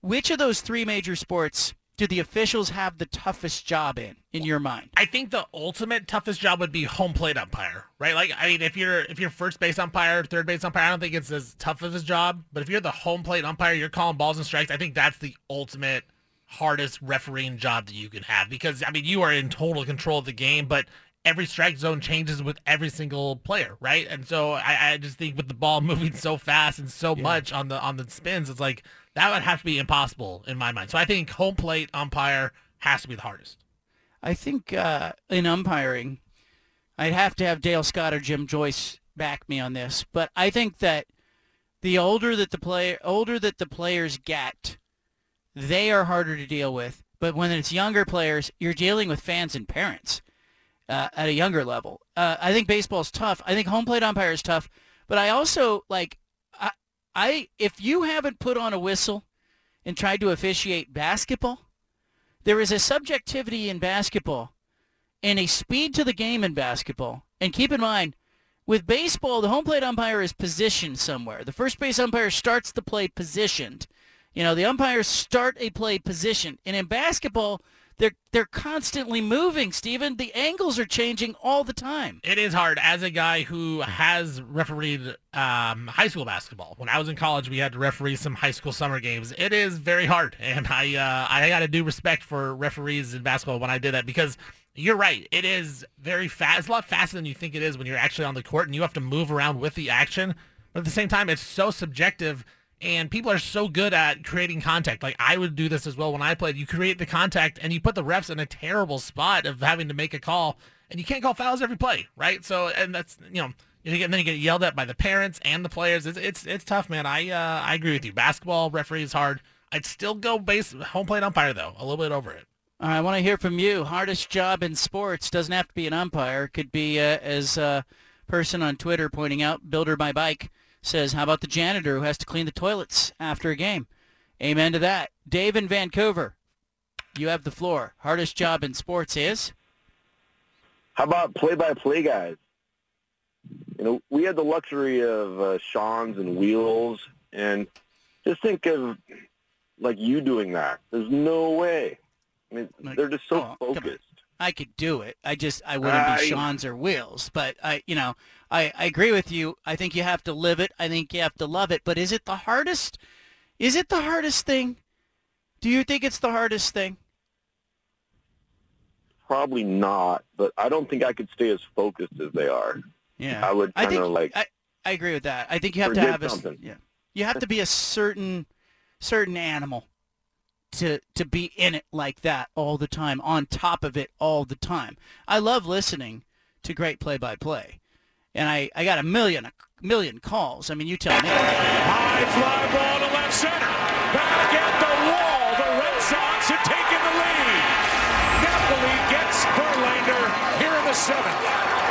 Which of those three major sports do the officials have the toughest job in, in your mind? I think the ultimate toughest job would be home plate umpire, right? Like, I mean, if you're if you're first base umpire, third base umpire, I don't think it's as tough of a job. But if you're the home plate umpire, you're calling balls and strikes. I think that's the ultimate hardest refereeing job that you can have because I mean, you are in total control of the game, but every strike zone changes with every single player, right? And so I, I just think with the ball moving so fast and so much on the on the spins, it's like that would have to be impossible in my mind. So I think home plate umpire has to be the hardest. I think uh, in umpiring, I'd have to have Dale Scott or Jim Joyce back me on this, but I think that the older that the play older that the players get, they are harder to deal with. But when it's younger players, you're dealing with fans and parents. Uh, at a younger level. Uh, I think baseball's tough. I think home plate umpire is tough, but I also like I, I if you haven't put on a whistle and tried to officiate basketball, there is a subjectivity in basketball and a speed to the game in basketball. And keep in mind, with baseball, the home plate umpire is positioned somewhere. The first base umpire starts the play positioned. You know, the umpires start a play positioned. And in basketball, they're they're constantly moving, Steven. The angles are changing all the time. It is hard as a guy who has refereed um, high school basketball. When I was in college, we had to referee some high school summer games. It is very hard, and I uh, I got a do respect for referees in basketball when I did that because you're right. It is very fast. It's a lot faster than you think it is when you're actually on the court and you have to move around with the action. But at the same time, it's so subjective and people are so good at creating contact. Like I would do this as well when I played. You create the contact and you put the refs in a terrible spot of having to make a call and you can't call fouls every play, right? So, and that's, you know, and then you get yelled at by the parents and the players. It's it's, it's tough, man. I uh, I agree with you. Basketball referee is hard. I'd still go base home plate umpire though. A little bit over it. All right, I want to hear from you. Hardest job in sports doesn't have to be an umpire. Could be uh, as a person on Twitter pointing out, builder my bike says, how about the janitor who has to clean the toilets after a game? Amen to that. Dave in Vancouver, you have the floor. Hardest job in sports is? How about play-by-play guys? You know, we had the luxury of uh, Schonz and Wheels, and just think of like you doing that. There's no way. I mean, they're just so oh, focused. I could do it. I just I wouldn't I- be Schonz or Will's. But I, you know, I, I agree with you. I think you have to live it. I think you have to love it. But is it the hardest? Is it the hardest thing? Do you think it's the hardest thing? Probably not, but I don't think I could stay as focused as they are. Yeah, I would kind of like I, I agree with that. I think you have to have a something. yeah. You have to be a certain certain animal to to be in it like that all the time, on top of it all the time. I love listening to great play by play. And I, I got a million a million calls. I mean you tell me. High fly ball to left center. Back at the wall. The Red Sox have taken the lead. Napoli gets Verlander here in the seventh.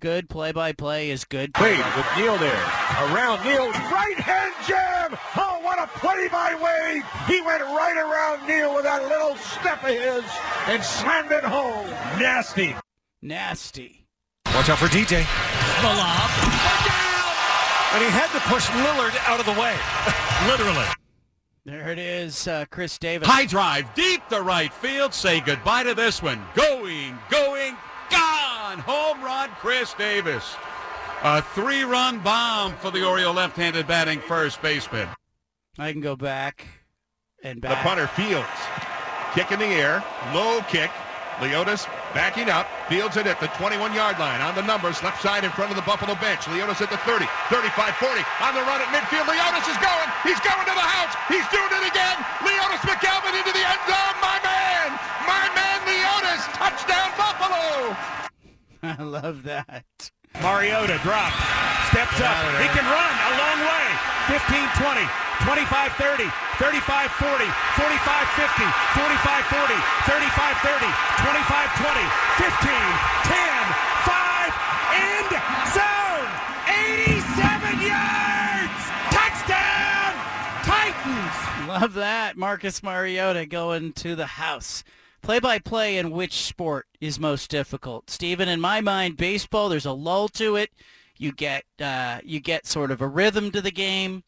Good play by play is good. Wade with Neal there. Around Neal. Right hand jab. Oh, what a play by Wade. He went right around Neal with that little step of his and slammed it home. Nasty. Nasty. Watch out for DJ. The lob. And he had to push Lillard out of the way. Literally. There it is, uh, Chris Davis. High drive, deep to right field. Say goodbye to this one. Going, going, gone. Home run, Chris Davis. A three-run bomb for the Oriole left-handed batting first baseman. I can go back and back. The punter Fields. Kick in the air. Low kick. Leodis backing up. Fields it at the 21-yard line. On the numbers, left side in front of the Buffalo bench. Leodis at the 30, 35, 40. On the run at midfield. Leodis is going. He's going to the house. He's doing it again. Leodis McCalvin into the end zone. My man. My man Leotis. Touchdown Buffalo. I love that. Mariota drops, Steps up. He can run a long way. 15, 20, 25, 30, 35, 40, 45, 50, 45, 40, 35, 30, 25, 20, 15, 10, 5, end zone. 87 yards. Touchdown. Titans. Love that. Marcus Mariota going to the house. Play-by-play in which sport is most difficult? Steven, in my mind, baseball, there's a lull to it. You get uh, you get sort of a rhythm to the game.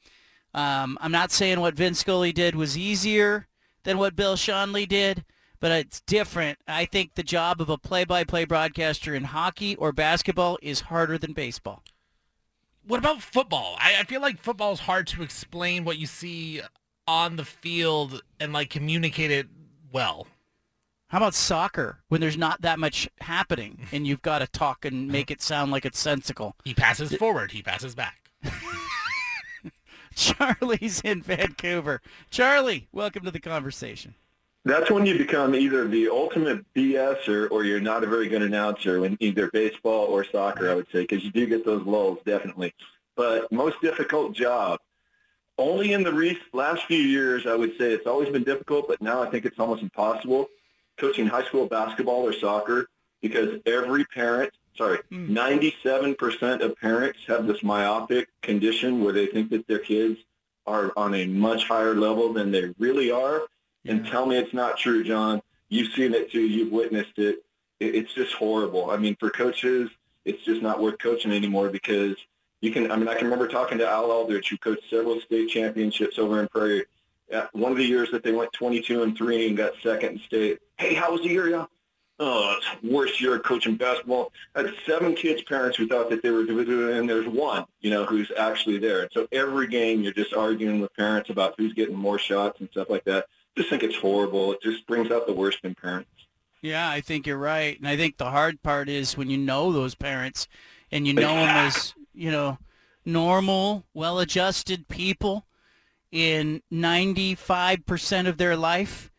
Um, I'm not saying what Vince Scully did was easier than what Bill Schonely did, but it's different. I think the job of a play-by-play broadcaster in hockey or basketball is harder than baseball. What about football? I, I feel like football is hard to explain what you see on the field and like communicate it well. How about soccer when there's not that much happening and you've got to talk and make it sound like it's sensical? He passes forward, he passes back. Charlie's in Vancouver. Charlie, welcome to the conversation. That's when you become either the ultimate BS or, or you're not a very good announcer in either baseball or soccer, I would say, because you do get those lulls, definitely. But most difficult job, only in the re- last few years, I would say it's always been difficult, but now I think it's almost impossible. Coaching high school basketball or soccer, because every parent, sorry, hmm. 97% of parents have this myopic condition where they think that their kids are on a much higher level than they really are. And tell me it's not true, John. You've seen it too. You've witnessed it. it. It's just horrible. I mean, for coaches, it's just not worth coaching anymore because you can. I mean, I can remember talking to Al Eldridge, who coached several state championships over in Prairie. One of the years that they went 22 and three and got second in state. Hey, how was the year, yeah? Oh, it's worst year of coaching basketball. I had seven kids' parents who thought that they were doing it, and there's one, you know, who's actually there. And so every game, you're just arguing with parents about who's getting more shots and stuff like that. Just think it's horrible. It just brings out the worst in parents. Yeah, I think you're right. And I think the hard part is when you know those parents and you know them as, you know, normal, well-adjusted people in 95% of their life.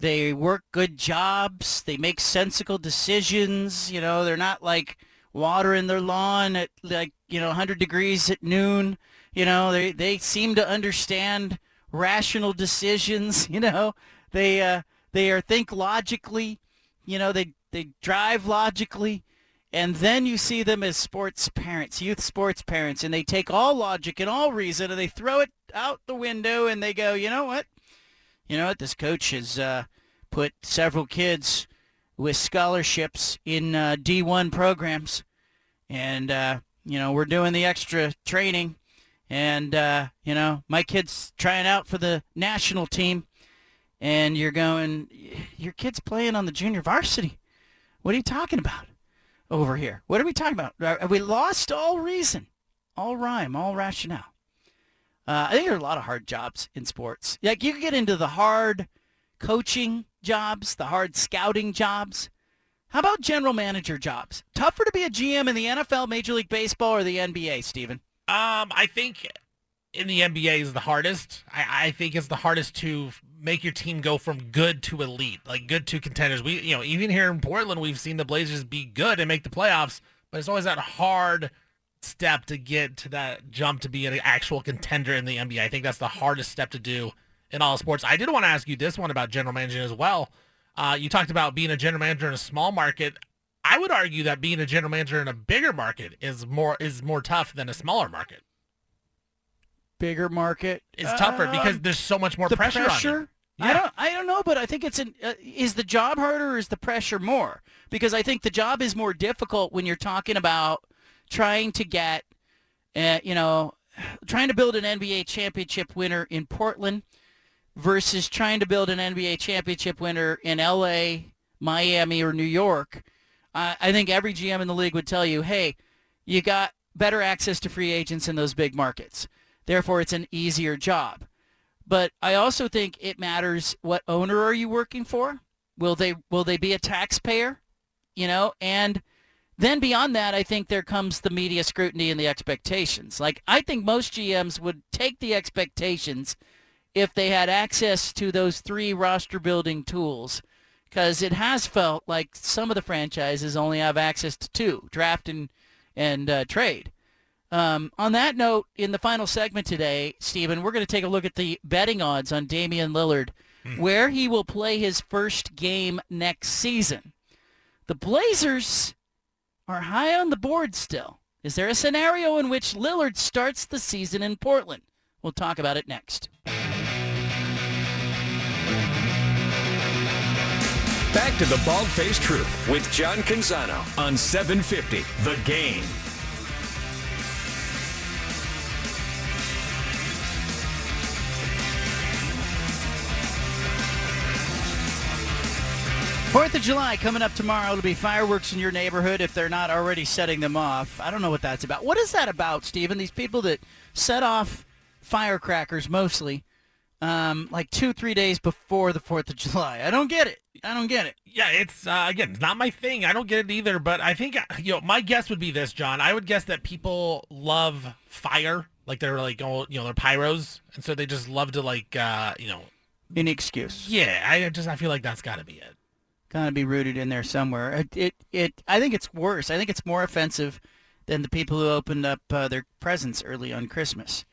They work good jobs. They make sensible decisions. You know, they're not like watering their lawn at like, you know, 100 degrees at noon. You know, they, they seem to understand rational decisions. You know, they, uh, they are think logically. You know, they, they drive logically. And then you see them as sports parents, youth sports parents, and they take all logic and all reason and they throw it out the window and they go, you know what? You know what? This coach has uh, put several kids with scholarships in uh, D1 programs. And, uh, you know, we're doing the extra training. And, uh, you know, my kid's trying out for the national team. And you're going, your kid's playing on the junior varsity. What are you talking about? over here. What are we talking about? Have we lost all reason, all rhyme, all rationale? Uh, I think there are a lot of hard jobs in sports. Like you can get into the hard coaching jobs, the hard scouting jobs. How about general manager jobs? Tougher to be a GM in the NFL, Major League Baseball, or the NBA, Steven? Um, I think in the NBA is the hardest. I, I think it's the hardest to make your team go from good to elite, like good to contenders. We, you know, even here in Portland, we've seen the Blazers be good and make the playoffs, but it's always that hard step to get to that jump to be an actual contender in the NBA. I think that's the hardest step to do in all sports. I did want to ask you this one about general managing as well. Uh, you talked about being a general manager in a small market. I would argue that being a general manager in a bigger market is more is more tough than a smaller market. Bigger market is tougher Uh, because there's so much more pressure, pressure? on you. I don't. I don't know, but I think it's an. Uh, is the job harder or is the pressure more? Because I think the job is more difficult when you're talking about trying to get, uh, you know, trying to build an NBA championship winner in Portland versus trying to build an NBA championship winner in LA, Miami, or New York. I think every GM in the league would tell you, hey, you got better access to free agents in those big markets. Therefore, it's an easier job. But I also think it matters what owner are you working for? Will they will they be a taxpayer? You know, and then beyond that, I think there comes the media scrutiny and the expectations. Like I think most GMs would take the expectations if they had access to those three roster building tools because it has felt like some of the franchises only have access to two, draft and, and uh, trade. Um, on that note, in the final segment today, Stephen, we're going to take a look at the betting odds on Damian Lillard, where he will play his first game next season. The Blazers are high on the board still. Is there a scenario in which Lillard starts the season in Portland? We'll talk about it next. Back to the Bald Faced Truth with John Canzano on 750 The Game. Fourth of July coming up tomorrow. It'll be fireworks in your neighborhood if they're not already setting them off. I don't know what that's about. What is that about, Stephen? These people that set off firecrackers mostly, um, like two, three days before the Fourth of July. I don't get it. I don't get it. Yeah, it's uh, again, it's not my thing. I don't get it either. But I think uh, you know, my guess would be this, John. I would guess that people love fire, like they're like, oh, you know, they're pyros, and so they just love to like, uh, you know, Any excuse. yeah. I just I feel like that's got to be it. Gotta be rooted in there somewhere. It, it, it, I think it's worse. I think it's more offensive than the people who opened up uh, their presents early on Christmas.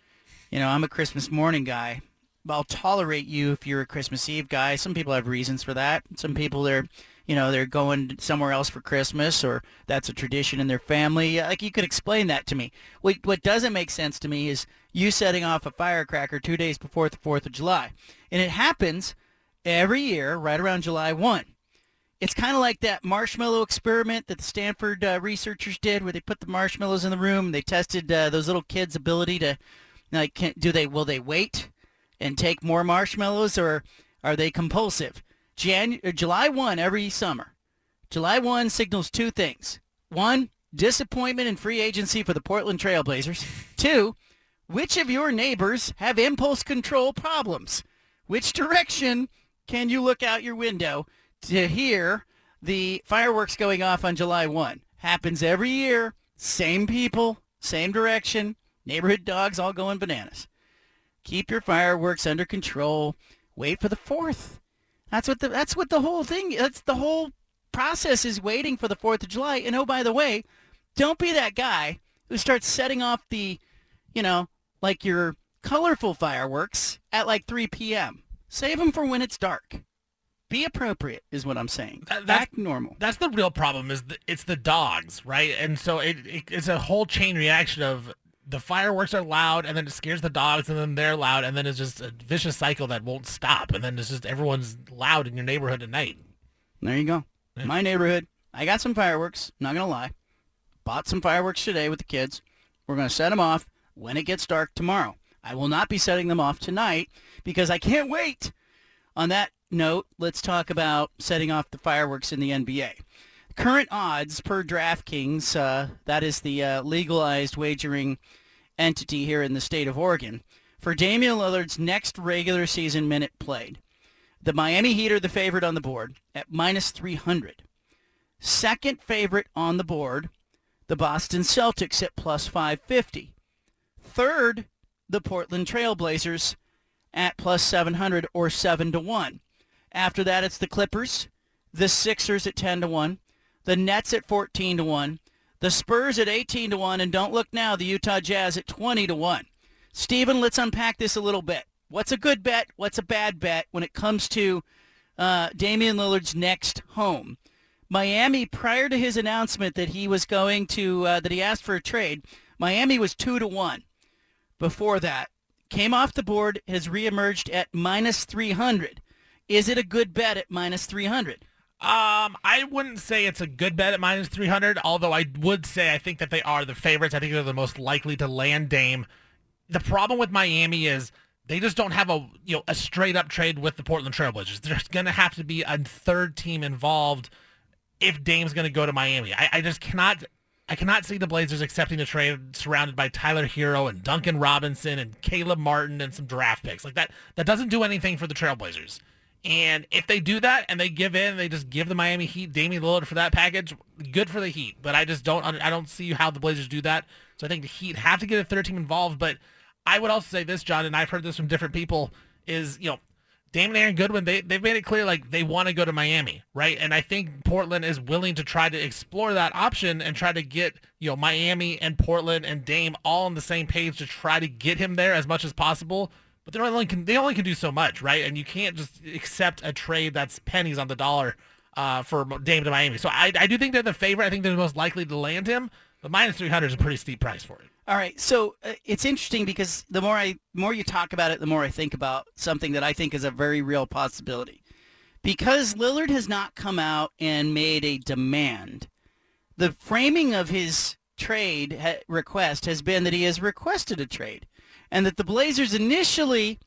You know, I'm a Christmas morning guy. I'll tolerate you if you're a Christmas Eve guy. Some people have reasons for that. Some people they're you know, they're going somewhere else for Christmas or that's a tradition in their family. Like you could explain that to me. What what doesn't make sense to me is you setting off a firecracker 2 days before the 4th of July. And it happens every year right around July 1. It's kind of like that marshmallow experiment that the Stanford uh, researchers did where they put the marshmallows in the room and they tested uh, those little kids' ability to like can, do they will they wait and take more marshmallows or are they compulsive? Jan- uh, July 1 every summer. July 1 signals two things. One, disappointment in free agency for the Portland Trailblazers. Two, which of your neighbors have impulse control problems? Which direction can you look out your window to hear the fireworks going off on July 1? Happens every year. Same people, same direction. Neighborhood dogs all going bananas. Keep your fireworks under control. Wait for the 4th. That's what the that's what the whole thing that's the whole process is waiting for the 4th of July. And oh by the way, don't be that guy who starts setting off the, you know, like your colorful fireworks at like 3 p.m. Save them for when it's dark. Be appropriate is what I'm saying. That- Act normal. That's the real problem. Is the, it's the dogs, right? And so it, it it's a whole chain reaction of the fireworks are loud, and then it scares the dogs, and then they're loud, and then it's just a vicious cycle that won't stop. And then it's just everyone's loud in your neighborhood at night. There you go. My neighborhood. I got some fireworks. Not gonna lie. Bought some fireworks today with the kids. We're gonna set them off when it gets dark tomorrow. I will not be setting them off tonight because I can't wait. On that note, let's talk about setting off the fireworks in the NBA. Current odds per DraftKings, uh, that is the uh, legalized wagering entity here in the state of Oregon, for Damian Lillard's next regular season minute played. The Miami Heat are the favorite on the board at minus 300. Second favorite on the board, the Boston Celtics at plus 550. Third, the Portland Trailblazers at plus 700 or 7 to 1. After that, it's the Clippers, the Sixers at 10 to 1, the Nets at 14 to 1, the Spurs at 18 to 1, and don't look now, the Utah Jazz at 20 to 1. Steven, let's unpack this a little bit. What's a good bet? What's a bad bet when it comes to uh, Damian Lillard's next home? Miami, prior to his announcement that he was going to, uh, that he asked for a trade, Miami was 2 to 1 before that. Came off the board, has reemerged at minus 300. Is it a good bet at minus 300? Um, I wouldn't say it's a good bet at minus 300, although I would say I think that they are the favorites. I think they're the most likely to land Dame. The problem with Miami is they just don't have a you know a straight up trade with the Portland Trailblazers. There's going to have to be a third team involved if Dame's going to go to Miami. I, I just cannot I cannot see the Blazers accepting a trade surrounded by Tyler Herro and Duncan Robinson and Caleb Martin and some draft picks. Like that that doesn't do anything for the Trailblazers. And if they do that and they give in, they just give the Miami Heat Damian Lillard for that package. Good for the Heat, but I just don't I don't see how the Blazers do that. So I think the Heat have to get a third team involved. But I would also say this, John, and I've heard this from different people, is you know Damon Aaron Goodwin, they, they've made it clear like they want to go to Miami, right? And I think Portland is willing to try to explore that option and try to get, you know, Miami and Portland and Dame all on the same page to try to get him there as much as possible. But they only can they only can do so much, right? And you can't just accept a trade that's pennies on the dollar uh, for Dame to Miami. So I, I do think they're the favorite. I think they're the most likely to land him. But minus 300 is a pretty steep price for it. All right, so uh, it's interesting because the more I more you talk about it, the more I think about something that I think is a very real possibility. Because Lillard has not come out and made a demand. The framing of his trade ha- request has been that he has requested a trade, and that the Blazers initially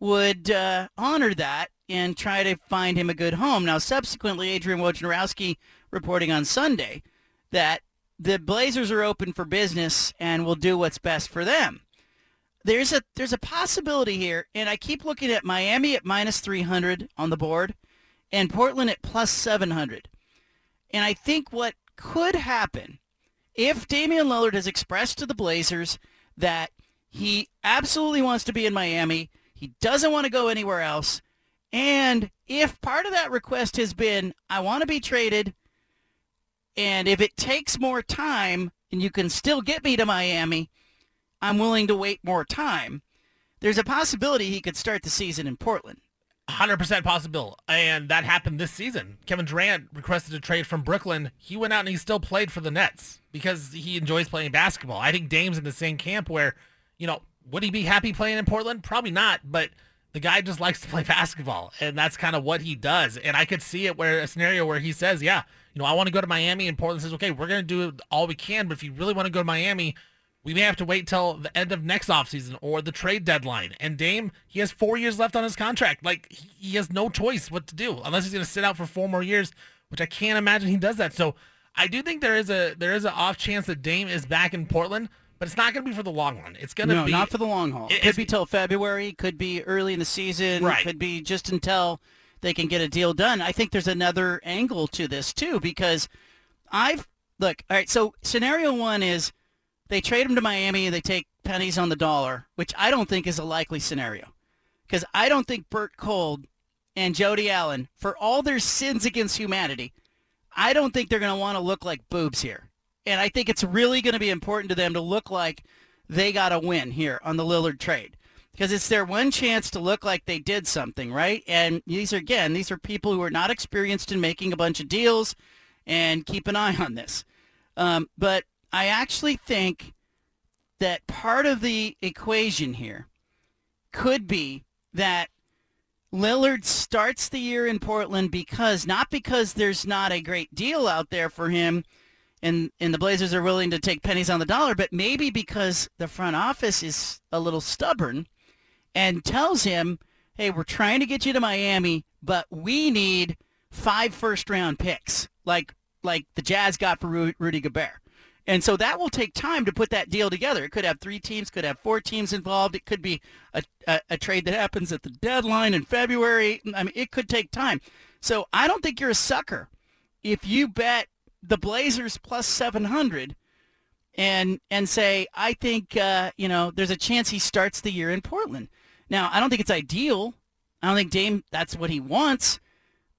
would uh, honor that and try to find him a good home. Now, subsequently, Adrian Wojnarowski reporting on Sunday that the Blazers are open for business and will do what's best for them. There's a there's a possibility here, and I keep looking at Miami at minus 300 on the board, and Portland at plus 700. And I think what could happen if Damian Lillard has expressed to the Blazers that he absolutely wants to be in Miami, he doesn't want to go anywhere else, and if part of that request has been I want to be traded and if it takes more time and you can still get me to Miami, I'm willing to wait more time. There's a possibility he could start the season in Portland. 100% possible. And that happened this season. Kevin Durant requested a trade from Brooklyn. He went out and he still played for the Nets because he enjoys playing basketball. I think Dame's in the same camp where, you know, would he be happy playing in Portland? Probably not, but the guy just likes to play basketball and that's kind of what he does. And I could see it where a scenario where he says, yeah, you know, I want to go to Miami and Portland says, okay, we're going to do all we can, but if you really want to go to Miami, we may have to wait till the end of next offseason or the trade deadline. And Dame, he has four years left on his contract. Like he has no choice what to do unless he's going to sit out for four more years, which I can't imagine he does that. So I do think there is a there is an off chance that Dame is back in Portland, but it's not going to be for the long run. It's going to no, be not for the long haul. It could be till February. Could be early in the season. Right. Could be just until they can get a deal done. I think there's another angle to this too because I've look. All right. So scenario one is they trade him to Miami and they take pennies on the dollar, which I don't think is a likely scenario. Because I don't think Bert Kolde and Jody Allen, for all their sins against humanity, I don't think they're going to want to look like boobs here. And I think it's really going to be important to them to look like they got a win here on the Lillard trade. Because it's their one chance to look like they did something, right? And these are, again, these are people who are not experienced in making a bunch of deals and keep an eye on this. Um, but I actually think that part of the equation here could be that Lillard starts the year in Portland because not because there's not a great deal out there for him and and the Blazers are willing to take pennies on the dollar, but maybe because the front office is a little stubborn and tells him, "Hey, we're trying to get you to Miami, but we need five first round picks like like the Jazz got for Ru- Rudy Gobert." And so that will take time to put that deal together. It could have three teams, could have four teams involved. It could be a, a, a, trade that happens at the deadline in February. I mean, it could take time. So I don't think you're a sucker if you bet the Blazers plus 700 and and say, I think, uh, you know, there's a chance he starts the year in Portland. Now, I don't think it's ideal. I don't think Dame, that's what he wants.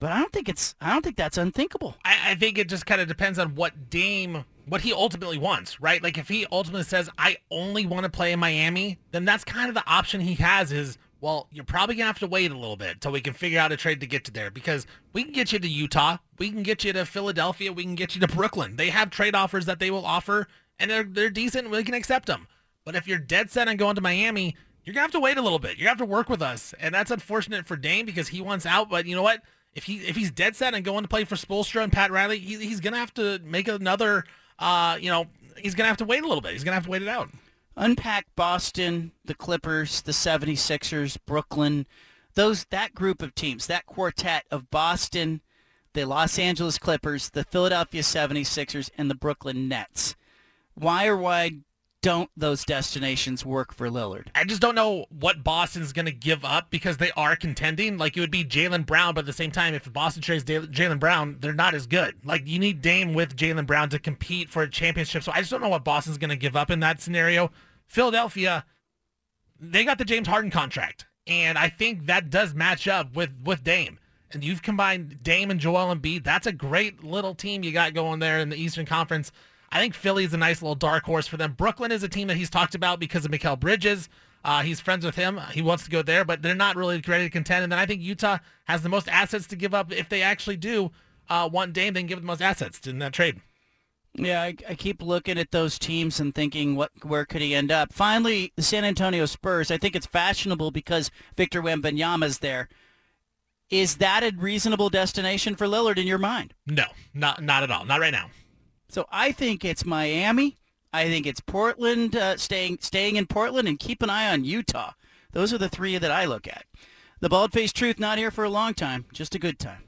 But I don't think it's. I don't think that's unthinkable. I, I think it just kind of depends on what Dame, what he ultimately wants, right? Like if he ultimately says, "I only want to play in Miami," then that's kind of the option he has. Is well, you're probably gonna have to wait a little bit until we can figure out a trade to get to there because we can get you to Utah, we can get you to Philadelphia, we can get you to Brooklyn. They have trade offers that they will offer, and they're they're decent. We can accept them. But if you're dead set on going to Miami, you're gonna have to wait a little bit. You're gonna have to work with us, and that's unfortunate for Dame because he wants out. But you know what? if he if he's dead set and going to play for Spoelstra and Pat Riley, he, he's gonna have to make another. Uh, you know, he's gonna have to wait a little bit. He's gonna have to wait it out. Unpack Boston, the Clippers, the 76ers, Brooklyn, those that group of teams, that quartet of Boston, the Los Angeles Clippers, the Philadelphia 76ers, and the Brooklyn Nets. Why or why don't those destinations work for Lillard? I just don't know what Boston's going to give up because they are contending. Like it would be Jaylen Brown, but at the same time, if Boston trades Jaylen Brown, they're not as good. Like you need Dame with Jaylen Brown to compete for a championship. So I just don't know what Boston's going to give up in that scenario. Philadelphia, they got the James Harden contract, and I think that does match up with with Dame. And you've combined Dame and Joel Embiid. That's a great little team you got going there in the Eastern Conference. I think Philly is a nice little dark horse for them. Brooklyn is a team that he's talked about because of Mikal Bridges. Uh, he's friends with him. He wants to go there, but they're not really ready to contend. And then I think Utah has the most assets to give up if they actually do uh, want Dame. They can give the most assets in that trade. Yeah, I, I, keep looking at those teams and thinking, what, where could he end up? Finally, the San Antonio Spurs. I think it's fashionable because Victor Wembanyama's there. Is that a reasonable destination for Lillard in your mind? No, not not at all. Not right now. So I think it's Miami. I think it's Portland, uh, staying staying in Portland, and keep an eye on Utah. Those are the three that I look at. The bald faced truth not here for a long time, just a good time.